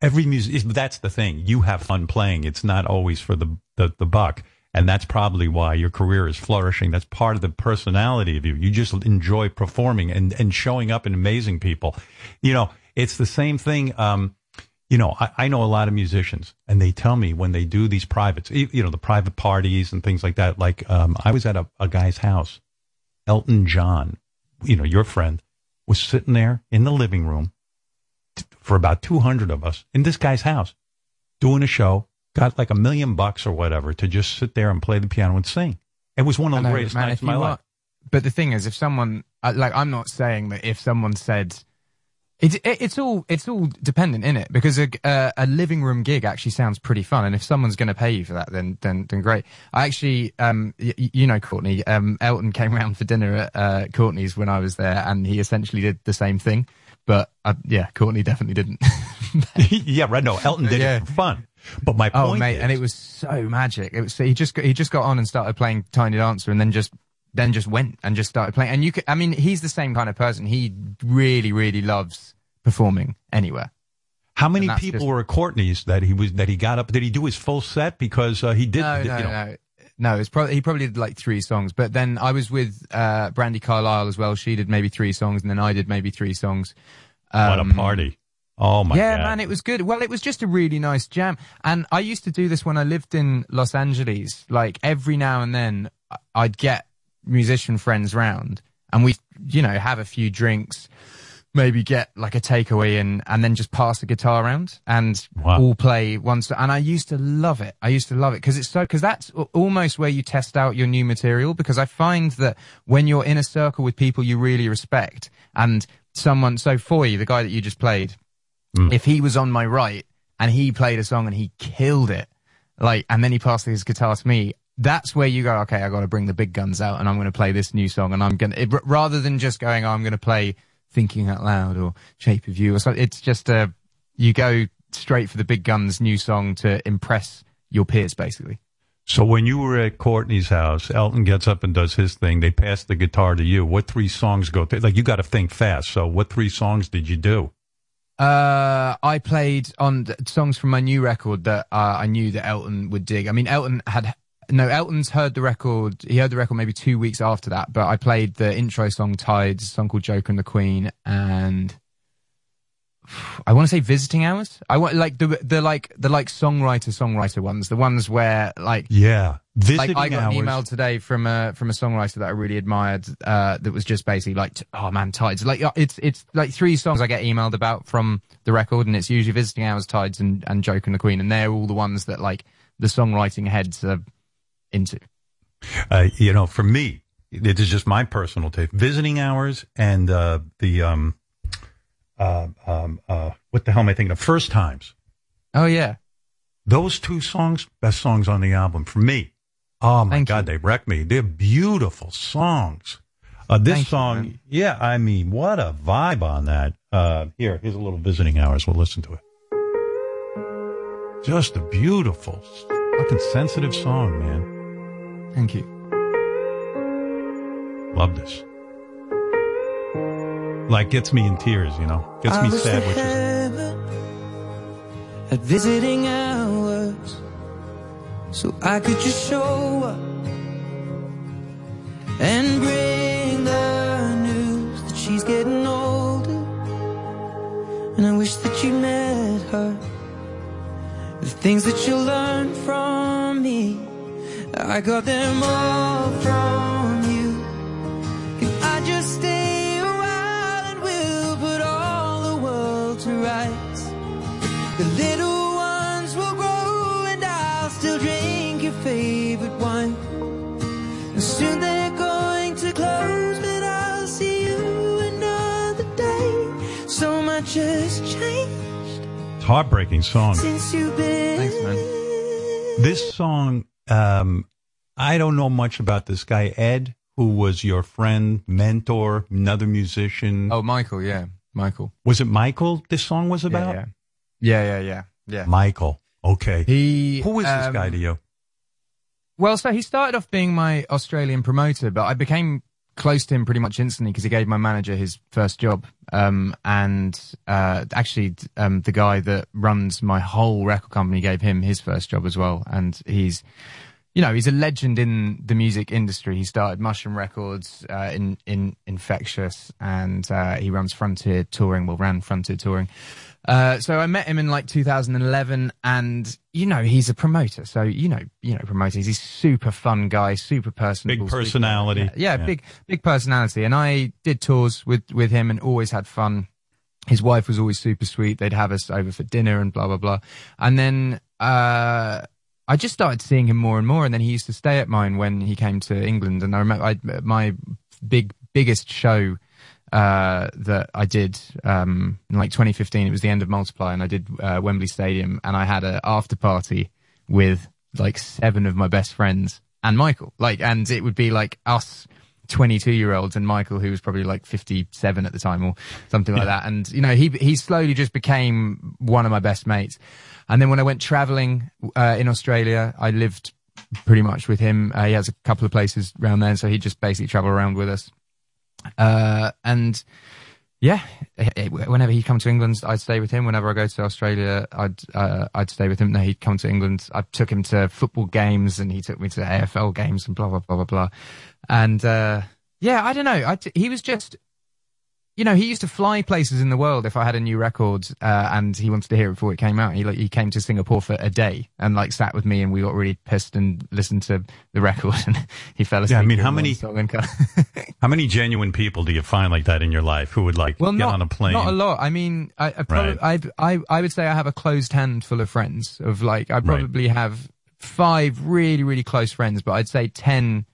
every music. That's the thing. You have fun playing. It's not always for the, the the buck, and that's probably why your career is flourishing. That's part of the personality of you. You just enjoy performing and and showing up and amazing people. You know, it's the same thing. Um, you know, I, I know a lot of musicians, and they tell me when they do these privates, you know, the private parties and things like that. Like, um, I was at a, a guy's house, Elton John, you know, your friend, was sitting there in the living room for about 200 of us in this guy's house doing a show, got like a million bucks or whatever to just sit there and play the piano and sing. It was one of the know, greatest man, nights of my life. want- But the thing is, if someone like, I'm not saying that if someone said. It's it, it's all it's all dependent in it because a, uh, a living room gig actually sounds pretty fun and if someone's going to pay you for that then then then great. I actually um y- y- you know Courtney um Elton came round for dinner at uh, Courtney's when I was there and he essentially did the same thing but uh, yeah Courtney definitely didn't. yeah, right. No, Elton did Yeah. it for fun. But my oh mate, is, and it was so magic. It was he just got, he just got on and started playing Tiny Dancer, and then just then just went and just started playing. And you could, I mean, he's the same kind of person. He really, really loves performing anywhere. how many people just- were at Courtney's that he was that he got up? Did he do his full set? Because uh, he did. No, you no, know, no. No, it's probably he probably did like three songs, but then I was with uh, Brandi Carlile as well. She did maybe three songs, and then I did maybe three songs. What a Um, party! Oh my yeah, god! man, it was good. Well, it was just a really nice jam. And I used to do this when I lived in Los Angeles. Like every now and then, I'd get musician friends round, and we, you know, have a few drinks, maybe get like a takeaway in, and then just pass the guitar around and all play once. And I used to love it. I used to love it because it's so because that's almost where you test out your new material. Because I find that when you're in a circle with people you really respect, and someone, so Foy, the guy that you just played if he was on my right and he played a song and he killed it, like, and then he passed his guitar to me, that's where you go, okay, I got to bring the big guns out and I'm going to play this new song and I'm going to, rather than just going, oh, I'm going to play Thinking Out Loud or Shape of You or something, it's just, uh, you go straight for the big guns new song to impress your peers, basically. So when you were at Courtney's house, Elton gets up and does his thing. They pass the guitar to you. What three songs go? Th- like you got to think fast. So what three songs did you do? Uh, I played on songs from my new record that uh, I knew that Elton would dig. I mean, Elton had no. Elton's heard the record. He heard the record maybe two weeks after that. But I played the intro song "Tides," a song called "Joker and the Queen," and I want to say visiting hours. I want like the the like the like songwriter songwriter ones, the ones where like Yeah. Visiting like I got hours. an email today from a from a songwriter that I really admired. Uh, that was just basically like, t- oh man, tides. Like uh, it's it's like three songs I get emailed about from the record, and it's usually visiting hours, tides, and and joke and the queen, and they're all the ones that like the songwriting heads are into. Uh, you know, for me, it is just my personal take. Visiting hours and uh, the um, uh, um, uh, what the hell am I thinking of? First times. Oh yeah, those two songs, best songs on the album for me. Oh my god, they wreck me. They're beautiful songs. Uh, this Thank you, song, yeah, I mean, what a vibe on that. Uh, here, here's a little visiting hours. We'll listen to it. Just a beautiful, fucking sensitive song, man. Thank you. Love this. Like gets me in tears, you know. Gets I me sad, which is at visiting hours, so I could just show up and bring the news that she's getting older. And I wish that you met her. The things that you learned from me, I got them all from heartbreaking song. since you've been. Thanks, man. This song, um, I don't know much about this guy, Ed, who was your friend, mentor, another musician. Oh, Michael, yeah, Michael. Was it Michael this song was about? Yeah, yeah, yeah, yeah, yeah. Michael. Okay. He. Who is this um, guy to you? Well, so he started off being my Australian promoter, but I became close to him pretty much instantly because he gave my manager his first job. Um, and uh, actually, um, the guy that runs my whole record company gave him his first job as well. And he's, you know, he's a legend in the music industry. He started Mushroom Records uh, in in Infectious, and uh, he runs Frontier Touring. Well, ran Frontier Touring. Uh, so I met him in like 2011, and you know he's a promoter. So you know, you know promoters. He's super fun guy, super personable, Big super- personality. yeah, yeah, Yeah. big big personality. And I did tours with with him, and always had fun. His wife was always super sweet. They'd have us over for dinner and blah blah blah. And then uh, I just started seeing him more and more. And then he used to stay at mine when he came to England. And I remember I, my big biggest show uh, that I did um, in like 2015. It was the end of Multiply, and I did uh, Wembley Stadium, and I had an after party with like seven of my best friends and Michael. Like, and it would be like us. 22 year olds and Michael, who was probably like 57 at the time or something like that. And, you know, he, he slowly just became one of my best mates. And then when I went traveling, uh, in Australia, I lived pretty much with him. Uh, he has a couple of places around there. So he just basically traveled around with us. Uh, and yeah, whenever he'd come to England, I'd stay with him. Whenever I go to Australia, I'd uh, I'd stay with him. No, he'd come to England. I took him to football games, and he took me to AFL games, and blah blah blah blah blah. And uh, yeah, I don't know. He was just, you know, he used to fly places in the world if I had a new record, uh, and he wanted to hear it before it came out. He like he came to Singapore for a day and like sat with me, and we got really pissed and listened to the record, and he fell asleep. Yeah, I mean, how many- song and kind How many genuine people do you find like that in your life who would like well, get not, on a plane? Not a lot. I mean, I, I, probably, I, I, I would say I have a closed hand full of friends. Of like, I probably have five really, really close friends, but I'd say ten.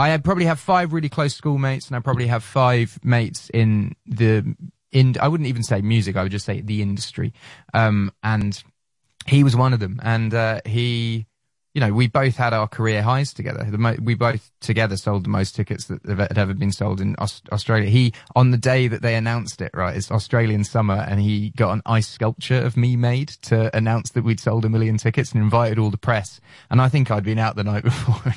I probably have five really close schoolmates, and I probably have five mates in the in. I wouldn't even say music. I would just say the industry. Um, and he was one of them, and uh, he. You know, we both had our career highs together. The mo- we both together sold the most tickets that had ever been sold in Aus- Australia. He, on the day that they announced it, right, it's Australian summer, and he got an ice sculpture of me made to announce that we'd sold a million tickets and invited all the press. And I think I'd been out the night before,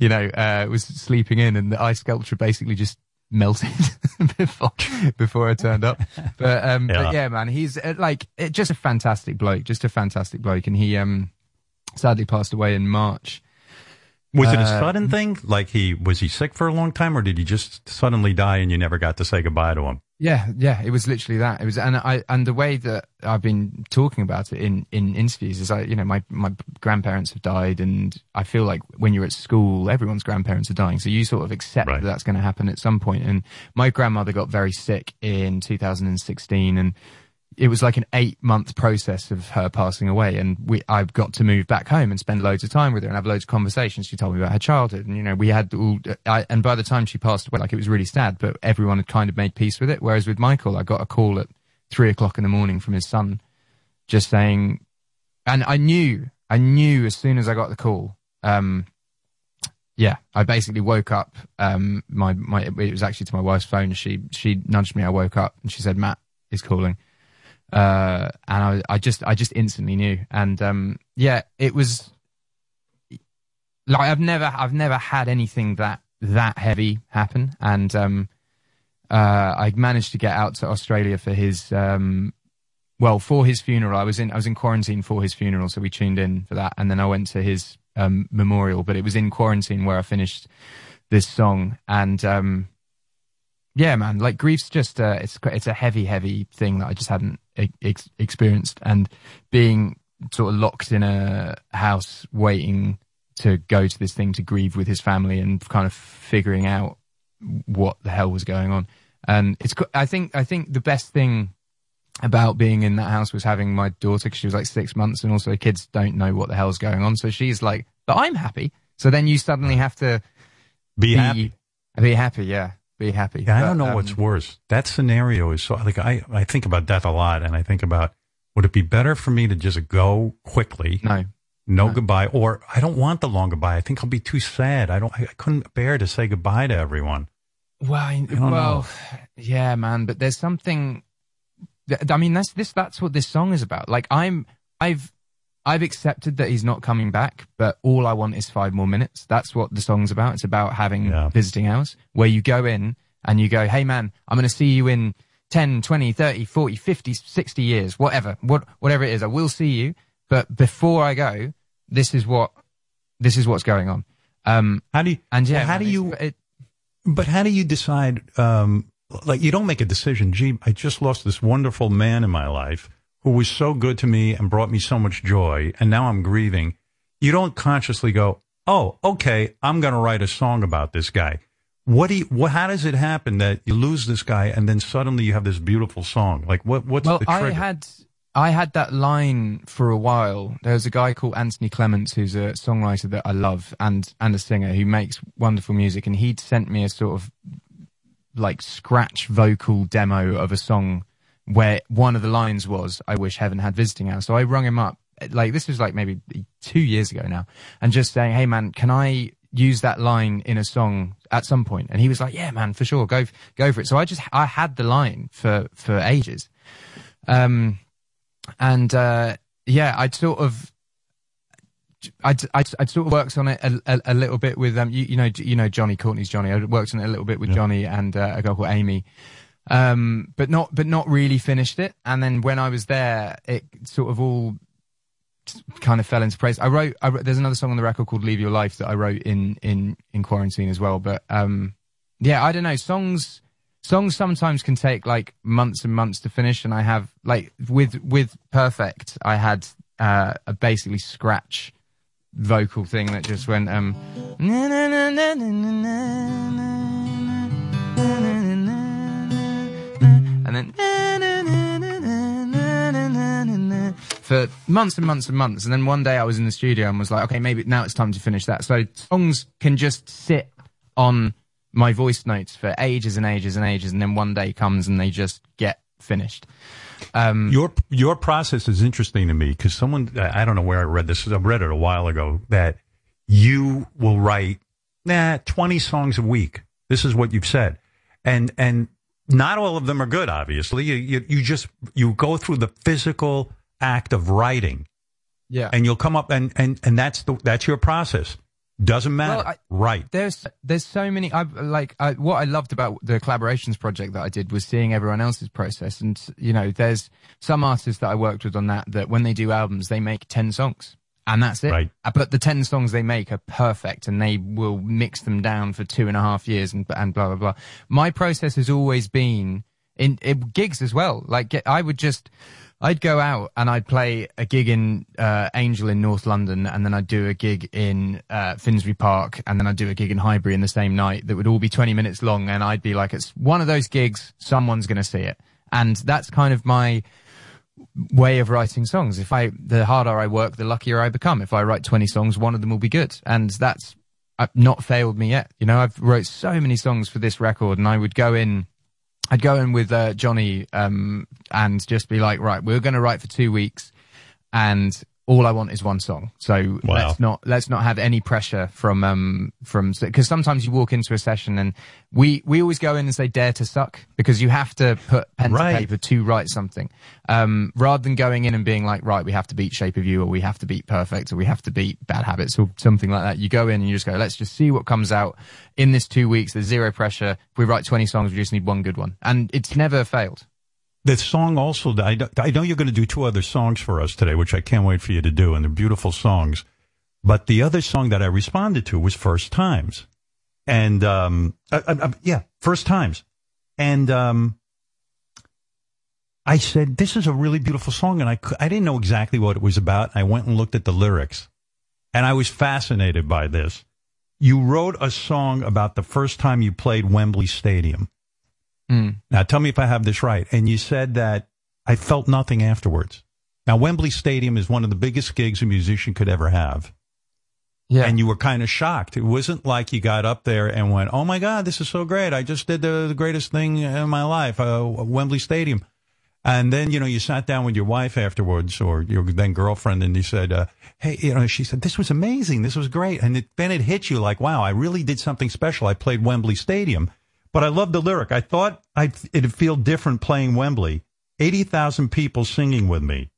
you know, uh, was sleeping in, and the ice sculpture basically just melted before before I turned up. But um, Yeah. but yeah, man, he's uh, like just a fantastic bloke, just a fantastic bloke, and he um sadly passed away in March. Was it a Uh, sudden thing? Like he was he sick for a long time, or did he just suddenly die and you never got to say goodbye to him? Yeah, yeah, it was literally that. It was, and I, and the way that I've been talking about it in, in interviews is, I, you know, my, my grandparents have died, and I feel like when you're at school, everyone's grandparents are dying, so you sort of accept that that's going to happen at some point. And my grandmother got very sick in 2016, and it was like an eight month process of her passing away, and we, I got to move back home and spend loads of time with her and have loads of conversations. She told me about her childhood, and you know, we had all. I, and by the time she passed away, like it was really sad, but everyone had kind of made peace with it. Whereas with Michael, I got a call at three o'clock in the morning from his son, just saying, and I knew, I knew as soon as I got the call. Um, yeah, I basically woke up. Um, my my it was actually to my wife's phone. She she nudged me. I woke up and she said, "Matt is calling." Uh, and I, I just, I just instantly knew. And um, yeah, it was like I've never, I've never had anything that that heavy happen. And um, uh, I managed to get out to Australia for his, um, well, for his funeral. I was in, I was in quarantine for his funeral, so we tuned in for that, and then I went to his um, memorial. But it was in quarantine where I finished this song, and um, yeah, man, like grief's just uh, it's it's a heavy, heavy thing that I just hadn't ex- experienced, and being sort of locked in a house waiting to go to this thing to grieve with his family and kind of figuring out what the hell was going on. And it's I think I think the best thing about being in that house was having my daughter because she was like six months, and also kids don't know what the hell's going on, so she's like, but I'm happy. So then you suddenly have to Be happy. be happy, yeah, be happy. Yeah, I don't know um, what's worse. That scenario is so like I I think about death a lot, and I think about would it be better for me to just go quickly? No. No, goodbye, or I don't want the long goodbye. I think I'll be too sad. I don't. I, I couldn't bear to say goodbye to everyone. Well, I, don't well, know. yeah, man. But there's something. th- I mean, that's this. That's what this song is about. Like, I'm, I've, I've accepted that he's not coming back, but all I want is five more minutes. That's what the song's about. It's about having visiting hours where you go in and you go, hey, man, I'm going to see you in 10, 20, 30, 40, 50, 60 years, whatever, what, whatever it is. I will see you. But before I go, this is what, this is what's going on. Um, how do you, and yeah, how do you- It, But how do you decide? Um, like you don't make a decision. Gee, I just lost this wonderful man in my life who was so good to me and brought me so much joy, and now I'm grieving. You don't consciously go, "Oh, okay, I'm going to write a song about this guy." What do you? What? How does it happen that you lose this guy and then suddenly you have this beautiful song? Like what? What's well, the trigger? I had I had that line for a while. There's a guy called Anthony Clements who's a songwriter that I love and and a singer who makes wonderful music, and he'd sent me a sort of like scratch vocal demo of a song where one of the lines was "I wish heaven had visiting hours." So I rung him up. Like this was like maybe two years ago now, and just saying, "Hey man, can I use that line in a song at some point?" And he was like, "Yeah, man, for sure, go go for it." So I just I had the line for for ages. Um, and uh, yeah, I'd sort of, I'd, I'd, I'd sort of worked on it a, a, a little bit with um, you, you know, you know Johnny Courteney's Johnny. I worked on it a little bit with Johnny and uh, a girl called Amy, um, but not, but not really finished it. And then when I was there, it sort of all kind of fell into place. I wrote, I wrote, there's another song on the record called "Leave Your Life" that I wrote in in in quarantine as well. But um, yeah, I don't know songs songs sometimes can take like months and months to finish and i have like with with perfect i had uh a basically scratch vocal thing that just went um and then for months and months and months. And then one day I was in the studio and was like, okay, maybe now it's time to finish that. So songs can just sit on my voice notes for ages and ages and ages, and then one day comes and they just get finished. Um, your your process is interesting to me because someone I don't know where I read this. I read it a while ago that you will write nah twenty songs a week. This is what you've said, and and not all of them are good. Obviously, you you, you just you go through the physical act of writing, yeah, and you'll come up and and and that's the that's your process. Doesn't matter, Well, I- right? There's there's so many. I like I, what I loved about the collaborations project that I did was seeing everyone else's process, and you know, there's some artists that I worked with on that that when they do albums, they make ten songs, and that's it. Right. Uh, But the 10 songs they make are perfect and they will mix them down for two and a half years and, and blah, blah, blah. My process has always been in, in gigs as well. Like get, I would just, I'd go out and I'd play a gig in uh, Angel in North London, and then I'd do a gig in uh, Finsbury Park, and then I'd do a gig in Highbury in the same night. That would all be twenty minutes long, and I'd be like, "It's one of those gigs. Someone's going to see it," and that's kind of my way of writing songs. If I, the harder I work, the luckier I become. If I write 20 songs, one of them will be good. And that's uh, not failed me yet. You know, I've wrote so many songs for this record and I would go in, I'd go in with uh, Johnny, um, and just be like, right, we're going to write for two weeks and all I want is one song. So Wow. let's not, let's not have any pressure from, um, from, cause sometimes you walk into a session and we, we always go in and say dare to suck because you have to put pen Right. to paper to write something. Um, rather than going in and being like, right, we have to beat Shape of You or we have to beat Perfect or we have to beat Bad Habits or something like that. You go in and you just go, let's just see what comes out in this two weeks. There's zero pressure. If we write 20 songs, we just need one good one. And it's never failed. The song also, I, know- I you're going to do two other songs for us today, which I can't wait for you to do, and they're beautiful songs. But the other song that I responded to was First Times. And, um, uh, uh, uh, yeah, First Times. And, um, I said, this is a really beautiful song. And I, I didn't know exactly what it was about. I went and looked at the lyrics and I was fascinated by this. You wrote a song about the first time you played Wembley Stadium. Mm. Now, tell me if I have this right. And you said that I felt nothing afterwards. Now, Wembley Stadium is one of the biggest gigs a musician could ever have. Yeah. And you were kind of shocked. It wasn't like you got up there and went, oh my God, this is so great. I just did the, the greatest thing in my life, uh, Wembley Stadium. And then, you know, you sat down with your wife afterwards or your then girlfriend and you said, uh, Hey, you know, she said, this was amazing. This was great. And it, then it hit you like, wow, I really did something special. I played Wembley Stadium, but I love the lyric. I thought I'd, it'd feel different playing Wembley. 80,000 people singing with me.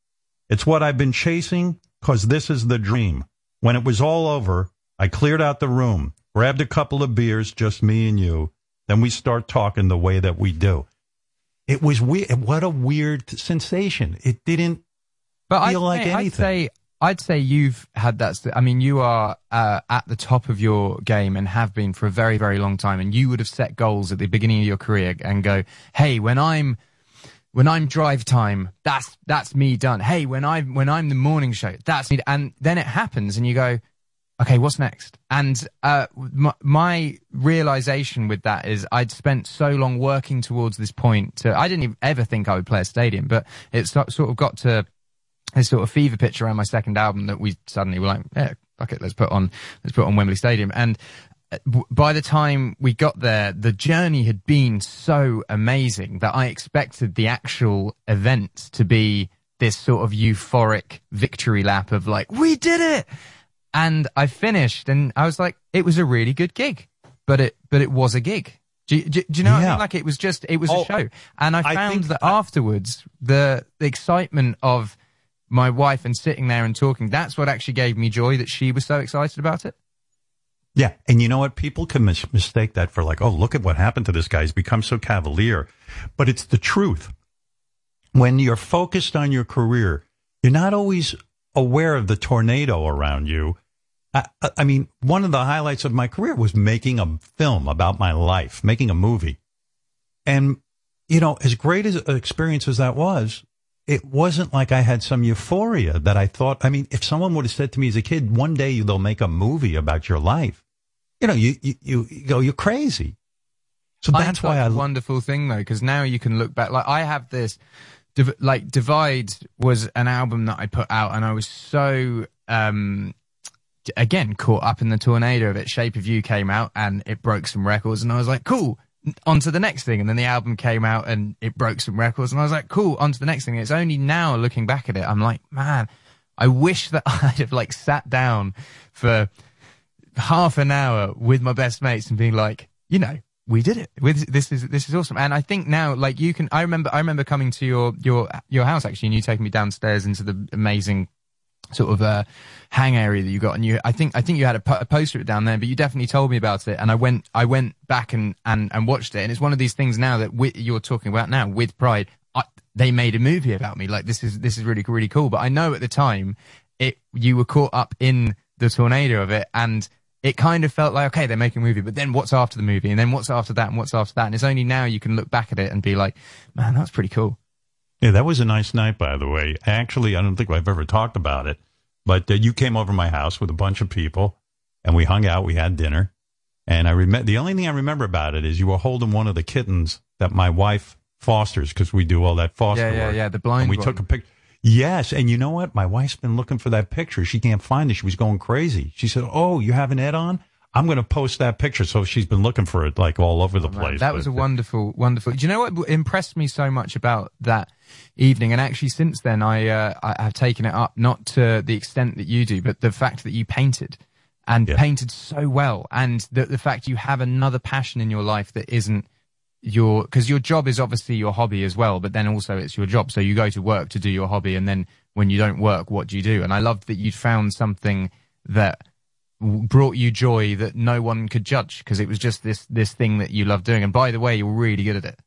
It's what I've been chasing because this is the dream. When it was all over, I cleared out the room, grabbed a couple of beers, just me and you. Then we start talking the way that we do. It was weird. What a weird sensation. It didn't But feel I'd like say, anything. I'd say, I'd say you've had that. I mean, you are uh, at the top of your game and have been for a very, very long time. And you would have set goals at the beginning of your career and go, "Hey, when I'm when I'm drive time, that's that's me done. Hey, when I when I'm the morning show, that's me." And then it happens, and you go, "Okay, what's next?" And uh, my, my realization with that is, I'd spent so long working towards this point. To I didn't even ever think I would play a stadium, but it sort of got to this sort of fever pitch around my second album that we suddenly were like, yeah, fuck it, let's put on, let's put on Wembley Stadium. And uh, by the time we got there, the journey had been so amazing that I expected the actual event to be this sort of euphoric victory lap of like, we did it. And I finished and I was like, it was a really good gig, but it, but it was a gig. Do you, do, do you know what I Yeah. mean? Like it was just, it was Oh, a show. And I I found think that afterwards, the, the excitement of my wife and sitting there and talking, that's what actually gave me joy that she was so excited about it. Yeah, and you know what? People can mis- mistake that for like, oh, look at what happened to this guy. He's become so cavalier. But it's the truth. When you're focused on your career, you're not always aware of the tornado around you. I, I- mean, one of the highlights of my career was making a film about my life, making a movie. And, you know, as great as an experience as that was, it wasn't like I had some euphoria that I thought. I mean, if someone would have said to me as a kid, one day they'll make a movie about your life, you know, you, you, you, you go, you're crazy. So that's why I a wonderful thing though, because now you can look back. Like I have this, like Divide was an album that I put out, and I was so um again caught up in the tornado of it. Shape of You came out, and it broke some records, and I was like, cool. On to the next thing, and then the album came out and it broke some records, and I was like, cool. On to the next thing. It's only now looking back at it, I'm like, man, I wish that I'd have like sat down for half an hour with my best mates and being like, you know, we did it. With this is this is awesome. And I think now, like you can, I remember, I remember coming to your your your house actually, and you taking me downstairs into the amazing sort of uh hang area that you got. And you i think i think you had a, poster it down there but you definitely told me about it. And i went i went back and and, and watched it. And it's one of these things now that you're talking about now with pride I, they made a movie about me. Like this is this is really really cool. But i know at the time it you were caught up in the tornado of it and it kind of felt like okay they're making a movie but then what's after the movie? And then what's after that and what's after that? And it's only now you can look back at it and be like man that's pretty cool Yeah, that was a nice night, by the way. Actually, I don't think I've ever talked about it, but uh, you came over to my house with a bunch of people, and we hung out. We had dinner, and I remember the only thing I remember about it is you were holding one of the kittens that my wife fosters because we do all that foster yeah yeah work. yeah the blind and we one. took a picture. Yes, and you know what? My wife's been looking for that picture. She can't find it. She was going crazy. She said, "Oh, you have an Ed on." I'm going to post that picture. So she's been looking for it like all over the place. That was a wonderful, wonderful. Do you know what impressed me so much about that evening? And actually, since then, I uh, I have taken it up, not to the extent that you do, but the fact that you painted and painted so well, and the the fact you have another passion in your life that isn't your because your job is obviously your hobby as well, but then also it's your job. So you go to work to do your hobby, and then when you don't work, what do you do? And I loved that you'd found something that brought you joy that no one could judge because it was just this this thing that you love doing. And by the way, you're really good at it.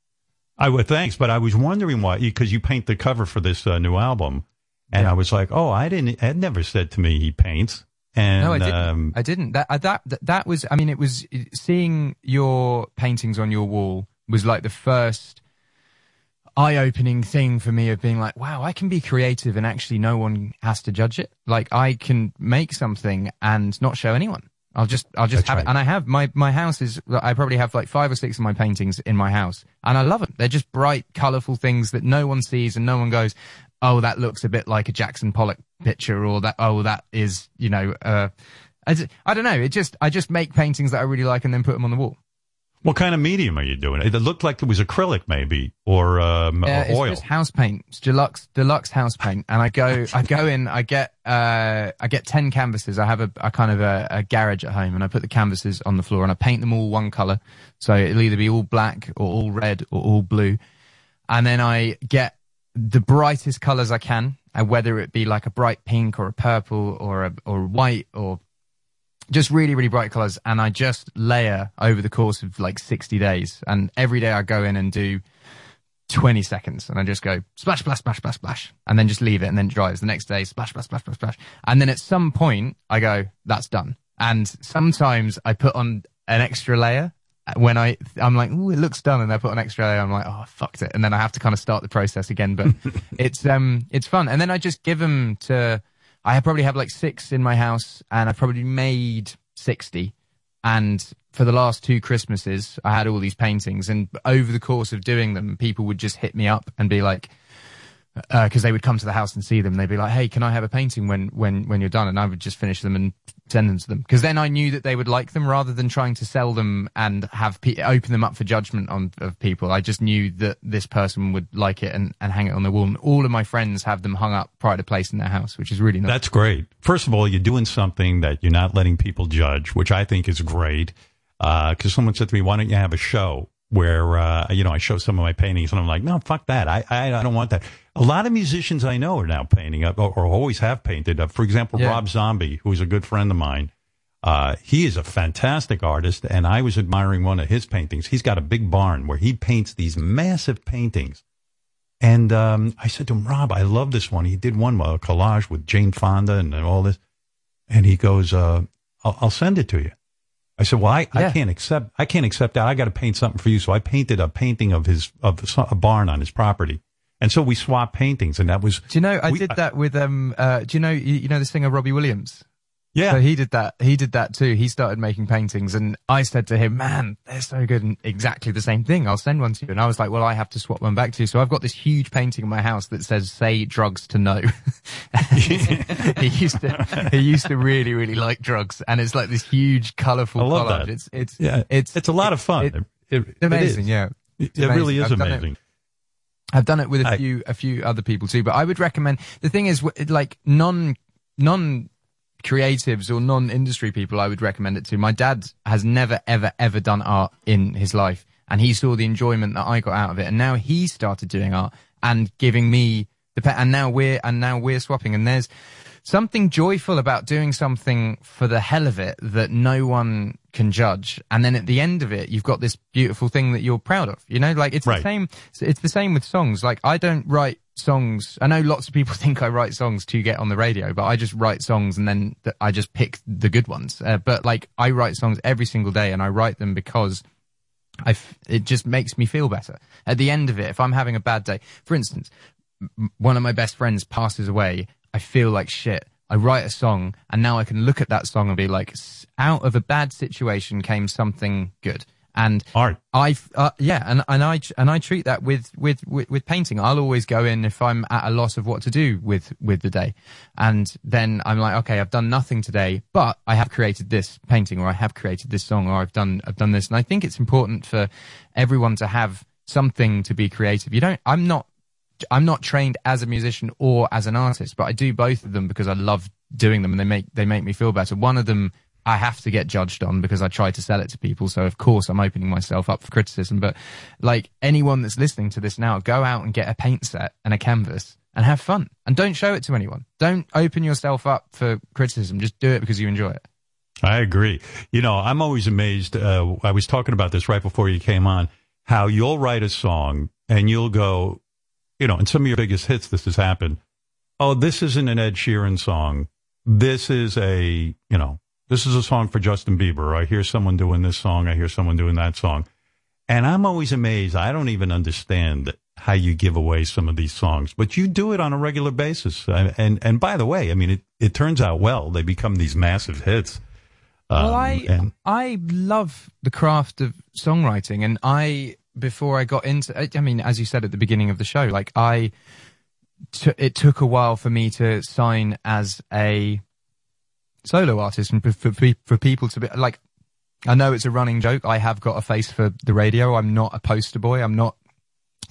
I would thanks, but I was wondering why because you paint the cover for this uh, new album, and I was like, oh, I didn't. Ed never said to me he paints, and no, I didn't. um, I didn't. That, I- that that that was. I mean, it was seeing your paintings on your wall was like the first eye-opening thing for me of being like, wow, I can be creative and actually no one has to judge it. Like I can make something and not show anyone. I'll just, I'll just That's have right. it. And I have my, my house is, I probably have like five or six of my paintings in my house and I love them. They're just bright, colorful things that no one sees and no one goes, oh, that looks a bit like a Jackson Pollock picture or that, oh, that is, you know, uh, I don't know. It just, I just make paintings that I really like and then put them on the wall. What kind of medium are you doing? It looked like it was acrylic, maybe, or um, Uh, or it's oil. just house paint. It's deluxe, deluxe house paint. And I go, I go in, I get, uh, I get 10 canvases. I have a, a kind of a, a garage at home and I put the canvases on the floor and I paint them all one color. So it'll either be all black or all red or all blue. And then I get the brightest colors I can, and whether it be like a bright pink or a purple or a, or white or just really, really bright colors. And I just layer over the course of like 60 days. And every day I go in and do 20 seconds and I just go splash, splash, splash, splash, splash, and then just leave it and then it dries. The next day, splash, splash, splash, splash, splash. And then at some point I go, that's done. And sometimes I put on an extra layer when I, I'm like, ooh, it looks done. And I put an extra layer. I'm like, oh, I fucked it. And then I have to kind of start the process again, but it's, um, it's fun. And then I just give them to, I probably have like six in my house and I've probably made 60. And for the last two Christmases, I had all these paintings. And over the course of doing them, people would just hit me up and be like, because they would come to the house and see them. They'd be like, "Hey, can I have a painting when when when you're done?" And I would just finish them and send them to them because then I knew that they would like them rather than trying to sell them and have pe- open them up for judgment on of people. I just knew that this person would like it and, and hang it on the wall. And all of my friends have them hung up prior to place in their house, which is really nice. That's great. First of all, you're doing something that you're not letting people judge, which I think is great. Because someone said to me, "Why don't you have a show where uh, you know I show some of my paintings?" And I'm like, "No, fuck that. I I, I don't want that." A lot of musicians I know are now painting up, or, or always have painted up. For example, Yeah. Rob Zombie, who is a good friend of mine. Uh, he is a fantastic artist, and I was admiring one of his paintings. He's got a big barn where he paints these massive paintings. And um, I said to him, Rob, I love this one. He did one uh, collage with Jane Fonda and, and all this. And he goes, uh, I'll, I'll send it to you. I said, well, I, I can't accept, I can't accept that. I got to paint something for you. So I painted a painting of his, of a barn on his property. And so we swapped paintings and that was, Do you know I we- did that with um? Uh, do you know you, you know the singer Robbie Williams? Yeah. So he did that. He did that too. He started making paintings, and I said to him, "Man, they're so good and exactly the same thing. I'll send one to you." And I was like, "Well, I have to swap one back to you." So I've got this huge painting in my house that says "Say drugs to no." he used to he used to really really like drugs, and it's like this huge colorful I love collage. that. It's it's yeah, it's it's a lot of fun. it- It- amazing. Yeah, It, It's it really is I've amazing. I've done it with a I- few a few other people too, but I would recommend. The thing is, like non non creatives or non industry people, I would recommend it to. My dad has never ever ever done art in his life, and he saw the enjoyment that I got out of it, and now he started doing art and giving me the pe- and now we're and now we're swapping, and there's something joyful about doing something for the hell of it that no one can judge and then at the end of it you've got this beautiful thing that you're proud of you know like it's Right. the same it's the same with songs like i don't write songs. I know lots of people think I write songs to get on the radio, but I just write songs and then th- I just pick the good ones. Uh, but like I write songs every single day and I write them because I f- it just makes me feel better. At the end of it, if I'm having a bad day, for instance, one of my best friends passes away, I feel like shit. I write a song and now I can look at that song and be like, "S- out of a bad situation came something good. And art, I, uh, yeah, and, and I, and I treat that with, with, with, with painting. I'll always go in if I'm at a loss of what to do with, with the day. And then I'm like, okay, I've done nothing today, but I have created this painting or I have created this song or I've done, I've done this. And I think it's important for everyone to have something to be creative. You don't, I'm not I'm not trained as a musician or as an artist, but I do both of them because I love doing them and they make they make me feel better. One of them I have to get judged on because I try to sell it to people, so of course I'm opening myself up for criticism. But like anyone that's listening to this now, go out and get a paint set and a canvas and have fun and don't show it to anyone. Don't open yourself up for criticism. Just do it because you enjoy it. I agree. You know, I'm always amazed. Uh, I was talking about this right before you came on. How you'll write a song and you'll go, you know, in some of your biggest hits, this has happened. Oh, this isn't an Ed Sheeran song. This is a, you know, this is a song for Justin Bieber. I hear someone doing this song. I hear someone doing that song. And I'm always amazed. I don't even understand how you give away some of these songs, but you do it on a regular basis. And, and, and by the way, I mean, it, it turns out well. They become these massive hits. well, Um, I and- I love the craft of songwriting, and I before I got into, I- mean, as you said at the beginning of the show, like I, t- it took a while for me to sign as a solo artist, and for, for people to be like, I know it's a running joke. I have got a face for the radio. I'm not a poster boy. I'm not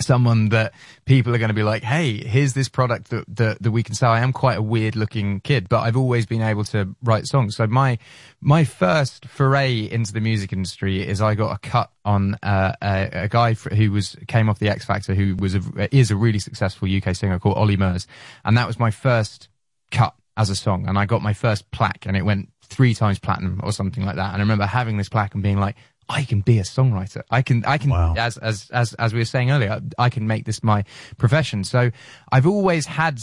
someone that people are going to be like, hey, here's this product that, that, that we can sell. I am quite a weird looking kid, but I've always been able to write songs. So my, my first foray into the music industry is I got a cut on, uh, a, a guy who was, came off the X Factor who was a, is a really successful UK singer called Ollie Murs. And that was my first cut as a song. And I got my first plaque and it went three times platinum or something like that. And I remember having this plaque and being like, I can be a songwriter. I can, I can, as, as, as, as we were saying earlier, I can make this my profession. So I've always had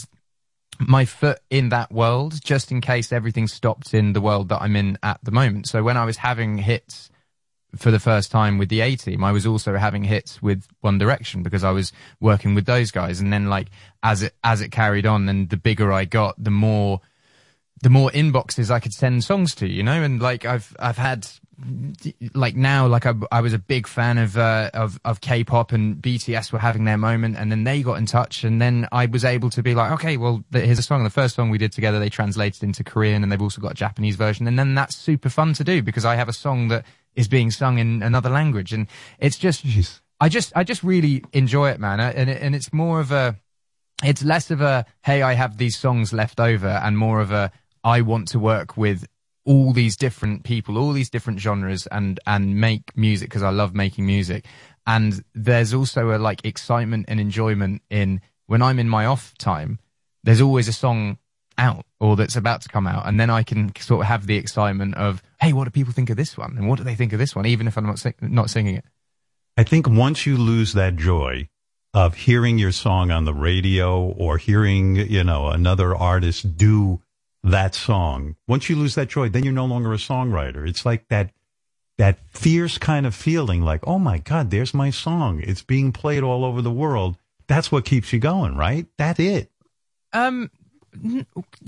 my foot in that world just in case everything stopped in the world that I'm in at the moment. So when I was having hits for the first time with the A team, I was also having hits with One Direction because I was working with those guys. And then like as it, as it carried on and the bigger I got, the more, the more inboxes I could send songs to, you know, and like I've, I've had, like now, like I, I was a big fan of, uh, of, of K-pop and BTS were having their moment and then they got in touch and then I was able to be like, okay, well, here's a song. The first song we did together, they translated into Korean and they've also got a Japanese version. And then that's super fun to do because I have a song that is being sung in another language. And it's just, I just, I just really enjoy it, man. And, it, and it's more of a, it's less of a hey i have these songs left over and more of a i want to work with all these different people all these different genres and and make music because i love making music. And there's also a like excitement and enjoyment in when i'm in my off time there's always a song out or that's about to come out and then i can sort of have the excitement of hey what do people think of this one? And what do they think of this one? Even if i'm not sing- not singing it. I think once you lose that joy of hearing your song on the radio or hearing, you know, another artist do that song, once you lose that joy, then you're no longer a songwriter. It's like that, that fierce kind of feeling like, oh my God, there's my song. It's being played all over the world. That's what keeps you going, right? That's it. Um,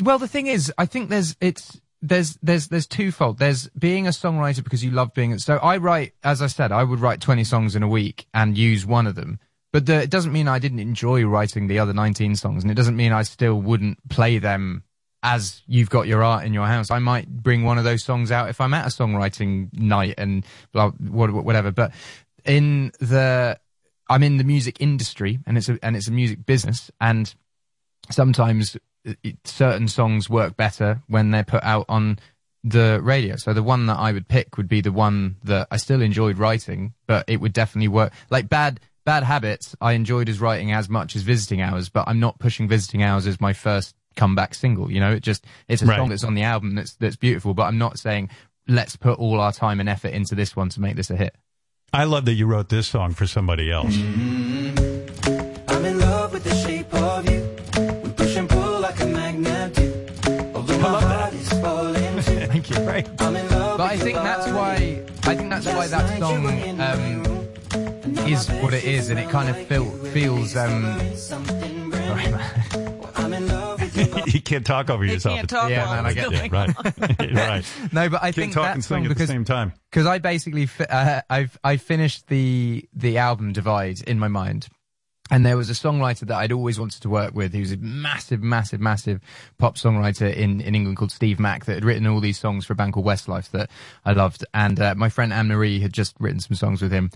well, the thing is, I think there's it's there's there's there's twofold. There's being a songwriter because you love being. So I write, as I said, I would write 20 songs in a week and use one of them. But the, it doesn't mean I didn't enjoy writing the other 19 songs, and it doesn't mean I still wouldn't play them as you've got your art in your house. I might bring one of those songs out if I'm at a songwriting night and blah, whatever. But in the, I'm in the music industry and it's a, and it's a music business and sometimes certain songs work better when they're put out on the radio. So the one that I would pick would be the one that I still enjoyed writing, but it would definitely work. Like bad, bad habits, I enjoyed as writing as much as visiting hours, but I'm not pushing visiting hours as my first comeback single. You know, it just it's a right. song that's on the album that's that's beautiful. But I'm not saying let's put all our time and effort into this one to make this a hit. I love that you wrote this song for somebody else. I love that. Thank you, right? But I think that's why I think that's why that song um, is what it is, and it kind of feel, feels. Um, can't talk over yourself. can't talk yeah, while man, I get going it. Right, right. No, but I Can't think talk that and song sing at the because same time. because I basically fi- uh, I've I finished the the album Divide in my mind. And there was a songwriter that I'd always wanted to work with. He was a massive, massive, massive pop songwriter in, in England called Steve Mac that had written all these songs for a band called Westlife that I loved. And uh, my friend Anne Marie had just written some songs with him.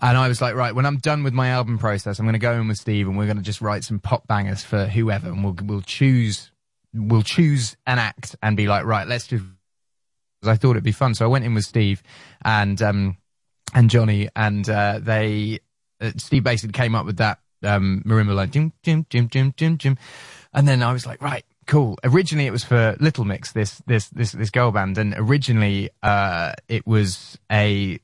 And I was like, right, when I'm done with my album process, I'm going to go in with Steve and we're going to just write some pop bangers for whoever. And we'll, we'll choose, we'll choose an act and be like, right, let's do. I thought it'd be fun. So I went in with Steve and, um, and Johnny and, uh, they, uh, Steve basically came up with that, um, marimba line, jim, jim, jim, jim, jim, jim. And then I was like, right, cool. Originally it was for Little Mix, this, this, this, this girl band. And originally, uh, it was a,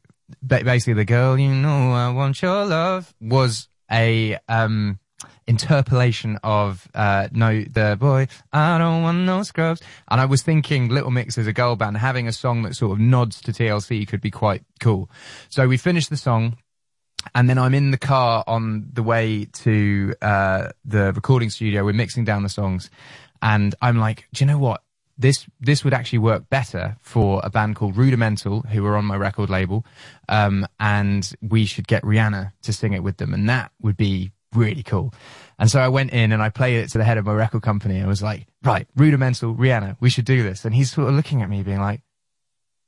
basically the girl, you know, I want your love was a, um, interpolation of uh no the boy i don't want no scrubs and i was thinking little mix as a girl band having a song that sort of nods to tlc could be quite cool so we finished the song and then I'm in the car on the way to uh, the recording studio. We're mixing down the songs, and I'm like, do you know what? This this would actually work better for a band called Rudimental, who are on my record label, um, and we should get Rihanna to sing it with them, and that would be really cool. And so I went in and I played it to the head of my record company. and was like, right, Rudimental, Rihanna, we should do this. And he's sort of looking at me, being like,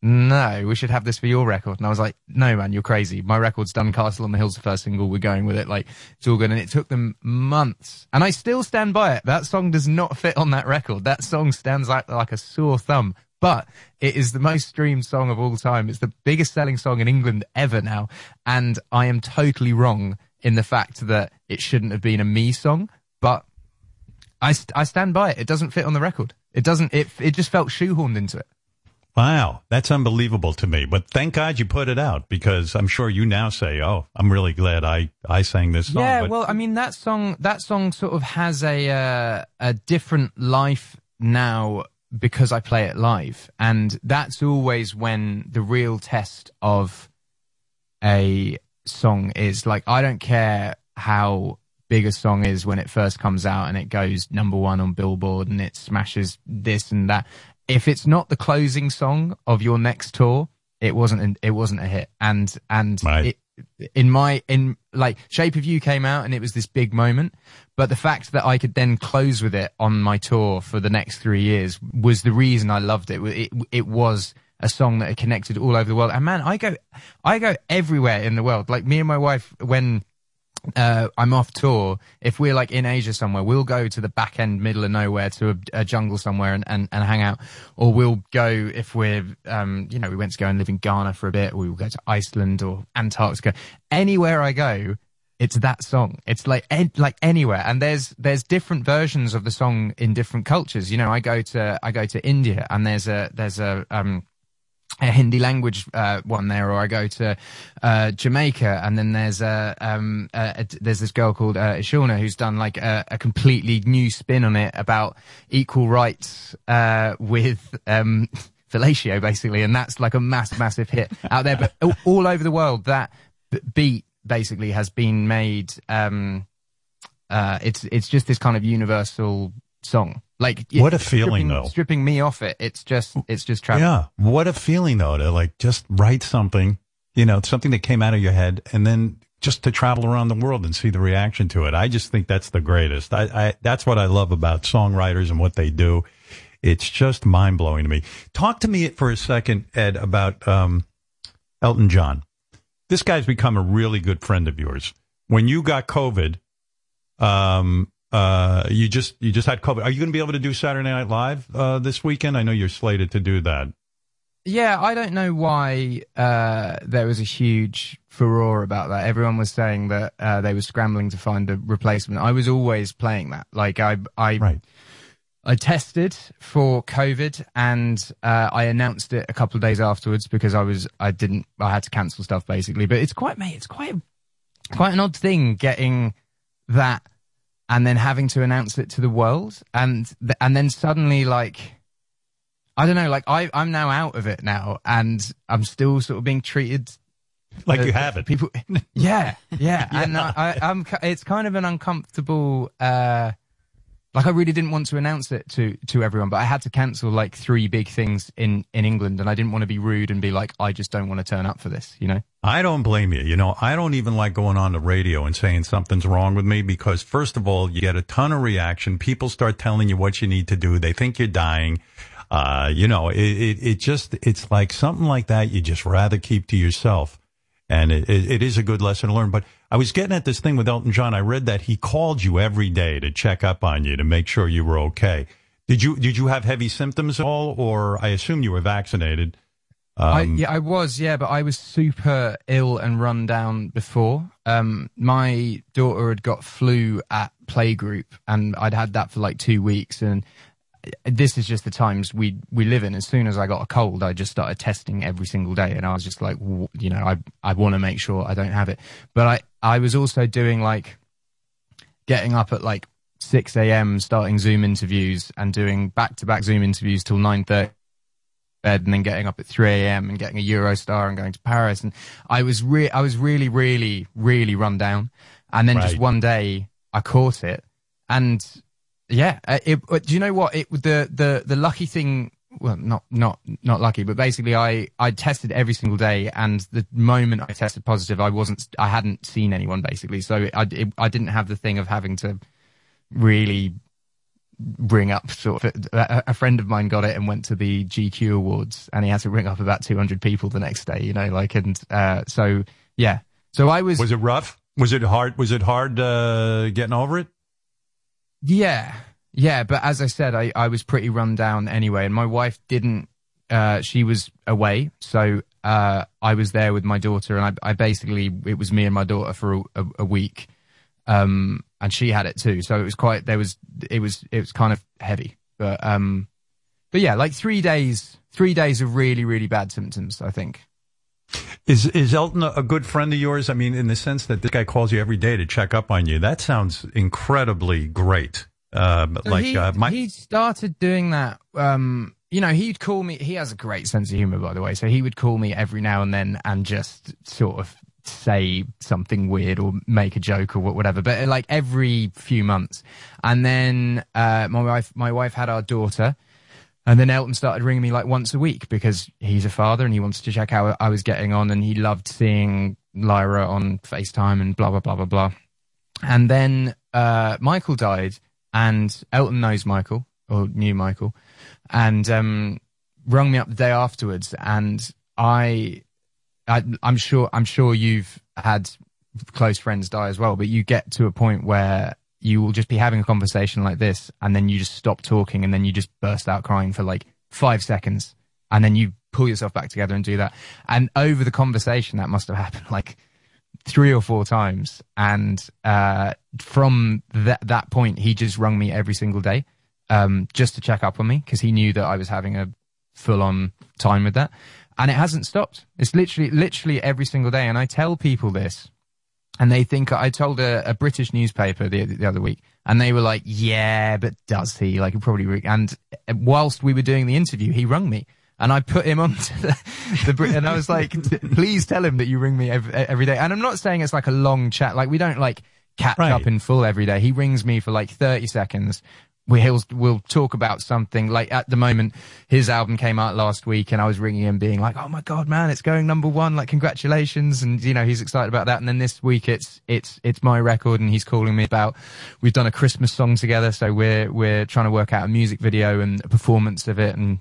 no, we should have this for your record. And I was like, no, man, you're crazy. My record's done Castle on the Hill's the first single. We're going with it. Like, it's all good. And it took them months. And I still stand by it. That song does not fit on that record. That song stands out like a sore thumb. But it is the most streamed song of all time. It's the biggest selling song in England ever now. And I am totally wrong in the fact that it shouldn't have been a me song. But I, st- I stand by it. It doesn't fit on the record. It doesn't, it, it just felt shoehorned into it. Wow, that's unbelievable to me. But thank God you put it out because I'm sure you now say, "Oh, I'm really glad I I sang this song." Yeah, But well, I mean that song that song sort of has a uh, a different life now because I play it live, and that's always when the real test of a song is. Like, I don't care how big a song is when it first comes out and it goes number one on Billboard and it smashes this and that. If it's not the closing song of your next tour, it wasn't an, it wasn't a hit. And and it, in my in like Shape of You came out and it was this big moment, but the fact that I could then close with it on my tour for the next three years was the reason I loved it. It it was a song that had connected all over the world. And man, I go I go everywhere in the world. Like me and my wife when uh, I'm off tour. If we're like in Asia somewhere, we'll go to the back end, middle of nowhere to a, a jungle somewhere and, and, and hang out. Or we'll go if we're, um, you know, we went to go and live in Ghana for a bit. Or we will go to Iceland or Antarctica. Anywhere I go, it's that song. It's like en- like anywhere, and there's there's different versions of the song in different cultures. You know, I go to I go to India, and there's a there's a um a Hindi language uh, one there, or I go to uh, Jamaica, and then there's a, um, a, a- there's this girl called uh, who's done like a, a completely new spin on it about equal rights uh, with um, fellatio, basically, and that's like a massive, massive hit out there. But all, all over the world, that beat basically has been made. Um, uh, it's it's just this kind of universal song. Like What a feeling, stripping- though. Stripping me off it, it's just it's just travel. Yeah. What a feeling though to like just write something, you know, something that came out of your head and then just to travel around the world and see the reaction to it. I just think that's the greatest. I, I that's what I love about songwriters and what they do. It's just mind blowing to me. Talk to me for a second, Ed, about um, Elton John. This guy's become a really good friend of yours. When you got COVID, um, uh, you just you just had COVID. Are you going to be able to do Saturday Night Live uh, this weekend? I know you're slated to do that. Yeah, I don't know why uh, there was a huge furore about that. Everyone was saying that uh, they were scrambling to find a replacement. I was always playing that. Like I, I, I tested for COVID and uh, I announced it a couple of days afterwards because I was I didn't I had to cancel stuff basically. But it's quite mate, it's quite quite an odd thing getting that and then having to announce it to the world and th- and then suddenly like I don't know. Like I, I'm now out of it now, and I'm still sort of being treated Like uh, you have it. People, yeah, yeah, and I, I, I'm. It's kind of an uncomfortable. uh like I really didn't want to announce it to to everyone, but I had to cancel like three big things in in England, and I didn't want to be rude and be like, I just don't want to turn up for this, you know. I don't blame you. You know, I don't even like going on the radio and saying something's wrong with me because first of all, you get a ton of reaction. People start telling you what you need to do. They think you're dying. Uh, you know, it, it, it just, it's like something like that you just rather keep to yourself. And it, it, it is a good lesson to learn. But I was getting at this thing with Elton John. I read that he called you every day to check up on you to make sure you were okay. Did you, did you have heavy symptoms at all? Or I assume you were vaccinated. I, Um, yeah, I was, yeah, but I was super ill and run down before. Um, my daughter had got flu at playgroup, and I'd had that for like two weeks. And this is just the times we we live in. As soon as I got a cold, I just started testing every single day, and I was just like, you know, I I want to make sure I don't have it. But I I was also doing like getting up at like 6 a.m., starting Zoom interviews and doing back to back Zoom interviews till 9:30 bed and then getting up at 3 a.m. and getting a Eurostar and going to Paris. And I was re- I was really, really, really run down. And then just one day I caught it. And yeah, uh, it, uh, do you know what? It, the, the, the lucky thing, well, not, not, not lucky, but basically I, I tested every single day. And the moment I tested positive, I wasn't, I hadn't seen anyone basically. So I, it, I didn't have the thing of having to really bring up sort of a, a friend of mine got it and went to the GQ awards and he had to ring up about 200 people the next day, you know, like, and, uh, so yeah. So I was, was it rough? Was it hard? Was it hard, uh, getting over it? yeah, yeah. But as I said, I, I was pretty run down anyway and my wife didn't, uh, she was away. So, uh, I was there with my daughter and I, I basically, it was me and my daughter for a, a, a week. Um, and she had it too. So it was quite, there was, it was, it was kind of heavy, but, um, but yeah, like three days, three days of really, really bad symptoms, I think. Is is Elton a good friend of yours? I mean, in the sense that this guy calls you every day to check up on you. That sounds incredibly great. Uh, So like he, uh, my he started doing that. Um, you know, he'd call me. He has a great sense of humor, by the way. So he would call me every now and then and just sort of say something weird or make a joke or wha- whatever. But uh, like every few months, and then uh, my wife, my wife had our daughter. And then Elton started ringing me like once a week because he's a father and he wanted to check how I was getting on and he loved seeing Lyra on FaceTime and blah, blah, blah, blah, blah. And then uh, Michael died, and Elton knows Michael or knew Michael, and um, rung me up the day afterwards. And I, I, I'm sure, I'm sure you've had close friends die as well, but you get to a point where you will just be having a conversation like this, and then you just stop talking, and then you just burst out crying for like five seconds, and then you pull yourself back together and do that. And over the conversation, that must have happened like three or four times. And uh, from that that point, he just rung me every single day um, just to check up on me because he knew that I was having a full on time with that. And it hasn't stopped. It's literally, literally every single day. And I tell people this, and they think I told a, a British newspaper the, the other week, and they were like, "Yeah, but does he? Like, he probably." Re-. And uh, whilst we were doing the interview, he rung me, and I put him on to the, the and I was like, "Please tell him that you ring me every, every day." And I'm not saying it's like a long chat, like we don't like catch up in full every day. He rings me for like 30 seconds. We he'll we'll talk about something. Like at the moment his album came out last week and I was ringing him being like oh my god man it's going number one. Like congratulations. And you know he's excited about that. And then this week it's it's it's my record and he's calling me about we've done a Christmas song together so we're we're trying to work out a music video and a performance of it and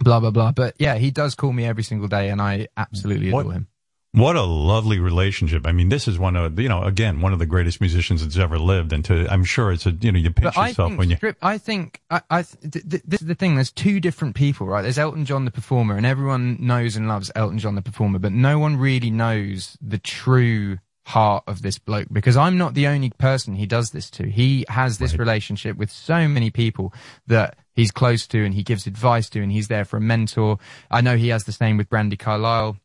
blah blah blah. But yeah he does call me every single day and I absolutely adore him What a lovely relationship. I mean, this is one of, you know, again, one of the greatest musicians that's ever lived. And to, I'm sure it's a, you know, you pinch yourself when you, Strip, I think, I, I, th- th- this is the thing. There's two different people, right? There's Elton John the performer, and everyone knows and loves Elton John the performer, but no one really knows the true heart of this bloke because I'm not the only person he does this to. He has this relationship with so many people that he's close to and he gives advice to and he's there for a mentor. I know he has the same with Brandi Carlile.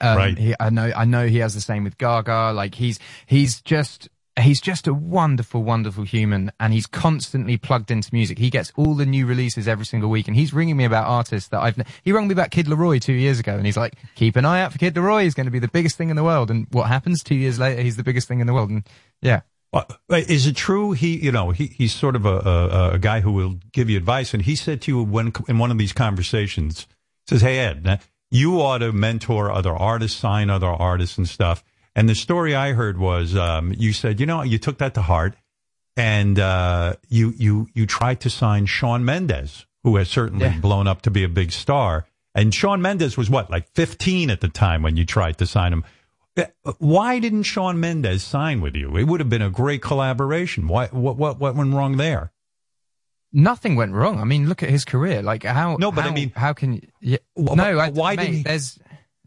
Um, Right. He, I know, I know he has the same with Gaga. Like he's, he's just, he's just a wonderful, wonderful human, and he's constantly plugged into music. He gets all the new releases every single week, and he's ringing me about artists that I've. He rang me about Kid LAROI two years ago, and he's like, "Keep an eye out for Kid LAROI. He's going to be the biggest thing in the world." And what happens two years later? He's the biggest thing in the world, and yeah. Uh, Is it true? He, you know, he, he's sort of a, a, a guy who will give you advice. And he said to you when in one of these conversations, says, "Hey Ed, you ought to mentor other artists, sign other artists and stuff." And the story I heard was, um, you said, you know, you took that to heart, and uh, you you you tried to sign Shawn Mendes, who has certainly Yeah. blown up to be a big star. And Shawn Mendes was what, like 15 at the time when you tried to sign him. Uh, Why didn't Shawn Mendes sign with you? It would have been a great collaboration. Why? What? What? What went wrong there? Nothing went wrong. I mean, look at his career. Like how? No, but I mean- how can you? Yeah, Wh- no, I, why mate, didn't he- There's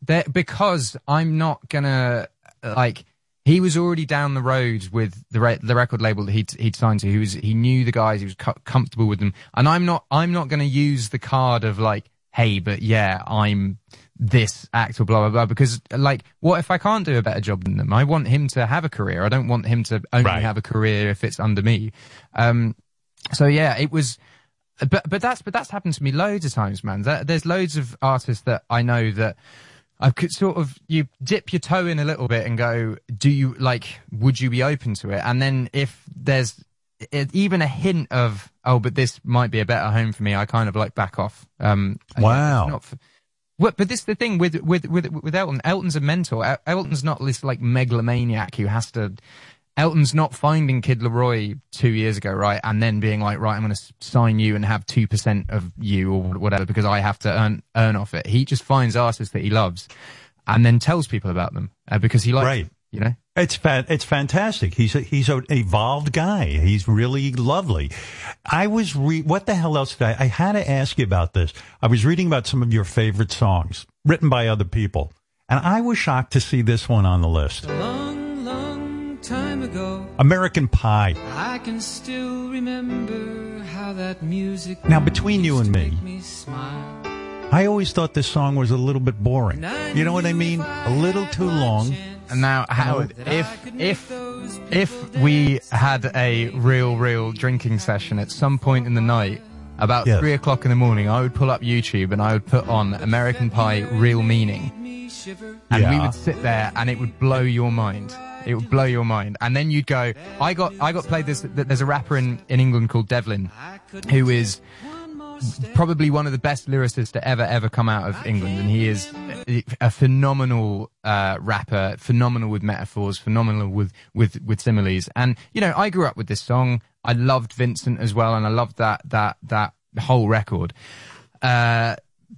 there because I'm not gonna like. He was already down the road with the re- the record label that he'd he'd signed to. He was he knew the guys. He was co- comfortable with them. And I'm not I'm not gonna use the card of like, hey, but yeah, I'm this actor, blah blah blah. Because like, what if I can't do a better job than them? I want him to have a career. I don't want him to only Right. have a career if it's under me. Um, so yeah, it was, but but that's but that's happened to me loads of times, man. There, there's loads of artists that I know that I could sort of you dip your toe in a little bit and go, do you like? Would you be open to it? And then if there's even a hint of oh, but this might be a better home for me, I kind of like back off. Um, Wow. not f- what, but this is the thing with with with with Elton. Elton's a mentor. El- Elton's not this like megalomaniac who has to. Elton's not finding Kid LAROI two years ago, right, and then being like, right, I'm going to sign you and have two percent of you or whatever because I have to earn earn off it. He just finds artists that he loves, and then tells people about them uh, because he likes, Right. you know. It's fa- it's fantastic. He's a, he's an evolved guy. He's really lovely. I was re- what the hell else did I? I had to ask you about this. I was reading about some of your favorite songs written by other people, and I was shocked to see this one on the list. Long, long time ago, American Pie. I can still remember how that music Now, between you and me, made me smile. I always thought this song was a little bit boring. You know what I mean? A little too long. And now, Howard, if if if we had a real, real drinking session at some point in the night, about Yes. three o'clock in the morning, I would pull up YouTube and I would put on American Pie Real Meaning, and we would sit there and it would blow your mind. It would blow your mind, and then you'd go. I got I got played this. There's a rapper in in England called Devlin, who is probably one of the best lyricists to ever ever come out of England, and he is a phenomenal uh, rapper, phenomenal with metaphors, phenomenal with with with similes. And you know, I grew up with this song. I loved Vincent as well, and I loved that that that whole record. Uh,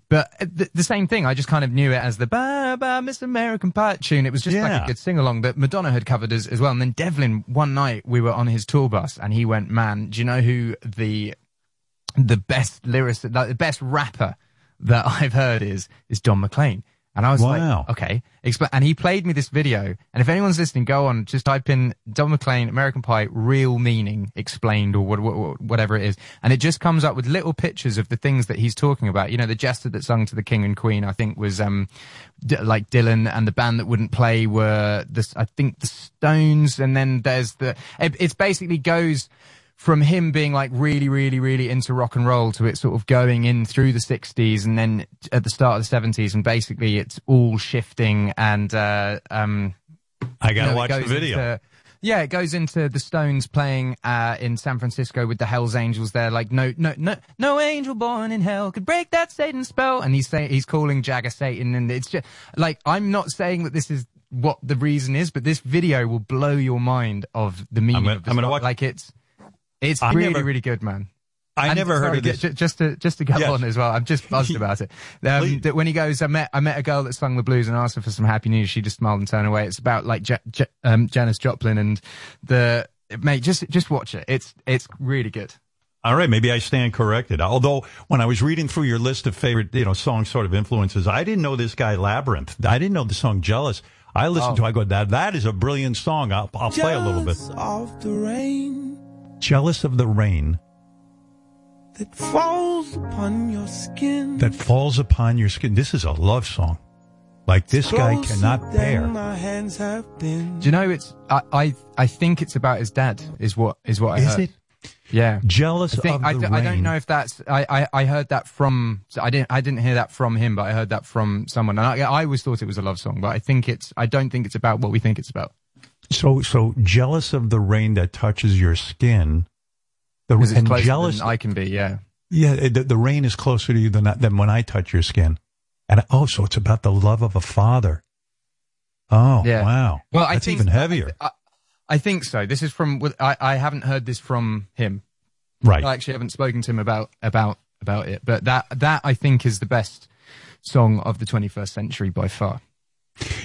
but uh, the, the same thing, I just kind of knew it as the ba ba Miss American Pie tune. It was just like a good sing along that Madonna had covered as, as well. And then Devlin, one night we were on his tour bus, and he went, "Man, do you know who the the best lyricist, like the best rapper that I've heard is is Don McLean. And I was Wow. like, okay, Expl- and he played me this video. And if anyone's listening, go on, just type in Don McLean, American Pie, real meaning explained or what, what, whatever it is. And it just comes up with little pictures of the things that he's talking about. You know, the jester that sung to the king and queen, I think was, um, D- like Dylan and the band that wouldn't play were this, I think the Stones. And then there's the, it, it's basically goes, from him being like really, really, really into rock and roll to it sort of going in through the 60s and then at the start of the 70s and basically it's all shifting and uh um I gotta you know, watch the video. into- yeah, it goes into the Stones playing uh, in San Francisco with the Hell's Angels. There, like no, no, no, no angel born in hell could break that Satan spell. And he's saying he's calling Jagger Satan, and it's just like I'm not saying that this is what the reason is, but this video will blow your mind of the meaning gonna- of the I'm gonna watch- Like it's it's I really, never- really good, man. I And never heard sorry, of this. ju- Just to just to go Yes. on as well, I'm just buzzed about it. Um, that when he goes, I met I met a girl that sung the blues and asked her for some happy news. She just smiled and turned away. It's about like ja- Ja- um, Janis Joplin and the mate. Just just watch it. It's it's really good. All right, maybe I stand corrected. Although when I was reading through your list of favorite, you know, song sort of influences, I didn't know this guy Labrinth. I didn't know the song Jealous. I listened Oh. to. I go, that that is a brilliant song. I'll, I'll play a little bit. Jealous of the rain Jealous of the rain that falls upon your skin. that falls upon your skin. This is a love song. Like this guy cannot bear. My hands have been. Do you know it's? I I, I think it's about his dad. Is what is what I heard. Is heard. it? Yeah. Jealous I think of I, the d- I don't know if that's I, I, I heard that from I didn't I didn't hear that from him but I heard that from someone and I, I always thought it was a love song but I think it's I don't think it's about what we think it's about So so jealous of the rain that touches your skin. The it's and closer jealous. than I can be yeah yeah, the, the rain is closer to you than than when I touch your skin. And oh, so it's about the love of a father. Oh Yeah. wow. Well, I that's think- even heavier. I, I think so this is from I, I haven't heard this from him Right. I actually haven't spoken to him about about about it but that that I think is the best song of the 21st century by far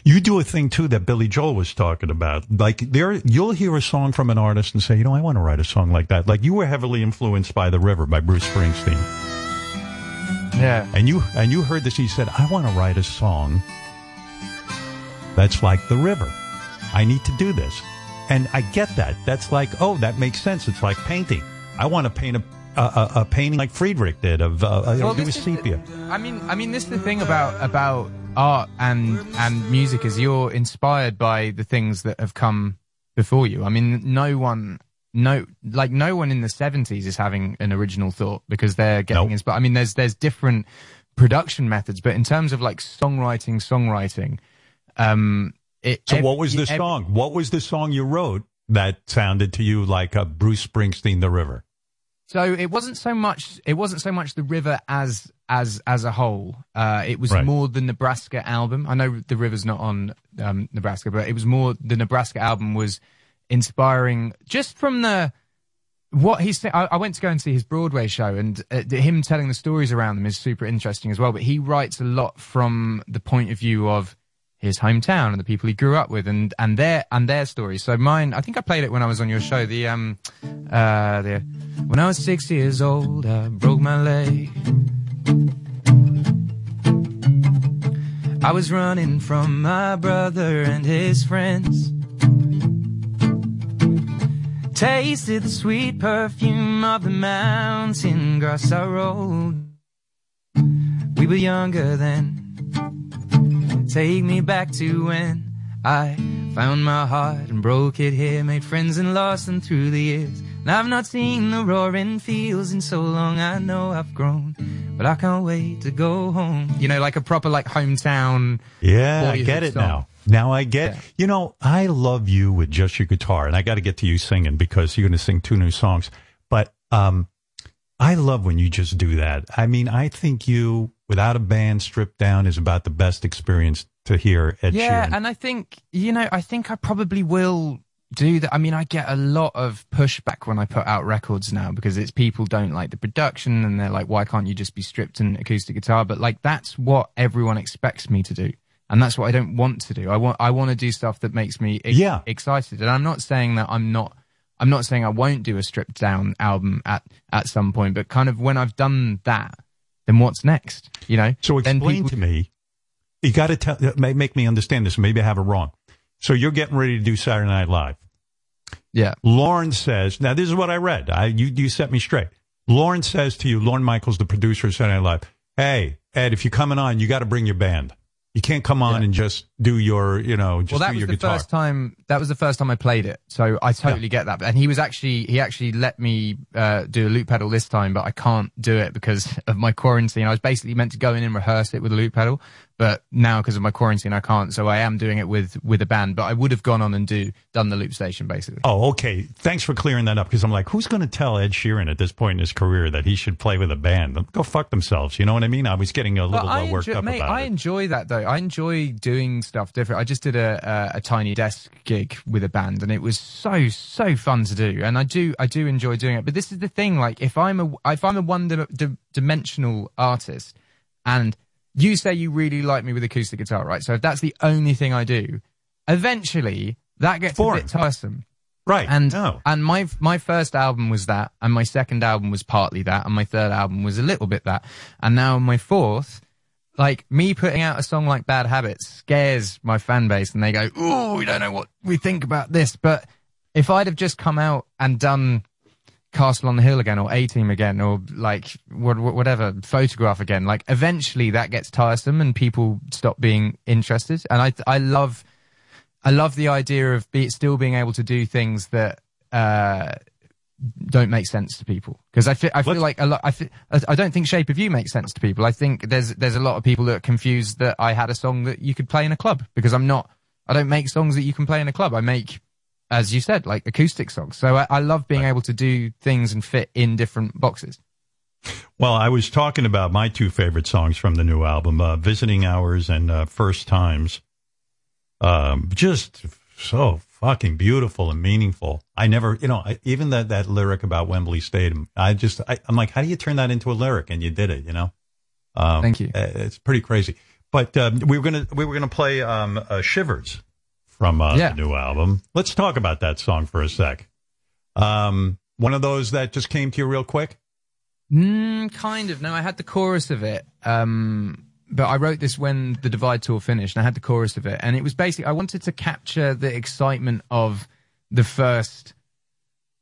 You do a thing too that Billy Joel was talking about. Like there, you'll hear a song from an artist and say, you know, I want to write a song like that. Like you were heavily influenced by The River by Bruce Springsteen. yeah And you and you heard this. He said, "I want to write a song that's like the river. I need to do this." And I get that. That's like, oh, that makes sense. It's like painting. I want to paint a a, a, a painting like Friedrich did of uh, uh, Well, do a is the- sepia. I mean, I mean, this is the thing about about art and and music is you're inspired by the things that have come before you. I mean, no one, no, like no one in the seventies is having an original thought because they're getting inspired. I mean, there's there's different production methods, but in terms of like songwriting, songwriting, um, it. So, ev- what was the ev- song? What was the song you wrote that sounded to you like a Bruce Springsteen, The River? So it wasn't so much. It wasn't so much the river as as as a whole. Uh, it was Right. more the Nebraska album. I know the river's not on um, Nebraska, but it was more the Nebraska album was inspiring just from the what he said. I, I went to go and see his Broadway show, and uh, him telling the stories around them is super interesting as well. But he writes a lot from the point of view of his hometown and the people he grew up with, and and their and their stories. So mine, I think I played it when I was on your show. The um, uh, the when I was six years old, I broke my leg. I was running from my brother and his friends. Tasted the sweet perfume of the mountain grass I rode. We were younger then. Take me back to when I found my heart and broke it here, made friends and lost them through the years. I've not seen the roaring fields in so long, I know I've grown, but I can't wait to go home. You know, like a proper like hometown. Yeah, I get it song. now. Now I get. You know, I love you with just your guitar, and I got to get to you singing because you're going to sing two new songs. But um, I love when you just do that. I mean, I think you without a band stripped down is about the best experience to hear Ed yeah, Sheeran. and I think you know, I think I probably will do that. I mean, I get a lot of pushback when I put out records now because it's people don't like the production and they're like, why can't you just be stripped and acoustic guitar? But like, that's what everyone expects me to do. And that's what I don't want to do. I want, I want to do stuff that makes me ex- Yeah. excited. And I'm not saying that I'm not, I'm not saying I won't do a stripped down album at, at some point, but kind of when I've done that, then what's next? You know? So explain people- to me. You got to tell, make make me understand this. Maybe I have it wrong. So you're getting ready to do Saturday Night Live. Yeah. Lorne says, now this is what I read. I, you, you set me straight. Lorne says to you, Lorne Michaels, the producer of Saturday Night Live, hey, Ed, if you're coming on, you got to bring your band. You can't come on and just do your, you know, just well, that do was your the guitar. first time. That was the first time I played it, so I totally get that. And he was actually he actually let me uh, do a loop pedal this time, but I can't do it because of my quarantine. I was basically meant to go in and rehearse it with a loop pedal, but now because of my quarantine, I can't. So I am doing it with with a band. But I would have gone on and do done the loop station basically. Oh, okay. Thanks for clearing that up because I'm like, who's going to tell Ed Sheeran at this point in his career that he should play with a band? Go fuck themselves. You know what I mean? I was getting a little uh, worked enjoy, up mate, about I it. enjoy that though. I enjoy doing stuff different. I just did a, a a tiny desk gig with a band, and it was so so fun to do. And I do I do enjoy doing it. But this is the thing: like if I'm a if I'm a one di- di- dimensional artist, and you say you really like me with acoustic guitar, right? So if that's the only thing I do, eventually that gets a bit tiresome. Right. And oh. and my my first album was that, and my second album was partly that, and my third album was a little bit that, and now my fourth, like me putting out a song like Bad Habits scares my fan base, and they go, "Oh, we don't know what we think about this." But if I'd have just come out and done Castle on the Hill again, or A Team again, or like what, what- whatever photograph again. Like eventually that gets tiresome and people stop being interested. And I I love I love the idea of be, still being able to do things that uh, don't make sense to people because I feel I feel like a lot. I feel, I I don't think Shape of You makes sense to people. I think there's there's a lot of people that are confused that I had a song that you could play in a club because I'm not. I don't make songs that you can play in a club. I make, as you said, like acoustic songs. So I, I love being able to do things and fit in different boxes. Well, I was talking about my two favorite songs from the new album, uh, Visiting Hours and uh, First Times. Um, just so fucking beautiful and meaningful. I never, you know, I, even that, that lyric about Wembley Stadium, I just, I, I'm like, how do you turn that into a lyric? And you did it, you know? Um, Thank you. uh, It's pretty crazy. But um, we were gonna we were gonna play um, uh, Shivers from uh, Yeah. the new album. Let's talk about that song for a sec. Um, one of those that just came to you real quick. Mm, kind of. No, I had the chorus of it. Um, but I wrote this when the Divide tour finished, and I had the chorus of it, and it was basically I wanted to capture the excitement of the first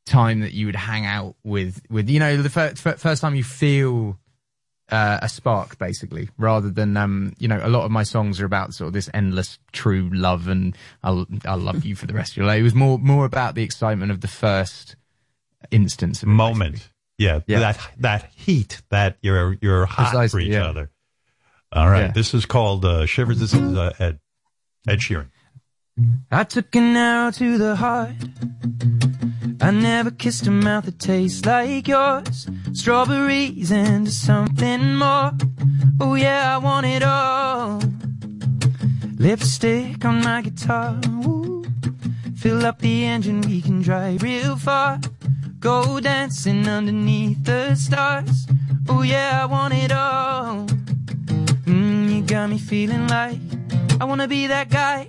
time that you would hang out with with you know the fir- fir- first time you feel uh, a spark basically rather than um you know a lot of my songs are about sort of this endless true love and I'll I'll love you for the rest of your life it was more more about the excitement of the first instance moment. Yeah, Yeah. that that heat that you're you're hot for each yeah. other. All right, Yeah. this is called uh, Shivers. This is uh, Ed Ed Sheeran. I took an arrow to the heart. I never kissed a mouth that tastes like yours. Strawberries into something more. Oh yeah, I want it all. Lipstick on my guitar. Fill up the engine, we can drive real far. Go dancing underneath the stars. Oh yeah, I want it all. Mm, you got me feeling like I wanna be that guy.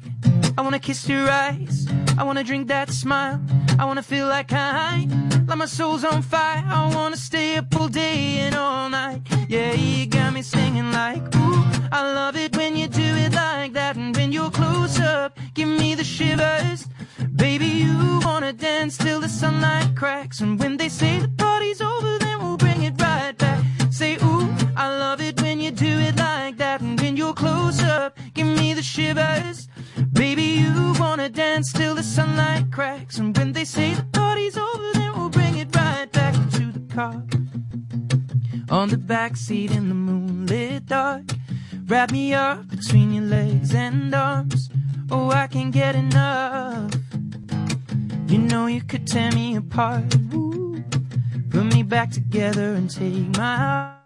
I wanna kiss your eyes. I wanna drink that smile. I wanna feel like I, like my soul's on fire. I wanna stay up all day and all night. Yeah, you got me singing like, ooh, I love it when you do it like that. And when you're close up, give me the shivers. Baby, you wanna dance till the sunlight cracks. And when they say the party's over, then we'll bring it right back. Say, ooh, I love it when you do it like that. And when you're close up, give me the shivers. Baby, you wanna dance till the sunlight cracks. And when they say the party's over, then we'll bring it right back to the car. On the back seat in the moonlit dark. Wrap me up between your legs and arms. Oh, I can't get enough. You know you could tear me apart. Ooh. Put me back together and take my heart.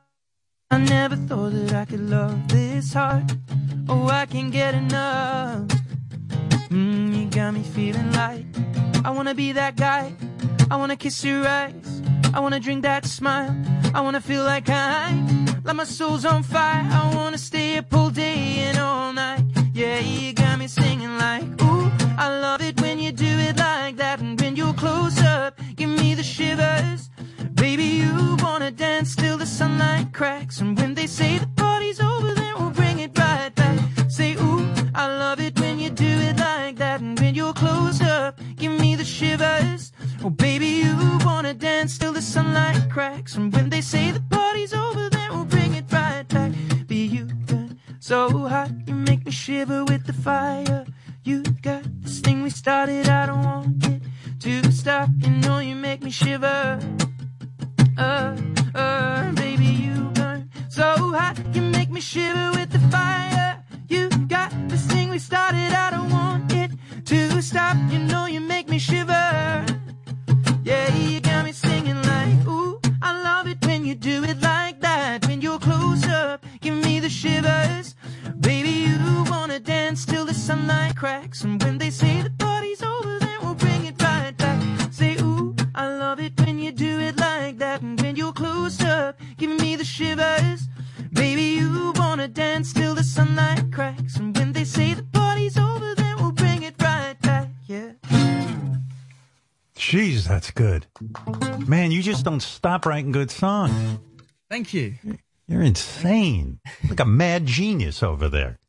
I never thought that I could love this hard. Oh, I can't get enough. Mm, you got me feeling like I wanna be that guy. I wanna kiss your eyes. I wanna drink that smile. I wanna feel like I, like my soul's on fire. I wanna stay up all day and all night. Yeah, you got me singing like, ooh, I love it when you do it like that. And when you're close up, give me the shivers. Baby, you wanna dance till the sunlight cracks. And when they say the party's over, then we'll bring it right you're close up, give me the shivers. Oh, baby, you wanna dance till the sunlight cracks. And when they say the party's over, then we'll bring it right back. Be you good, so hot, you make me shiver with the fire. You got this thing we started, I don't want it to stop. You know you make me shiver. Uh, uh, baby, you burn so hot, you make me shiver with the fire. You got this thing we started, I don't want it to stop. You know you make me shiver. Yeah, you got me singing like, ooh, I love it when you do it like that. When you're close up, give me the shivers. Baby, you wanna dance till the sunlight cracks. And when they say the party's over, then we'll bring it right back. Say, Jeez, that's good. Man, you just don't stop writing good songs. Thank you. You're insane. Like a mad genius over there.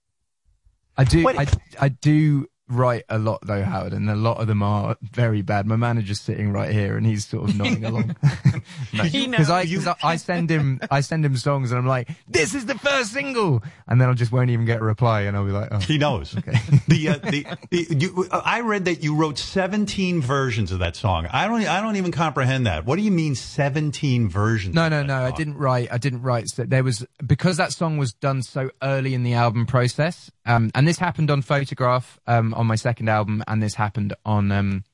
I do. I, I do write a lot though, Howard, and a lot of them are very bad. My manager's sitting right here, and he's sort of nodding along. He Because I, knows. 'cause I, I send him, I send him songs, and I'm like, "This is the first single," and then I just won't even get a reply, and I'll be like, "Oh." He knows. the, uh, the, the you, uh, I read that you wrote 17 versions of that song. I don't I don't even comprehend that. What do you mean 17 versions? No, no, no. I didn't write. I didn't write. So there was because that song was done so early in the album process, um, and this happened on Photograph um, on my second album, and this happened on. Um,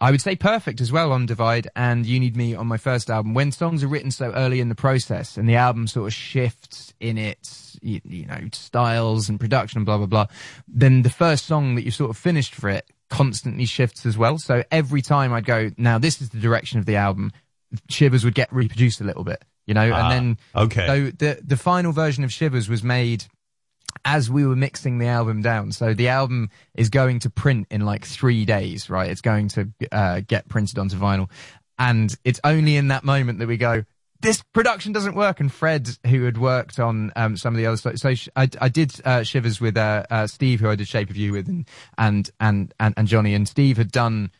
I would say Perfect as well on Divide and You Need Me on my first album. When songs are written so early in the process and the album sort of shifts in its, you, you know, styles and production and blah, blah, blah, then the first song that you sort of finished for it constantly shifts as well. So every time I'd go, now this is the direction of the album, Shivers would get reproduced a little bit, you know, Ah, and then, okay. so the, the final version of Shivers was made as we were mixing the album down. So the album is going to print in like three days, right? It's going to uh, get printed onto vinyl. And it's only in that moment that we go, this production doesn't work. And Fred, who had worked on um, some of the other stuff, so sh- I, I did uh, Shivers with uh, uh, Steve, who I did Shape of You with, and and and and, and Johnny. And Steve had done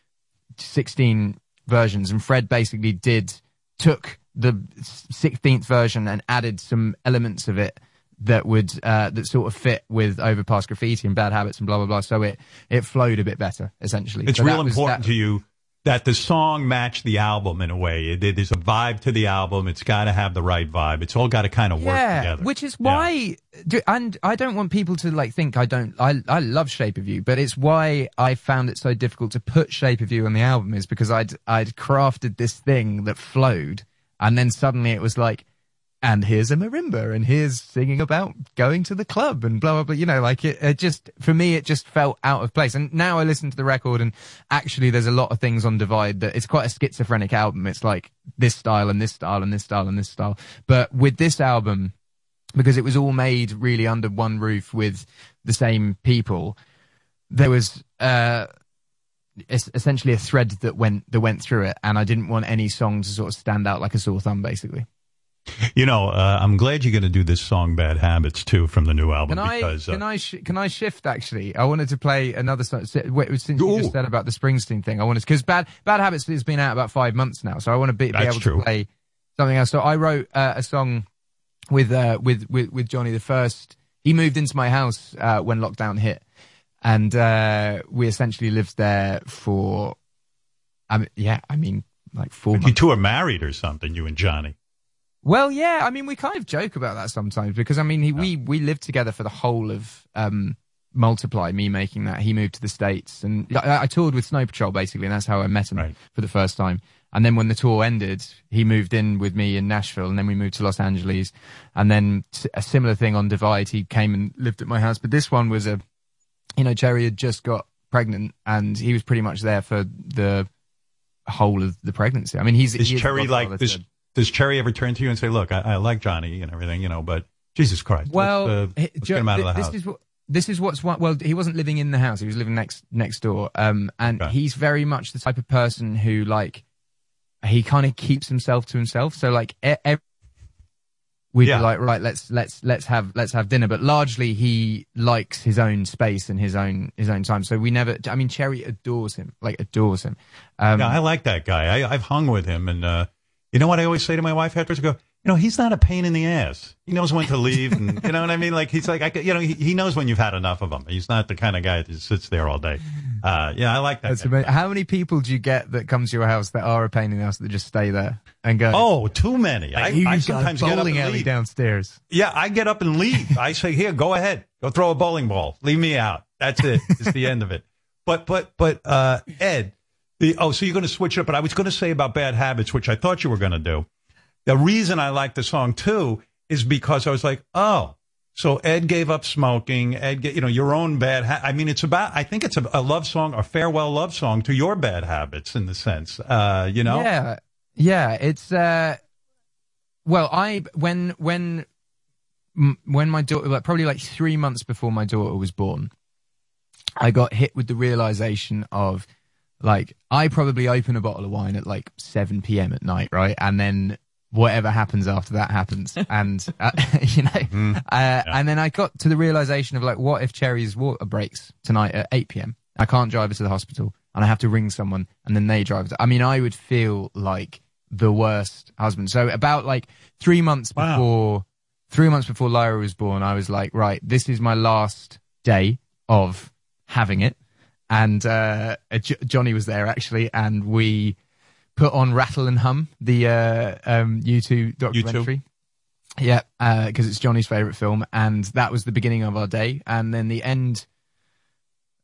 16 versions, and Fred basically did took the 16th version and added some elements of it that would uh, that sort of fit with overpass graffiti and bad habits and blah blah blah. So it it flowed a bit better essentially. It's So real was- important that- to you that the song match the album in a way. It, there's a vibe to the album. It's got to have the right vibe. It's all got to kind of work yeah, together. which is why, do- and I don't want people to like think I don't. I I love Shape of You, but it's why I found it so difficult to put Shape of You on the album is because I'd I'd crafted this thing that flowed, and then suddenly it was like, and here's a marimba, and here's singing about going to the club, and blah blah blah. You know, like it, it just for me it just felt out of place. And now I listen to the record, and actually there's a lot of things on Divide that it's quite a schizophrenic album. It's like this style and this style and this style and this style, but with this album because it was all made really under one roof with the same people. There was uh, es- essentially a thread that went that went through it, and I didn't want any song to sort of stand out like a sore thumb, basically. You know, uh, I'm glad you're going to do this song "Bad Habits" too from the new album Can I because can uh, I sh- can I shift actually? I wanted to play another song since you just said about the Springsteen thing. I wanted to, because bad bad habits has been out about five months now, so I want to be, be able true. to play something else. So I wrote uh, a song with uh, with with with Johnny the first. He moved into my house uh, when lockdown hit, and uh, we essentially lived there for. I mean, yeah, I mean, like four. you two are married or something. You and Johnny. Well, yeah, I mean, we kind of joke about that sometimes because I mean, he, we we lived together for the whole of um, Multiply. Me making that, he moved to the states, and I, I toured with Snow Patrol basically, and that's how I met him for the first time. And then when the tour ended, he moved in with me in Nashville, and then we moved to Los Angeles, and then a similar thing on Divide. He came and lived at my house, but this one was a, you know, Cherry had just got pregnant, and he was pretty much there for the whole of the pregnancy. I mean, he's Is he Cherry like this? Does Cherry ever turn to you and say, "Look, I, I like Johnny and everything, you know, but Jesus Christ, Well, let's, uh, let's get him out of the this house." is what this is what's what. Well, he wasn't living in the house; he was living next next door. Um, and he's very much the type of person who like he kind of keeps himself to himself. So like e- ev- we'd Yeah. be like, right, let's let's let's have let's have dinner. But largely, he likes his own space and his own his own time. So we never. I mean, Cherry adores him, like adores him. Um, yeah, I like that guy. I, I've hung with him, and uh, you know what I always say to my wife afterwards? I go, you know, he's not a pain in the ass. He knows when to leave, and you know what I mean. Like he's like, I, could- you know, he, he knows when you've had enough of him. He's not the kind of guy that sits there all day. Uh, yeah, I like that. That's amazing. How many people do you get that come to your house that are a pain in the ass that just stay there and go? Oh, too many. Like, I, I sometimes get up bowling and alley leave. downstairs. Yeah, I get up and leave. I say, here, go ahead. Go throw a bowling ball. Leave me out. That's it. It's the end of it. But, but, but, uh, Ed, the, oh, so you're going to switch it up. But I was going to say about bad habits, which I thought you were going to do. The reason I like the song too is because I was like, oh, so Ed gave up smoking. Ed, you know, your own bad. Ha- I mean, it's about. I think it's a, a love song, a farewell love song to your bad habits, in the sense. Uh, you know. Yeah, yeah. It's uh, well, I when when when my daughter, like probably like three months before my daughter was born, I got hit with the realization of like I probably open a bottle of wine at like seven p.m. at night, right, and then whatever happens after that happens. And, uh, you know, uh, and then I got to the realization of like, what if Cherry's water breaks tonight at 8 p.m.? I can't drive her to the hospital and I have to ring someone and then they drive her. I mean, I would feel like the worst husband. So about like three months before, three months before Lyra was born, I was like, right, this is my last day of having it. And, uh, J- Johnny was there actually and we, put on Rattle and Hum, the uh, um, U2 documentary. Yeah, because it's Johnny's favorite film, and that was the beginning of our day. And then the end,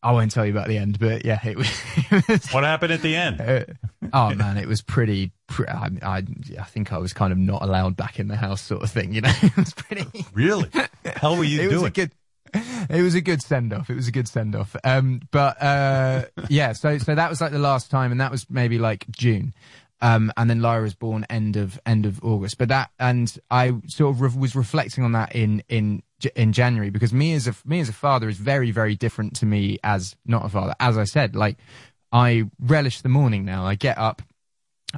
I won't tell you about the end, but yeah, it was. what happened at the end? Uh, oh man, it was pretty. Pre- I, I, I think I was kind of not allowed back in the house, sort of thing. You know, it was pretty. Really? Hell were you it doing? Was a good, it was a good send off. It was a good send off. Um, but uh, yeah, so so that was like the last time, and that was maybe like June. Um, and then Lyra was born end of end of August. But that and I sort of re- was reflecting on that in in in January because me as a me as a father is very very different to me as not a father. As I said, like I relish the morning now. I get up.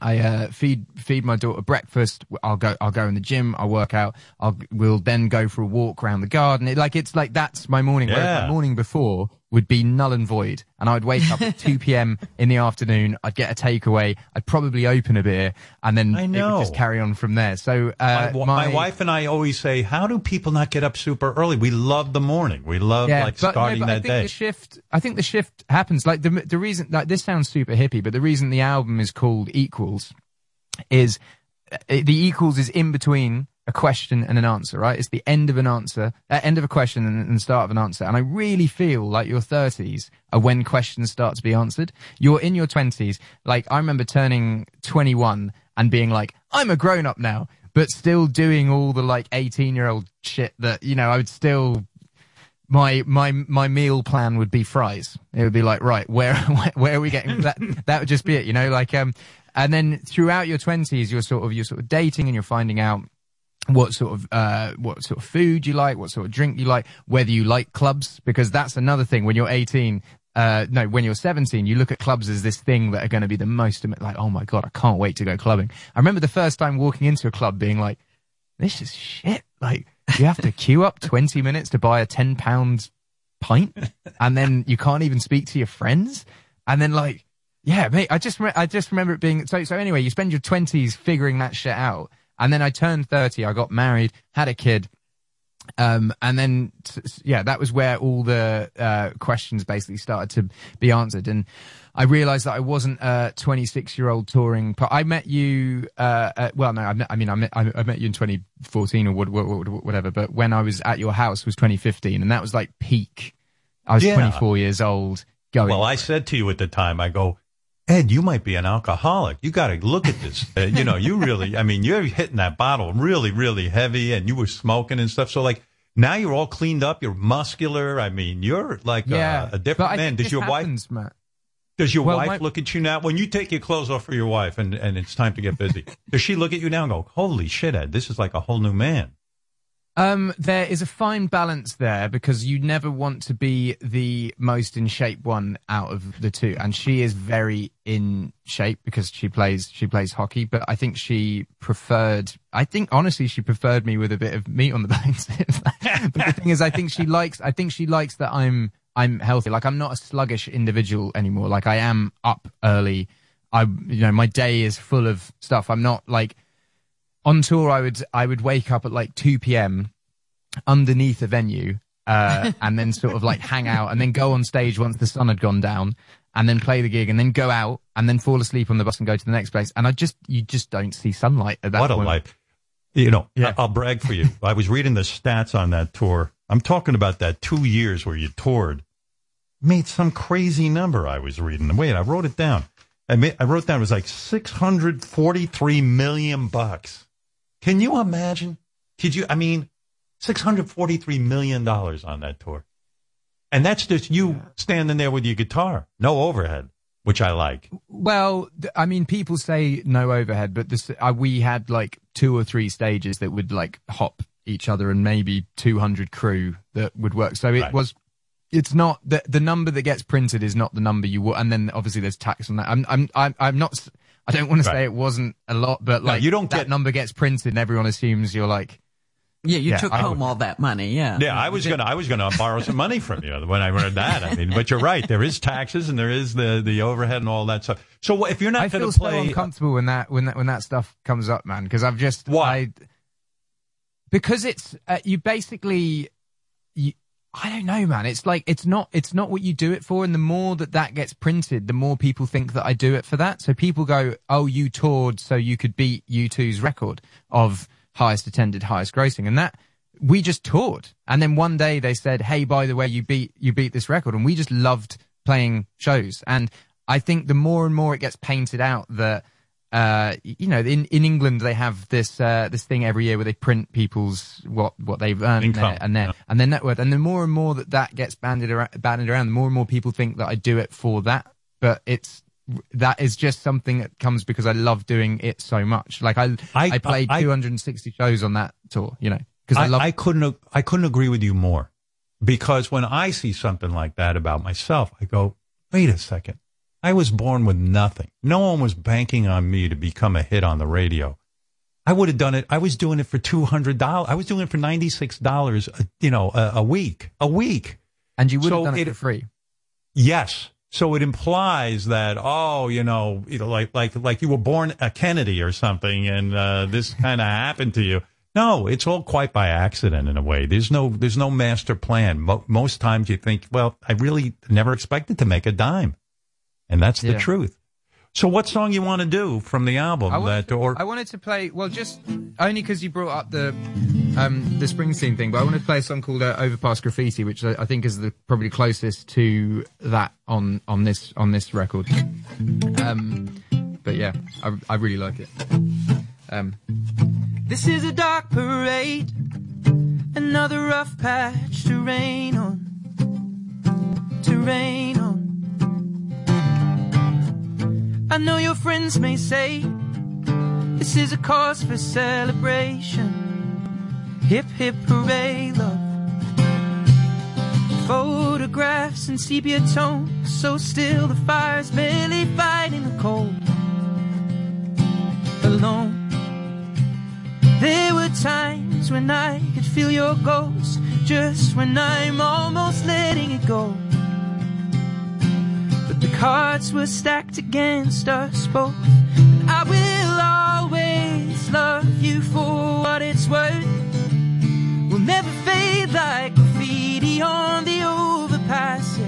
I uh, feed feed my daughter breakfast. I'll go I'll go in the gym. I'll work out. I'll we'll then go for a walk around the garden. It, like it's like that's my morning. Whereas Yeah. my morning before would be null and void, and I'd wake up at two p.m. in the afternoon. I'd get a takeaway. I'd probably open a beer, and then I it know. would just carry on from there. So uh, my, my wife and I always say, "How do people not get up super early? We love the morning. We love like but, no, starting I that think day." The shift, I think the shift happens. Like the the reason, like this sounds super hippie, but the reason the album is called Equals is uh, the equals is in between a question and an answer, right? It's the end of an answer, uh, end of a question and, and start of an answer. And I really feel like your thirties are when questions start to be answered. You're in your twenties. Like I remember turning 21 and being like, I'm a grown up now, but still doing all the like 18 year old shit that, you know, I would still my my my meal plan would be fries. It would be like, right, where where, where are we getting that? That would just be it, you know. Like, um, and then throughout your twenties, you're sort of you're sort of dating and you're finding out what sort of uh what sort of food you like, what sort of drink you like, whether you like clubs, because that's another thing. When you're 18, uh, no, when you're 17, you look at clubs as this thing that are going to be the most like, oh my god, I can't wait to go clubbing. I remember the first time walking into a club being like, this is shit. Like, you have to queue up 20 minutes to buy a 10 pound pint and then you can't even speak to your friends. And then like, yeah, mate, I just, re- I just remember it being, so, so anyway, you spend your twenties figuring that shit out. And then I turned 30, I got married, had a kid. Um, and then, t- yeah, that was where all the, uh, questions basically started to be answered. And I realized that I wasn't a 26 year old touring. Pro- I met you, uh, uh, well, no, I, met, I mean, I met, I met you in 2014 or what, what, what- whatever, but when I was at your house was 2015 and that was like peak. I was Yeah. 24 years old going. Well, I said to you at the time, I go, Ed, you might be an alcoholic. You got to look at this. Uh, you know, you really, I mean, you're hitting that bottle really, really heavy and you were smoking and stuff. So like now you're all cleaned up. You're muscular. I mean, you're like Yeah, a, a different man. Does your happens, wife, Matt. does your Well, wife my- look at you now when you take your clothes off for your wife and, and it's time to get busy? does she look at you now and go, holy shit, Ed, this is like a whole new man? Um, there is a fine balance there because you never want to be the most in shape one out of the two, and she is very in shape because she plays she plays hockey. But I think she preferred. I think honestly, she preferred me with a bit of meat on the bones. but the thing is, I think she likes. I think she likes that I'm I'm healthy. Like I'm not a sluggish individual anymore. Like I am up early. I you know my day is full of stuff. I'm not like on tour I would I would wake up at like 2 p.m. underneath a venue uh, and then sort of like hang out and then go on stage once the sun had gone down and then play the gig and then go out and then fall asleep on the bus and go to the next place and I just you just don't see sunlight at that what point. a life. You know, I- I'll brag for you. I was reading the stats on that tour. I'm talking about that two years where you toured. Made some crazy number I was reading. Wait, I wrote it down. I, made, I wrote down it was like 643 million bucks. Can you imagine? Could you, I mean, 643 million dollars on that tour. And that's just you standing there with your guitar. No overhead, which I like. Well, I mean, people say no overhead, but this uh, we had like two or three stages that would like hop each other, and maybe two hundred crew that would work. So it Right. was. It's not the the number that gets printed is not the number you want, and then obviously there's tax on that. I'm I'm I'm, I'm not. S- I don't want to Right. say it wasn't a lot, but No, like you don't that get- number gets printed and everyone assumes you're like, Yeah, you Yeah, took I home would- all that money. Yeah. Yeah, I was gonna I was gonna borrow some money from you when I read that. I mean, but you're right. There is taxes and there is the the overhead and all that stuff. So if you're not I going feel to play, so uncomfortable when that when that when that stuff comes up, man. Because I've just Why? I, because it's uh, you basically you. I don't know, man. It's like it's not it's not what you do it for, and the more that that gets printed, the more people think that I do it for that. So people go, "Oh, you toured, so you could beat U2's record of highest attended, highest grossing," and that we just toured. And then one day they said, "Hey, by the way, you beat you beat this record," and we just loved playing shows. And I think the more and more it gets painted out that uh, you know, in, in England they have this uh, this thing every year where they print people's what what they've earned Income, their, and their yeah. and their net worth, and the more and more that that gets banded around, banded around, the more and more people think that I do it for that. But it's that is just something that comes because I love doing it so much. Like I I, I- played I- 260 shows on that tour, you know, because I, I, love. I couldn't I couldn't agree with you more because when I see something like that about myself, I go, wait a second. I was born with nothing. No one was banking on me to become a hit on the radio. I would have done it. I was doing it for two hundred dollars. I was doing it for ninety six dollars. You know, a, a week, a week. and you would so have done it, it- for free. Yes. So it implies that oh, you know, you know, like like like you were born a Kennedy or something, and uh, this kind of happened to you. No, it's all quite by accident in a way. There's no there's no master plan. Mo- most times you think, well, I really never expected to make a dime, and that's the Yeah. truth. So, what song you want to do from the album? I wanted, that to, or I wanted to play well, just only because you brought up the um, the Springsteen thing, but I wanted to play a song called uh, "Overpass Graffiti," which I, I think is the probably closest to that on on this on this record. Um, but yeah, I, I really like it. Um, This is a dark parade, another rough patch to rain on, to rain on. I know your friends may say this is a cause for celebration. Hip hip hooray, love. Photographs and sepia tone, so still the fire's barely fighting the cold. Alone. There were times when I could feel your ghost, just when I'm almost letting it go. Cards were stacked against us both. And I will always love you for what it's worth. We'll never fade like graffiti on the overpass. Yeah.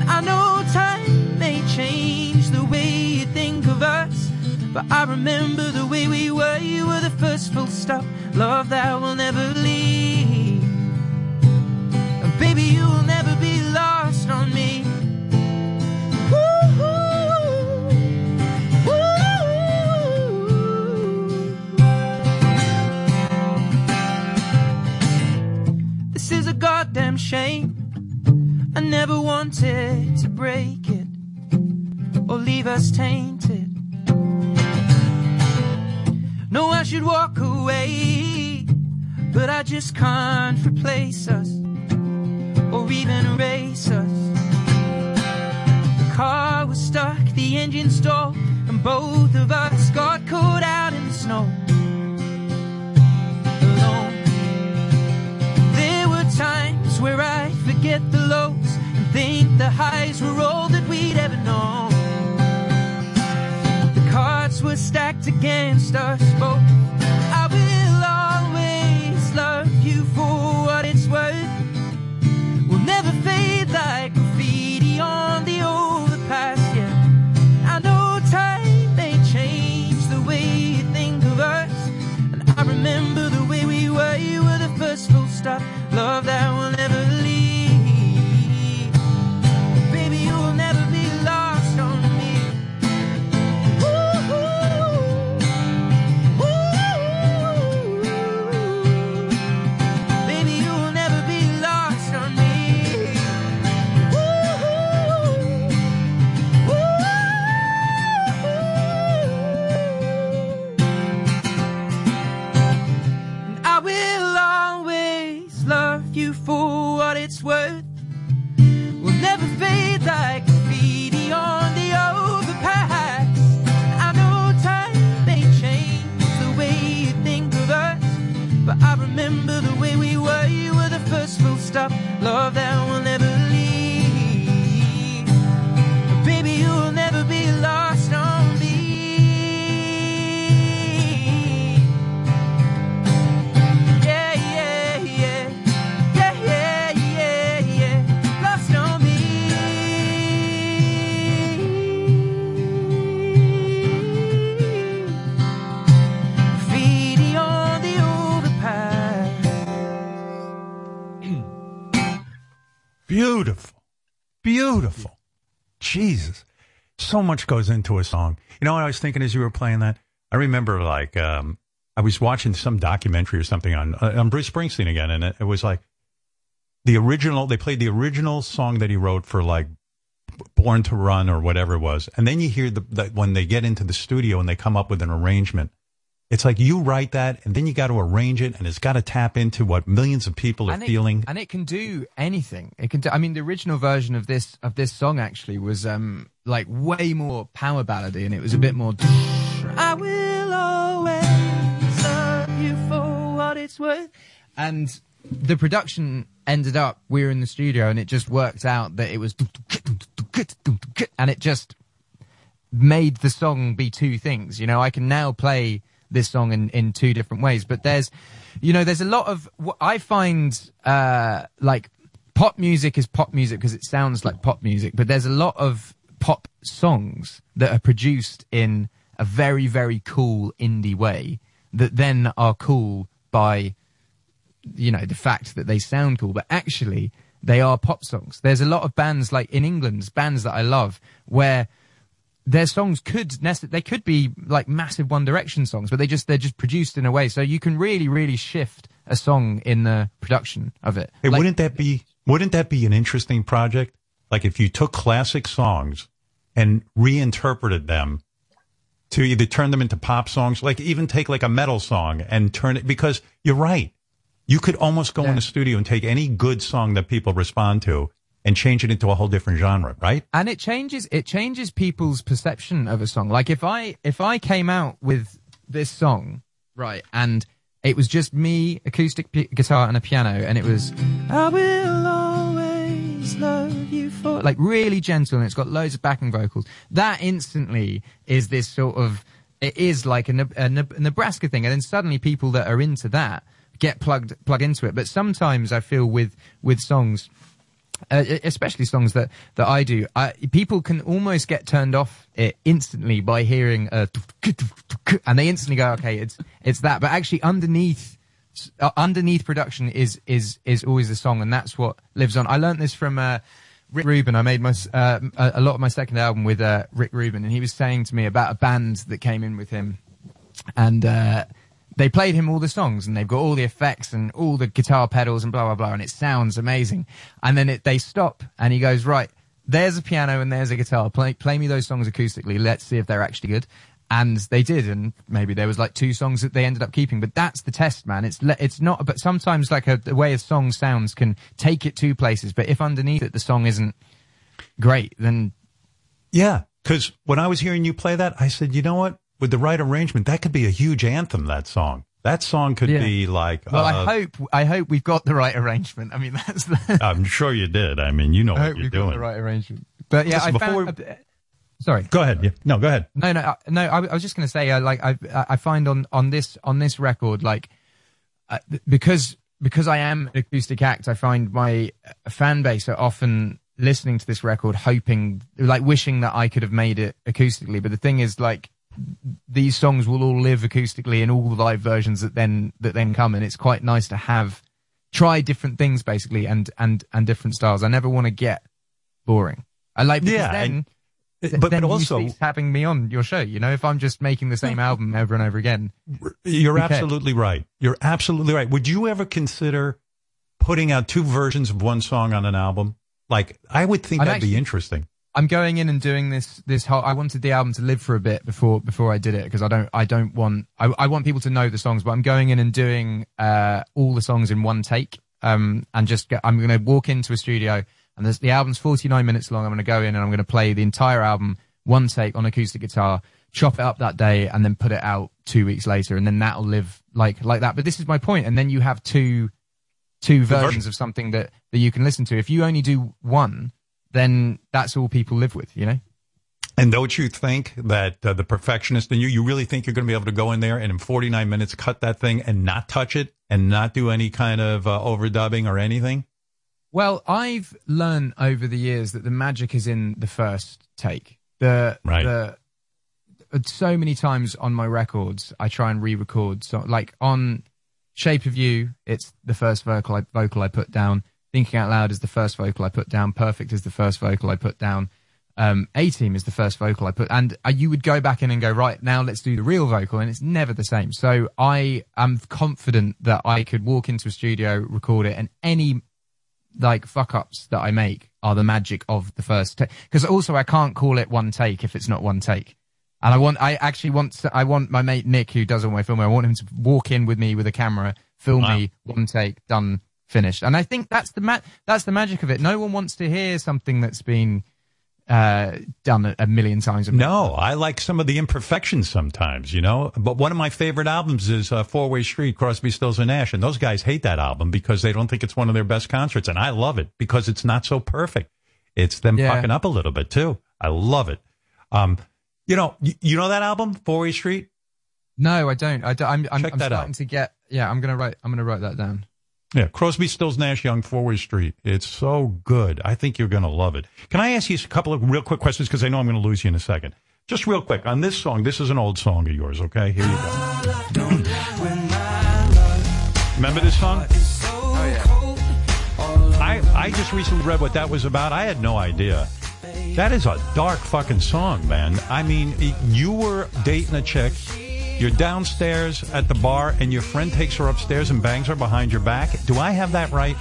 And I know time may change the way you think of us. But I remember the way we were. You were the first full stop. Love that will never leave. Wanted to break it or leave us tainted. No, I should walk away, but I just can't replace us or even erase us. The car was stuck, the engine stalled, and both of us got caught out in the snow. Alone. There were times where I forget the lows think the highs were all that we'd ever known. The cards were stacked against us both. I will always love you for what it's worth. We'll never fade like graffiti on the overpass. Yeah, I know time may change the way you think of us, and I remember the way we were. You were the first full stop. Love that will never love that will never Beautiful. Jesus. So much goes into a song. You know what I was thinking as you were playing that? I remember like um, I was watching some documentary or something on uh, on Bruce Springsteen again, and it, it was like the original. They played the original song that he wrote for like Born to Run or whatever it was, and then you hear the, the when they get into the studio and they come up with an arrangement. It's like you write that, and then you got to arrange it, and it's got to tap into what millions of people are and it, feeling. and it can do anything. It can. Do, I mean, the original version of this of this song actually was um like way more power ballady, and it was a bit more. I will always love you for what it's worth. And the production ended up. We were in the studio, and it just worked out that it was, and it just made the song be two things. You know, I can now play this song in, in two different ways, but there's, you know, there's a lot of, what I find, uh, like pop music is pop music because it sounds like pop music, but there's a lot of pop songs that are produced in a very, very cool indie way that then are cool by, you know, the fact that they sound cool, but actually they are pop songs. There's a lot of bands like in England, bands that I love where their songs could they could be like massive One Direction songs, but they just they're just produced in a way so you can really really shift a song in the production of it. Hey, Like- wouldn't that be wouldn't that be an interesting project? Like if you took classic songs and reinterpreted them to either turn them into pop songs, like even take like a metal song and turn it because you're right. You could almost go in a studio and take any good song that people respond to and change it into a whole different genre, right? and it changes it changes people's perception of a song like if i if i came out with this song right and it was just me acoustic p- guitar and a piano and it was I will always love you for. like really gentle and it's got loads of backing vocals that instantly is this sort of it is like a, a nebraska thing and then suddenly people that are into that get plugged plug into it but sometimes i feel with with songs uh, especially songs that, that I do, I, people can almost get turned off it instantly by hearing a and they instantly go, okay, it's it's that. But actually, underneath uh, underneath production is is is always the song, and that's what lives on. I learned this from uh, Rick Rubin. I made my uh, a a lot of my second album with uh, Rick Rubin, and he was saying to me about a band that came in with him, and. They played him all the songs and they've got all the effects and all the guitar pedals and blah blah blah and it sounds amazing. And then it, they stop and he goes right there's a piano and there's a guitar. Play play me those songs acoustically. Let's see if they're actually good. And they did and maybe there was like two songs that they ended up keeping but that's the test man. It's it's not but sometimes like a the way a song sounds can take it to places but if underneath it the song isn't great then Yeah, because when I was hearing you play that, I said, you know what? With the right arrangement, that could be a huge anthem. That song. That song could Yeah. be like. well uh, i hope i hope we've got the right arrangement i mean that's the I'm sure you did. I mean, you know I what hope you're we've doing. got the right arrangement but yeah Listen, i before found, sorry Go ahead. Yeah. No, go ahead. No, no, uh, no. I, I was just going to say, uh, like, I, I find on on this on this record, like, uh, because because I am an acoustic act, I find my uh, fan base are often listening to this record, hoping, like, wishing that I could have made it acoustically. But the thing is, like, these songs will all live acoustically in all the live versions that then that then come, and it's quite nice to have try different things basically and and and different styles. I never want to get boring. I like because Yeah, then. and- but- then but also- having me on your show. You know, if I'm just making the same album over and over again, You're absolutely right. You're absolutely right. Would you ever consider putting out two versions of one song on an album? Like, I would think I'm that'd be interesting. I'm going in and doing this this whole. I wanted the album to live for a bit before before I did it because I don't I don't want I, I want people to know the songs, but I'm going in and doing uh, all the songs in one take. Um, and just get, I'm going to walk into a studio and there's, the album's 49 minutes long. I'm going to go in and I'm going to play the entire album one take on acoustic guitar, chop it up that day, and then put it out two weeks later, and then that'll live like like that. But this is my point, and then you have two two versions. versions of something that that you can listen to. If you only do one, then that's all people live with. You know. And don't you think that uh, the perfectionist in you, you really think you're going to be able to go in there and in 49 minutes cut that thing and not touch it and not do any kind of uh, overdubbing or anything? Well, I've learned over the years that the magic is in the first take. The Right. the so many times on my records, I try and re-record. So, like on "Shape of You," it's the first vocal I, vocal I put down. "Thinking Out Loud" is the first vocal I put down. "Perfect" is the first vocal I put down. Um, "A Team" is the first vocal I put, and uh, you would go back in and go, right now, let's do the real vocal, and it's never the same. So I am confident that I could walk into a studio, record it, and any like fuck ups that I make are the magic of the first take. Because also I can't call it one take if it's not one take. And I want, I actually want, to- I want my mate Nick, who does all my filming, I want him to walk in with me with a camera, film me, one take, done, finished. And I think that's the ma- that's the magic of it. No one wants to hear something that's been uh, done a, a million times. A No, I like some of the imperfections sometimes, you know. But one of my favorite albums is uh, Four Way Street, Crosby, Stills and Nash, and those guys hate that album because they don't think it's one of their best concerts, and I love it because it's not so perfect. It's them Yeah. fucking up a little bit too. I love it. Um, you know, you, you know that album, Four Way Street. No, I don't. I don't I'm, I'm, Check I'm that starting out. to get. Yeah, I'm gonna write. I'm gonna write that down. Yeah, Crosby, Stills, Nash, Young, Four Way Street. It's so good. I think you're going to love it. Can I ask you a couple of real quick questions because I know I'm going to lose you in a second. Just real quick on this song. This is an old song of yours. Okay, here you go. Remember this song? I I just recently read what that was about. I had no idea. That is a dark fucking song, man. I mean, you were dating a chick. You're downstairs at the bar, and your friend takes her upstairs and bangs her behind your back. Do I have that right?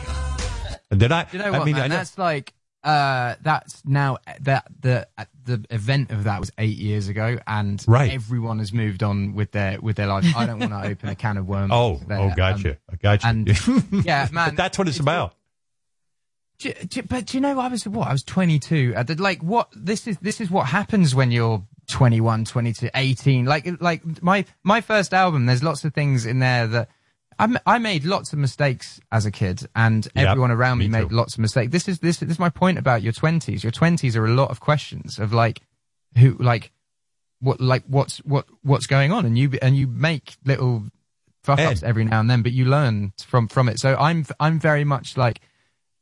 Did I? You know what, I mean, man? I that's like uh, that's now that the the event of that was eight years ago, and Right. everyone has moved on with their with their life. I don't want to open a can of worms. Oh, there, oh, gotcha. um, I gotcha. and yeah, man, but that's what it's, about. Do, do, but do you know I was what I was 22 I did like what this is this is what happens when you're 21 22 18 like like my my first album there's lots of things in there that I made lots of mistakes as a kid and Yep, everyone around me, me made lots of mistakes. This is this, this is my point about your 20s your 20s are a lot of questions of like who like what like what's what what's going on? And you and you make little fuck ups every now and then but you learn from from it. So i'm i'm very much like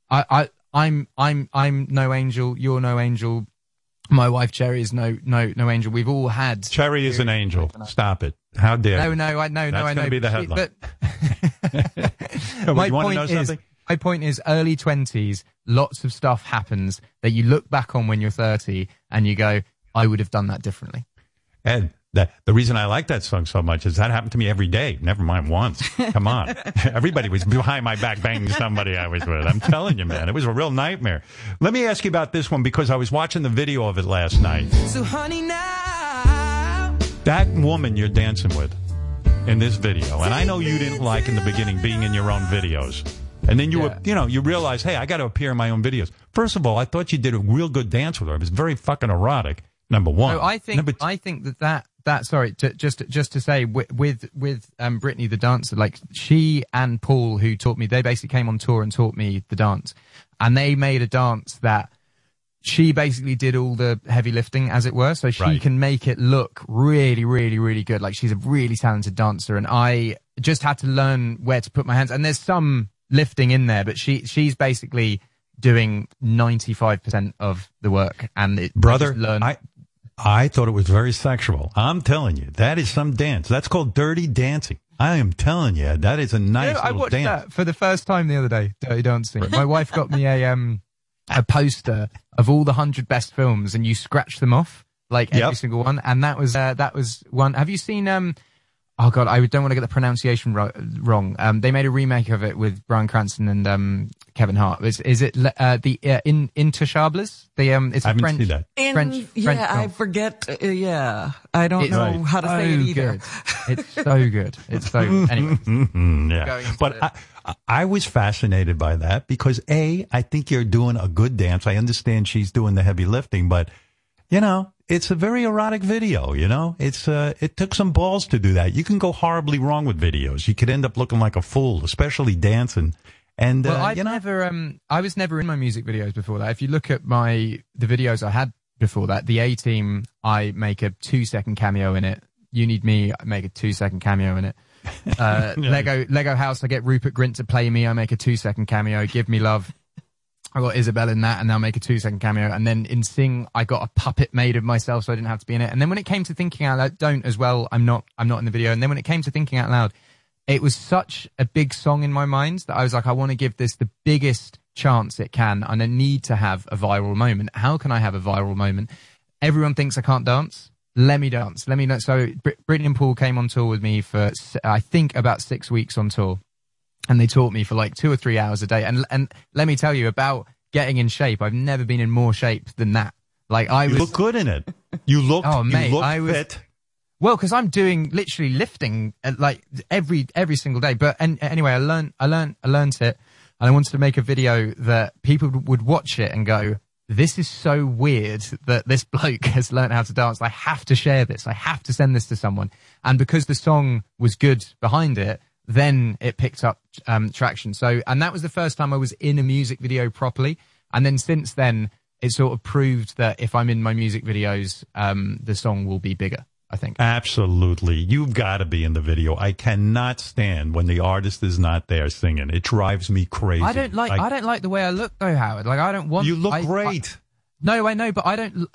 I, I, I'm, I'm, I'm no angel. You're no angel. My wife Cherry is no, no, no angel. We've all had. Cherry is an angel. Stop it. How dare No, no, I no, That's no, I know. be the headline. But my you want to point know is, something? my point is, early twenties, lots of stuff happens that you look back on when you're 30 and you go, I would have done that differently. Ed, that, the reason I like that song so much is that happened to me every day. Never mind once. Come on. Everybody was behind my back banging somebody I was with. I'm telling you, man. It was a real nightmare. Let me ask you about this one because I was watching the video of it last night. So honey now That woman you're dancing with in this video, and I know you didn't like in the beginning being in your own videos. And then you were, you know, you realize, hey, I got to appear in my own videos. First of all, I thought you did a real good dance with her. It was very fucking erotic. Number one. No, I think Number I think that that that sorry, to, just just to say with with, with um, Brittany the dancer, like she and Paul who taught me, they basically came on tour and taught me the dance, and they made a dance that she basically did all the heavy lifting, as it were. So she Right. can make it look really, really, really good. Like she's a really talented dancer, and I just had to learn where to put my hands. And there's some lifting in there, but she she's basically doing 95% of the work and it brother just learned I, I thought it was very sexual i'm telling you that is some dance that's called dirty dancing i am telling you that is a nice You know, I little watched dance that for the first time the other day. Dirty Dancing. My wife got me a um a poster of all the hundred best films, and you scratch them off like every Yep. single one. And that was uh, that was one. Have you seen um? Oh god, I don't want to get the pronunciation ro- wrong. Um, they made a remake of it with Bryan Cranston and um Kevin Hart. Is is it uh, the uh, in Intouchables? The um, it's I a haven't French. In, French yeah, French I forget. Uh, yeah, I don't It's know how to say it either. good. It's so good. It's so anyway. Yeah. But I, I- I was fascinated by that because A, I think you're doing a good dance. I understand she's doing the heavy lifting, but you know, it's a very erotic video, you know? It's uh it took some balls to do that. You can go horribly wrong with videos. You could end up looking like a fool, especially dancing. And well, uh, I've you know, never, um, I was never in my music videos before that. If you look at my the videos I had before that, the A Team, I make a two second cameo in it. You need me, I make a two second cameo in it. Uh, Lego Lego House, I get Rupert Grint to play me. I make a two second cameo. Give me love. I got Isabel in that, and I'll make a two second cameo. And then in Sing, I got a puppet made of myself, so I didn't have to be in it. And then when it came to thinking out loud, don't as well. I'm not. I'm not in the video. And then when it came to thinking out loud, it was such a big song in my mind that I was like, I want to give this the biggest chance it can, and I need to have a viral moment. How can I have a viral moment? Everyone thinks I can't dance. Let me dance. Let me know. So Br- Brittany and Paul came on tour with me for I think about six weeks on tour, and they taught me for like two or three hours a day. And and let me tell you about getting in shape. I've never been in more shape than that. Like I you was. look good in it. You look. Oh, mate, you look I was- fit. Well, because I'm doing literally lifting uh, like every every single day. But and, anyway, I learned I learned I learned it, and I wanted to make a video that people would watch it and go, "This is so weird that this bloke has learned how to dance. I have to share this. I have to send this to someone." And because the song was good behind it, then it picked up um, traction. So, and that was the first time I was in a music video properly. And then since then, it sort of proved that if I'm in my music videos, um, the song will be bigger. I think. Absolutely. You've got to be in the video. I cannot stand when the artist is not there singing. It drives me crazy. I don't like, I don't like the way I look though, Howard. Like I don't want. You look I- great. I- no, I know, but I don't.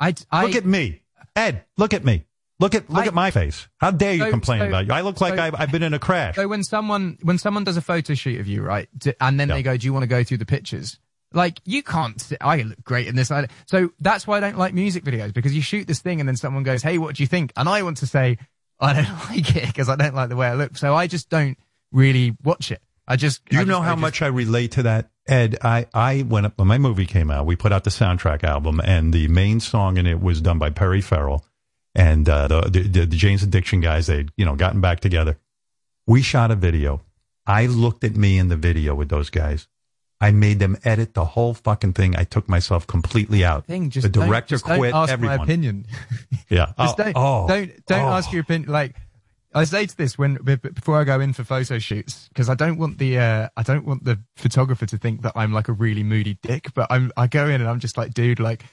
I, I look at me. Ed, look at me. Look at look I- at my face. How dare you So- complain so- about you? I look like so- I've, I've been in a crash. So when someone when someone does a photo shoot of you, right, and then they go, "Do you want to go through the pictures?" Like you can't. I look great in this. So that's why I don't like music videos because you shoot this thing and then someone goes, "Hey, what do you think?" And I want to say, "I don't like it" because I don't like the way I look. So I just don't really watch it. I just. Do you I know just- I how just- much I relate to that, Ed? I, I went up when my movie came out. We put out the soundtrack album, and the main song in it was done by Perry Farrell and uh, the, the the Jane's Addiction guys. They you know gotten back together. We shot a video. I looked at me in the video with those guys. I made them edit the whole fucking thing. I took myself completely out. Thing, just the director just don't quit. ask everyone. my opinion. Yeah. Just oh, don't oh, don't don't oh. ask your opinion. Like I say to this when before I go in for photo shoots because I don't want the uh, I don't want the photographer to think that I'm like a really moody dick. But I'm I go in and I'm just like, dude, like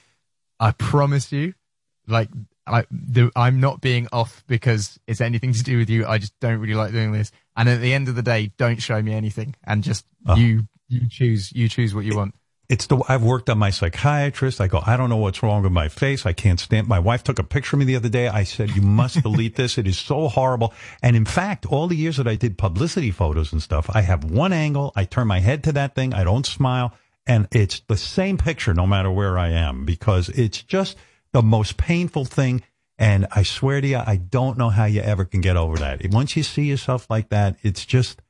I promise you, like I the, I'm not being off because it's anything to do with you. I just don't really like doing this. And at the end of the day, don't show me anything and just Oh. you you choose you choose what you want. It's the I've worked on my psychiatrist. I go, I don't know what's wrong with my face. I can't stand. My wife took a picture of me the other day. I said, you must delete this. It is so horrible. And in fact, all the years that I did publicity photos and stuff, I have one angle. I turn my head to that thing. I don't smile, and it's the same picture no matter where I am because it's just the most painful thing. And I swear to you, I don't know how you ever can get over that. Once you see yourself like that, it's just.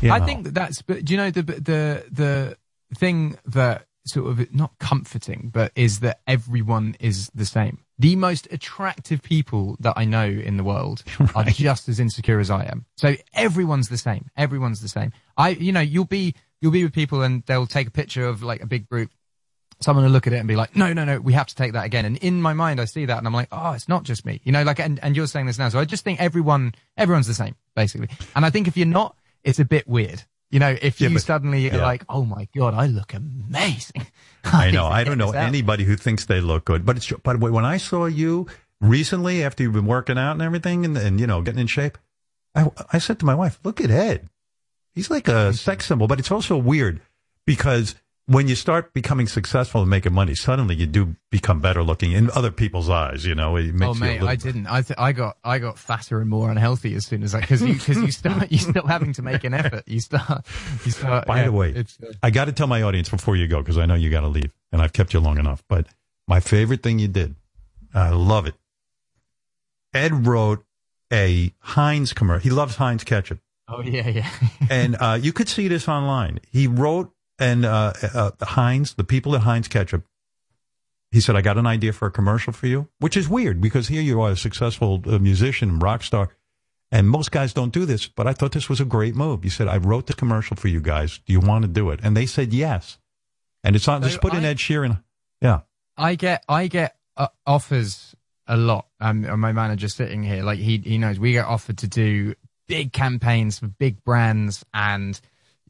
You I think that that's. But do you know the the the thing that sort of not comforting, but is that everyone is the same. The most attractive people that I know in the world are just as insecure as I am. So everyone's the same. Everyone's the same. I, you know, you'll be you'll be with people and they'll take a picture of like a big group. Someone will look at it and be like, no, no, no, we have to take that again. And in my mind, I see that and I'm like, oh, it's not just me, you know, like, and, and you're saying this now. So I just think everyone, everyone's the same, basically. And I think if you're not, it's a bit weird. You know, if Yeah, you but- suddenly are yeah. like, oh my God, I look amazing. I know. I don't know anybody who thinks they look good. But it's, but when I saw you recently after you've been working out and everything and, and you know, getting in shape, I, I said to my wife, look at Ed. He's like a sex symbol, but it's also weird because when you start becoming successful and making money, suddenly you do become better looking in other people's eyes. You know, it makes Oh you mate, little- I didn't. I th- I got I got fatter and more unhealthy as soon as I because you because you start you stop having to make an effort. You start you start. By yeah, the way, uh, I got to tell my audience before you go because I know you got to leave, and I've kept you long enough. But my favorite thing you did, I love it. Ed wrote a Heinz commercial. He loves Heinz ketchup, oh yeah yeah. and uh, you could see this online. He wrote and uh, uh, Heinz, the people at Heinz ketchup. He said, "I got an idea for a commercial for you," which is weird because here you are, a successful uh, musician and rock star. And most guys don't do this, but I thought this was a great move. He said, I wrote the commercial for you guys. Do you want to do it? And they said yes. And it's on, So just put in I- Ed Sheeran. Yeah. I get I get uh, offers a lot. Um, and my manager sitting here, like he he knows we get offered to do big campaigns for big brands, and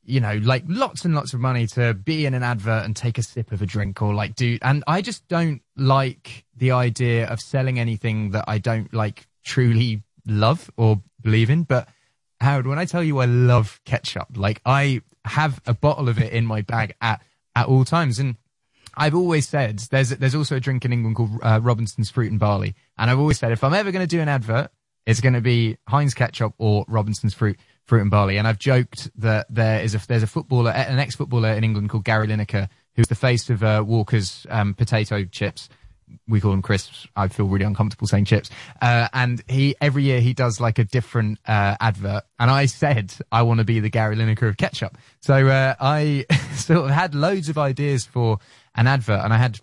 you know, like lots and lots of money to be in an advert and take a sip of a drink or like do, and I just don't like the idea of selling anything that I don't like truly love or believe in. But Howard, when I tell you I love ketchup, like I have a bottle of it in my bag at, at all times. And I've always said there's, there's also a drink in England called uh, Robinson's Fruit and Barley. And I've always said if I'm ever going to do an advert, it's going to be Heinz ketchup or Robinson's Fruit fruit and barley. And I've joked that there is a there's a footballer, an ex footballer in England called Gary Lineker, who's the face of uh, Walker's um, potato chips. We call them crisps. I feel really uncomfortable saying chips. Uh, and he every year he does like a different uh, advert. And I said I want to be the Gary Lineker of ketchup. So uh, I sort of had loads of ideas for an advert, and I had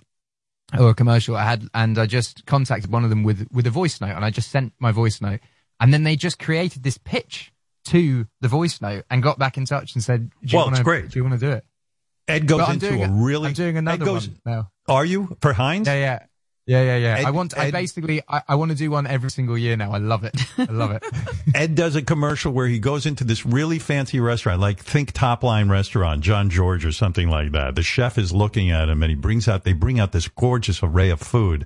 or a commercial. I had, and I just contacted one of them with with a voice note, and I just sent my voice note, and then they just created this pitch to the voice note and got back in touch and said, do you Well, wanna, it's great. Do you want to do it? Ed goes into a really. I'm doing another Ed goes, one now. Are you for Heinz? Yeah, yeah. Yeah, yeah, yeah. Ed- I want, I basically, I, I want to do one every single year now. I love it. I love it. Ed does a commercial where he goes into this really fancy restaurant, like think top line restaurant, Jean-Georges or something like that. The chef is looking at him and he brings out, they bring out this gorgeous array of food.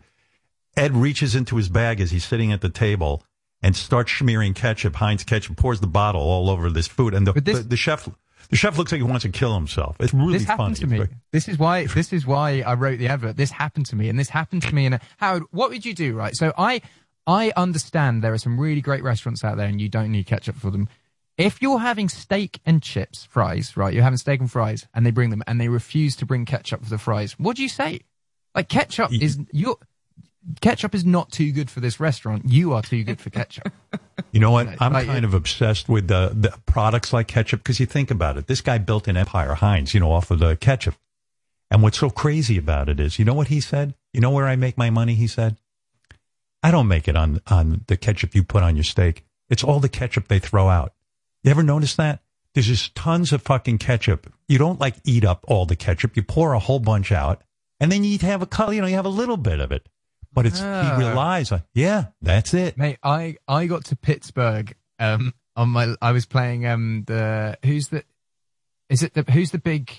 Ed reaches into his bag as he's sitting at the table and starts smearing ketchup, Heinz ketchup, pours the bottle all over this food. And the, the, the chef, the chef looks like he wants to kill himself. It's really this funny. to me. This is why. This is why I wrote the advert. This happened to me, and this happened to me. And uh, Howard, what would you do? Right. So I, I understand there are some really great restaurants out there, and you don't need ketchup for them. If you're having steak and chips, fries, right? You're having steak and fries, and they bring them, and they refuse to bring ketchup for the fries. What do you say? Like ketchup is you. Ketchup is not too good for this restaurant. You are too good for ketchup. You know what? I'm Like, kind of obsessed with the, the products like ketchup because you think about it. This guy built an empire, Heinz, you know, off of the ketchup. And what's so crazy about it is, you know what he said? You know where I make my money? He said, I don't make it on, on the ketchup you put on your steak. It's all the ketchup they throw out. You ever notice that? There's just tons of fucking ketchup. You don't like eat up all the ketchup. You pour a whole bunch out and then you have a, you know, you have a little bit of it. But it's, Ah. he relies on, yeah, that's it. Mate, I, I got to Pittsburgh um on my I was playing um the who's the is it the who's the big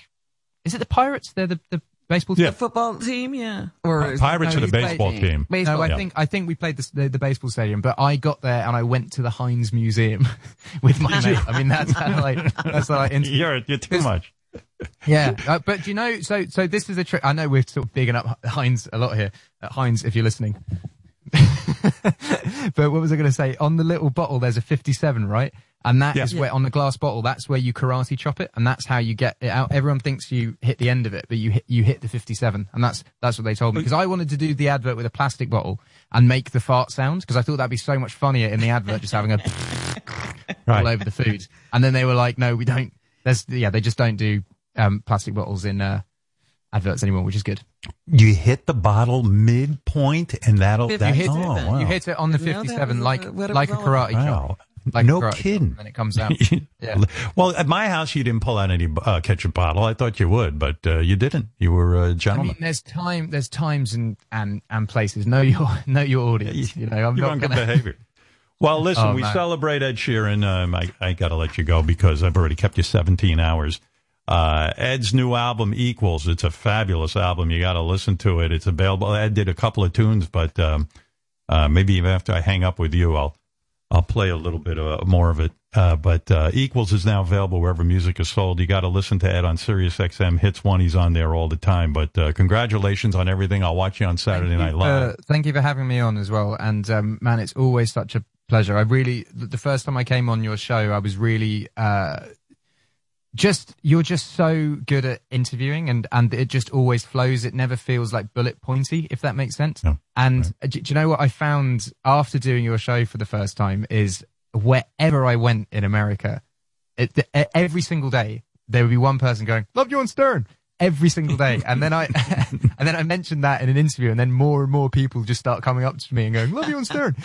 is it the Pirates? They're the, the baseball team. The football team, yeah. Or is- Pirates No, are the baseball team. Baseball. No, I Yeah. think I think we played the, the the baseball stadium, but I got there and I went to the Heinz Museum with my mate. I mean, that's how like that's like into, You're, you're too much. Yeah. Uh, but you know, so so this is a trick. I know we're sort of bigging up Heinz a lot here. Uh, Heinz, if you're listening. but what was I going to say? On the little bottle, there's a 57, right? And that is Yeah. where on the glass bottle, that's where you karate chop it, and that's how you get it out. Everyone thinks you hit the end of it, but you hit you hit the 57, and that's that's what they told me. Because I wanted to do the advert with a plastic bottle and make the fart sound, because I thought that'd be so much funnier in the advert, just having a Right. all over the food. And then they were like, no, we don't. There's yeah, they just don't do um, plastic bottles in uh, adverts anymore, which is good. You hit the bottle midpoint, and that'll You that, hit, oh, it, wow. you hit it on the Didn't know that 57 was, like uh, what it like a was all karate Wow. chop. Like no a karate chop, kidding. and it comes out. Yeah. Well, at my house, you didn't pull out any uh, ketchup bottle. I thought you would, but uh, you didn't. You were a gentleman. I mean, there's time, there's times and and and places. Know your know your audience. You know, I'm You're not on good gonna. behavior. Well, listen, Oh, we man. celebrate Ed Sheeran. Um, I, I got to let you go because I've already kept you 17 hours. Uh, Ed's new album, Equals. It's a fabulous album. You got to listen to it. It's available. Ed did a couple of tunes, but um, uh, maybe even after I hang up with you, I'll I'll play a little bit uh, more of it. Uh, but uh, Equals is now available wherever music is sold. You got to listen to Ed on Sirius XM Hits One. He's on there all the time. But uh, congratulations on everything. I'll watch you on Saturday Night Live. Uh, thank you for having me on as well. And um, man, it's always such a pleasure. I really, the first time I came on your show, I was really uh, just you're just so good at interviewing, and and it just always flows. It never feels like bullet pointy, if that makes sense. And uh, do, do you know what I found after doing your show for the first time is wherever I went in America, it, every single day there would be one person going, "Love you on Stern." Every single day, and then I, and then I mentioned that in an interview, and then more and more people just start coming up to me and going, "Love you on Stern."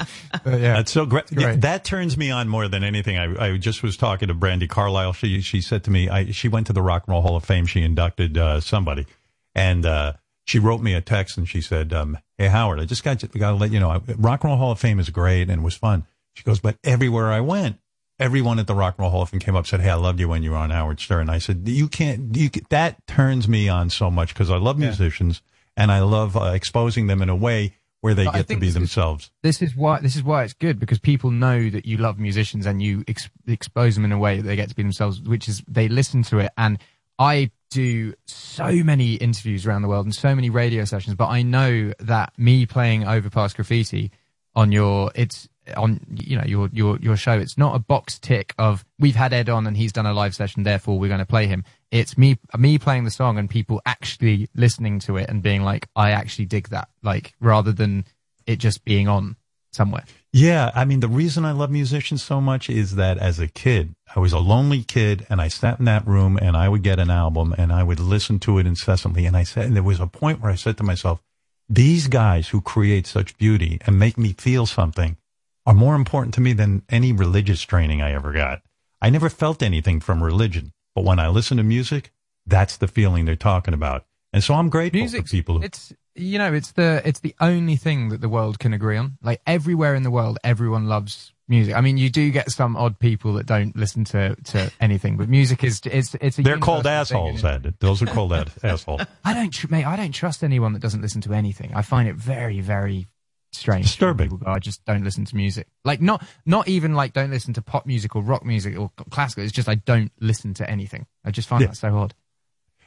But yeah, That's so great. Great. That turns me on more than anything. I, I just was talking to Brandi Carlile. She she said to me, I, she went to the Rock and Roll Hall of Fame. She inducted uh, somebody, and uh, she wrote me a text and she said, um, "Hey Howard, I just got to, got to let you know, Rock and Roll Hall of Fame is great and it was fun." She goes, "But everywhere I went, everyone at the Rock and Roll Hall of Fame came up and said, "Hey, I loved you when you were on Howard Stern." I said, "You can't. You ca- that turns me on so much because I love musicians and I love uh, exposing them in a way where they But get to be this is- themselves." This is why this is why it's good because people know that you love musicians and you ex- expose them in a way that they get to be themselves, which is they listen to it. And I do so many interviews around the world and so many radio sessions, but I know that me playing Overpass Graffiti on your it's on you know your your your show. It's not a box tick of we've had Ed on and he's done a live session therefore we're going to play him. It's me me playing the song and people actually listening to it and being like I actually dig that like rather than it just being on somewhere. Yeah, I mean, the reason I love musicians so much is that as a kid, I was a lonely kid and I sat in that room and I would get an album and I would listen to it incessantly. And I said, and there was a point where I said to myself, these guys who create such beauty and make me feel something are more important to me than any religious training I ever got. I never felt anything from religion, but when I listen to music, that's the feeling they're talking about. And so I'm grateful for people who it's you know it's the it's the only thing that the world can agree on like everywhere in the world everyone loves music i mean you do get some odd people that don't listen to to anything but music is it's it's a they're called universal thing, assholes, Ed. Those are called assholes. I don't, tr- mate. I don't trust anyone that doesn't listen to anything. I find it very, very strange. Disturbing. People go, I just don't listen to music. Like not, not even like don't listen to pop music or rock music or classical. It's just I don't listen to anything. I just find Yeah. that so odd.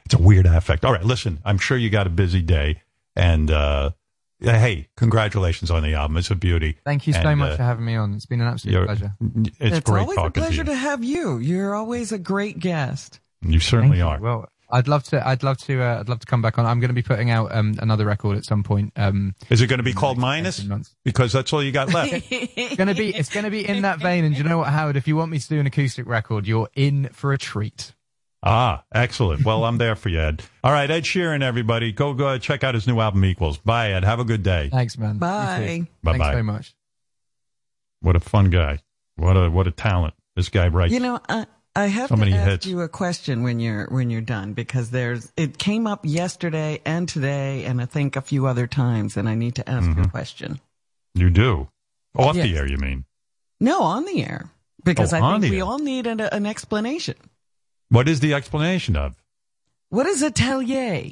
It's a weird affect. All right, listen, I'm sure you got a busy day. And uh, hey, congratulations on the album. It's a beauty. Thank you so And, much uh, for having me on. It's been an absolute pleasure. It's, great always talking a pleasure to to, have you. You're always a great guest. you. You certainly Thank you. are. Well, I'd love to. I'd love to. Uh, I'd love to come back on. I'm going to be putting out um, another record at some point. Um, Is it going to be called Minus? Because that's all you got left. it's going to be. It's going to be in that vein. And you know what, Howard? If you want me to do an acoustic record, you're in for a treat. ah, excellent. Well, I'm there for you, Ed. All right, Ed Sheeran, everybody. Go, go check out his new album, Equals. Bye, Ed. Have a good day. Thanks, man. Bye. Bye-bye. Thanks very much. What a fun guy. What a what a talent. This guy right? You know, I, I have So to ask hits. you a question when you're when you're done because there's it came up yesterday and today and I think a few other times and I need to ask you Mm-hmm. a question. You do. Off the air, you mean? No, on the air because Oh, I think we air. all need an, an explanation. What is the explanation of? What is atelier?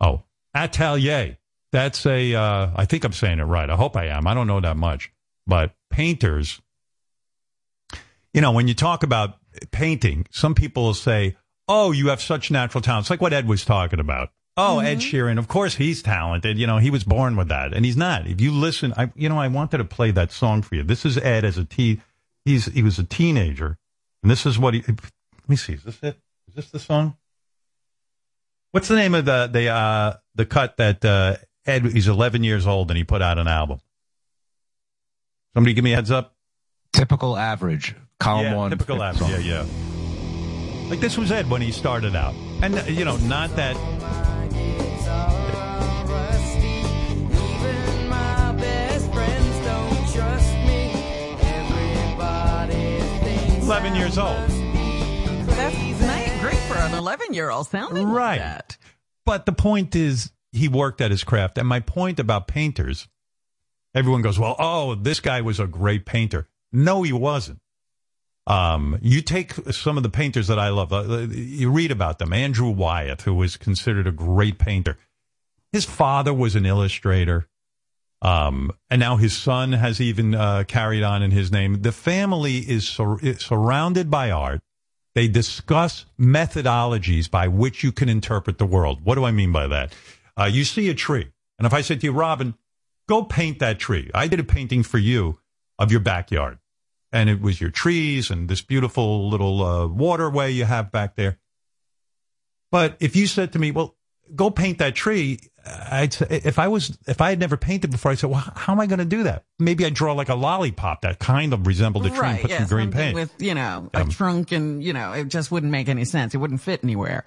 Oh, atelier. That's a. Uh, I think I'm saying it right. I hope I am. I don't know that much, but painters. You know, when you talk about painting, some people will say, "Oh, you have such natural talent." It's like what Ed was talking about. Oh, Ed Sheeran. Of course, he's talented. You know, he was born with that, and he's not. If you listen, I, you know, I wanted to play that song for you. This is Ed as a teen. He's he was a teenager, and this is what he. Let me see. Is this it? Is this the song? What's the name of the the uh, the cut that uh, Ed? He's 11 years old and he put out an album. Somebody give me a heads up. Typical average. Column yeah, one. typical fifth average. Yeah, yeah. Like this was Ed when he started out, and uh, you know, not that. Eleven years old. That's nice, great for an 11 year old sounding like Right. that. But the point is, he worked at his craft. And my point about painters, everyone goes, well, oh, this guy was a great painter. No, he wasn't. Um, you take some of the painters that I love, uh, you read about them. Andrew Wyeth, who was considered a great painter. His father was an illustrator. Um, and now his son has even uh, carried on in his name. The family is, sur- surrounded by art. They discuss methodologies by which you can interpret the world. What do I mean by that? Uh, you see a tree, and if I said to you, Robin, go paint that tree. I did a painting for you of your backyard, and it was your trees and this beautiful little uh, waterway you have back there. But if you said to me, well, go paint that tree, I'd say, if I was, if I had never painted before, I'd say, well, how am I going to do that? Maybe I'd draw like a lollipop that kind of resembled a tree and put yeah, some green paint. with, you know, a Um, trunk and, you know, it just wouldn't make any sense. It wouldn't fit anywhere.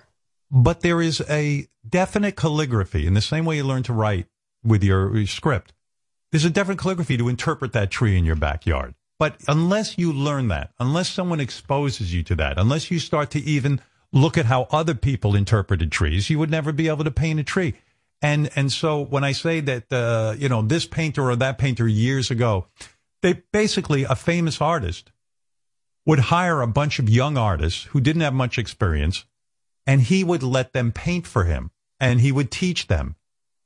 but there is a definite calligraphy in the same way you learn to write with your, your script. There's a different calligraphy to interpret that tree in your backyard. But unless you learn that, unless someone exposes you to that, unless you start to even look at how other people interpreted trees, you would never be able to paint a tree. And and so when I say that uh, you know this painter or that painter years ago, they basically a famous artist would hire a bunch of young artists who didn't have much experience, and he would let them paint for him, and he would teach them.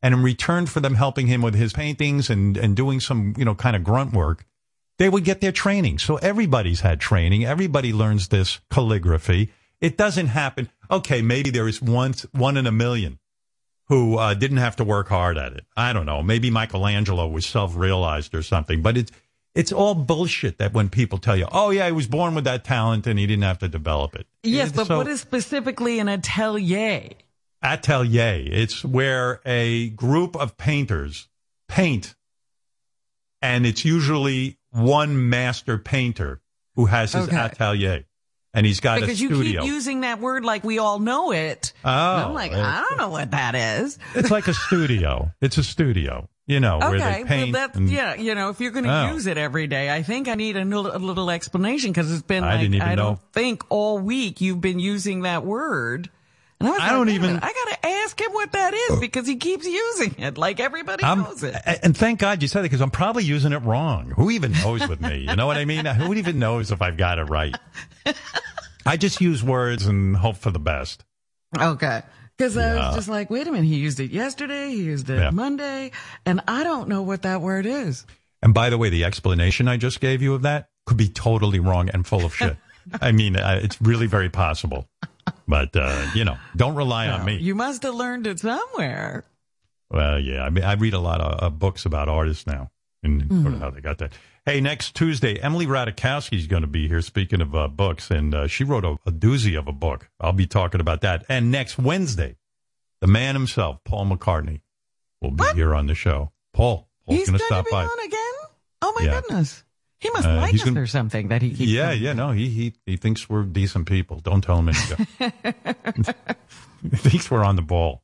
And in return for them helping him with his paintings and, and doing some, you know, kind of grunt work, they would get their training. So everybody's had training. Everybody learns this calligraphy. It doesn't happen. Okay, maybe there is once one in a million who uh, didn't have to work hard at it. I don't know. Maybe Michelangelo was self-realized or something. But it's it's all bullshit that when people tell you, "Oh yeah, he was born with that talent and he didn't have to develop it." Yes, but So- what is specifically an atelier? atelier. It's where a group of painters paint, and it's usually one master painter who has his Okay. atelier, and he's got a because you keep using that word like we all know it. Oh, And I'm like, I don't know what that is. it's like a studio. It's a studio, you know, where Okay, they paint. well, that's and- yeah. You know, if you're going to Oh. use it every day, I think I need a little, a little explanation because it's been I like didn't even I know. don't think all week you've been using that word. And I, was I like, don't even- I got to ask him what that is because he keeps using it like everybody I'm- knows it. and thank God you said it because I'm probably using it wrong. Who even knows with me? You know what I mean? Who even knows if I've got it right? I just use words and hope for the best. Okay. Because I Yeah. was just like, wait a minute, he used it yesterday, he used it Yeah. Monday, and I don't know what that word is. And by the way, the explanation I just gave you of that could be totally wrong and full of shit. I mean, uh, it's really very possible. But, uh, you know, don't rely on me. You must have learned it somewhere. Well, yeah, I mean, I read a lot of uh, books about artists now and sort Mm-hmm. of how they got that. Hey, next Tuesday, Emily Ratajkowski is going to be here. Speaking of uh, books, and uh, she wrote a, a doozy of a book. I'll be talking about that. And next Wednesday, the man himself, Paul McCartney, will be here on the show. Paul, Paul's going to to stop be by. on again? Oh my Yeah. goodness. He must Uh, like us gonna- or something that he keeps Yeah, coming. yeah, no, he he he thinks we're decent people. Don't tell him anything. he thinks we're on the ball.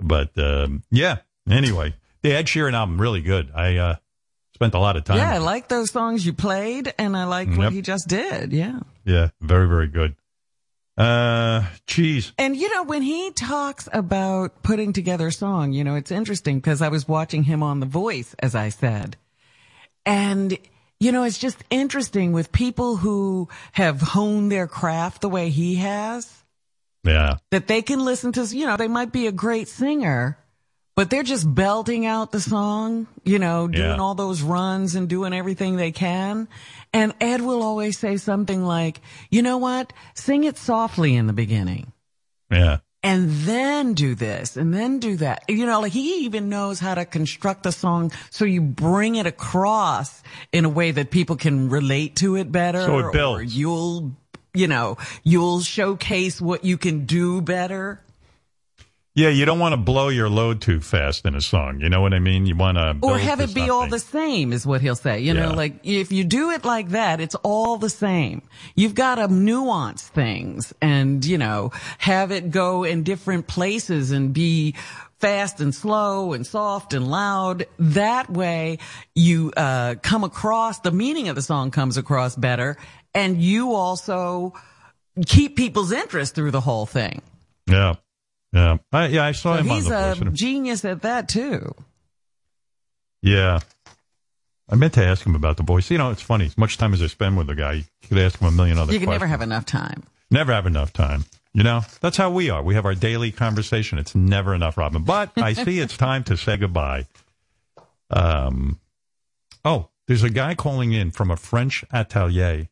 But um, yeah, anyway, the Ed Sheeran album really good. I uh, spent a lot of time. Yeah, I like those songs you played, and I like Yep. what he just did. Yeah. Yeah, very very good. Uh, geez, And you know, when he talks about putting together a song, you know, it's interesting because I was watching him on The Voice, as I said. And, you know, it's just interesting with people who have honed their craft the way he has, yeah, that they can listen to, you know, they might be a great singer, but they're just belting out the song, you know, doing Yeah. all those runs and doing everything they can. And Ed will always say something like, you know what? Sing it softly in the beginning yeah, and then do this and then do that. You know, like he even knows how to construct a song so you bring it across in a way that people can relate to it better. So it Or builds. you'll, you know, you'll showcase what you can do better. Yeah. You don't want to blow your load too fast in a song. You know what I mean? You want to Or have it be all the same is what he'll say. You know, like if you do it like that, it's all the same. You've got to nuance things and, you know, have it go in different places and be fast and slow and soft and loud. That way you, uh, come across, the meaning of the song comes across better and you also keep people's interest through the whole thing. Yeah, yeah, I, yeah. I saw So him on he's the a voice. genius at that too. Yeah. I meant to ask him about the voice. You know, it's funny. As much time as I spend with the guy, you could ask him a million other You can questions. never have enough time. Never have enough time. You know, that's how we are. We have our daily conversation. It's never enough, Robin. But I see it's time to say goodbye. Um, oh, there's a guy calling in from a French atelier,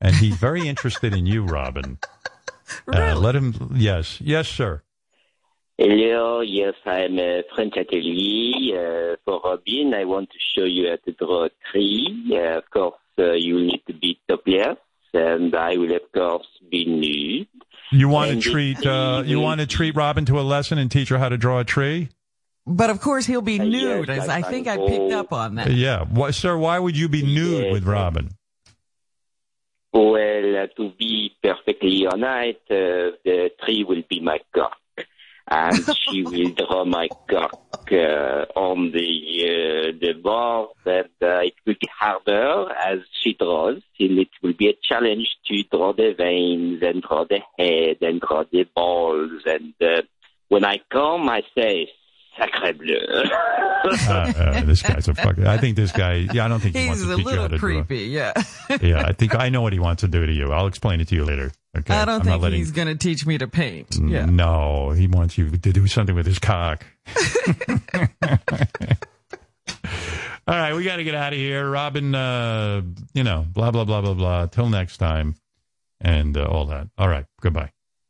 and he's very interested in you, Robin. Uh, let him. Yes, yes, sir. Hello, yes, I'm a French atelier. Uh, for Robin, I want to show you how to draw a tree. Uh, of course, uh, you need to be topless, and I will, of course, be nude. You want And to treat uh, tree you want to treat Robin to a lesson and teach her how to draw a tree? But of course he'll be Uh, nude. yes, as I I think I picked up on that. Yeah, why, sir. Why would you be nude with Robin? Well, uh, to be perfectly honest, uh, the tree will be my cock. And she will draw my cock uh, on the uh, the board, and uh, it will be harder as she draws, and it will be a challenge to draw the veins and draw the head and draw the balls. And uh, when I come, I say sacre bleu. Uh, uh, this guy's a fucker. I think this guy. Yeah, I don't think he wants to teach you how little to draw. creepy, yeah. Yeah, I think I know what he wants to do to you. I'll explain it to you later. Okay. I don't I'm think not letting. he's going to teach me to paint. Yeah. No, he wants you to do something with his cock. All right, we got to get out of here. Robin, uh, you know, blah, blah, blah, blah, blah. Till next time and uh, all that. All right, goodbye.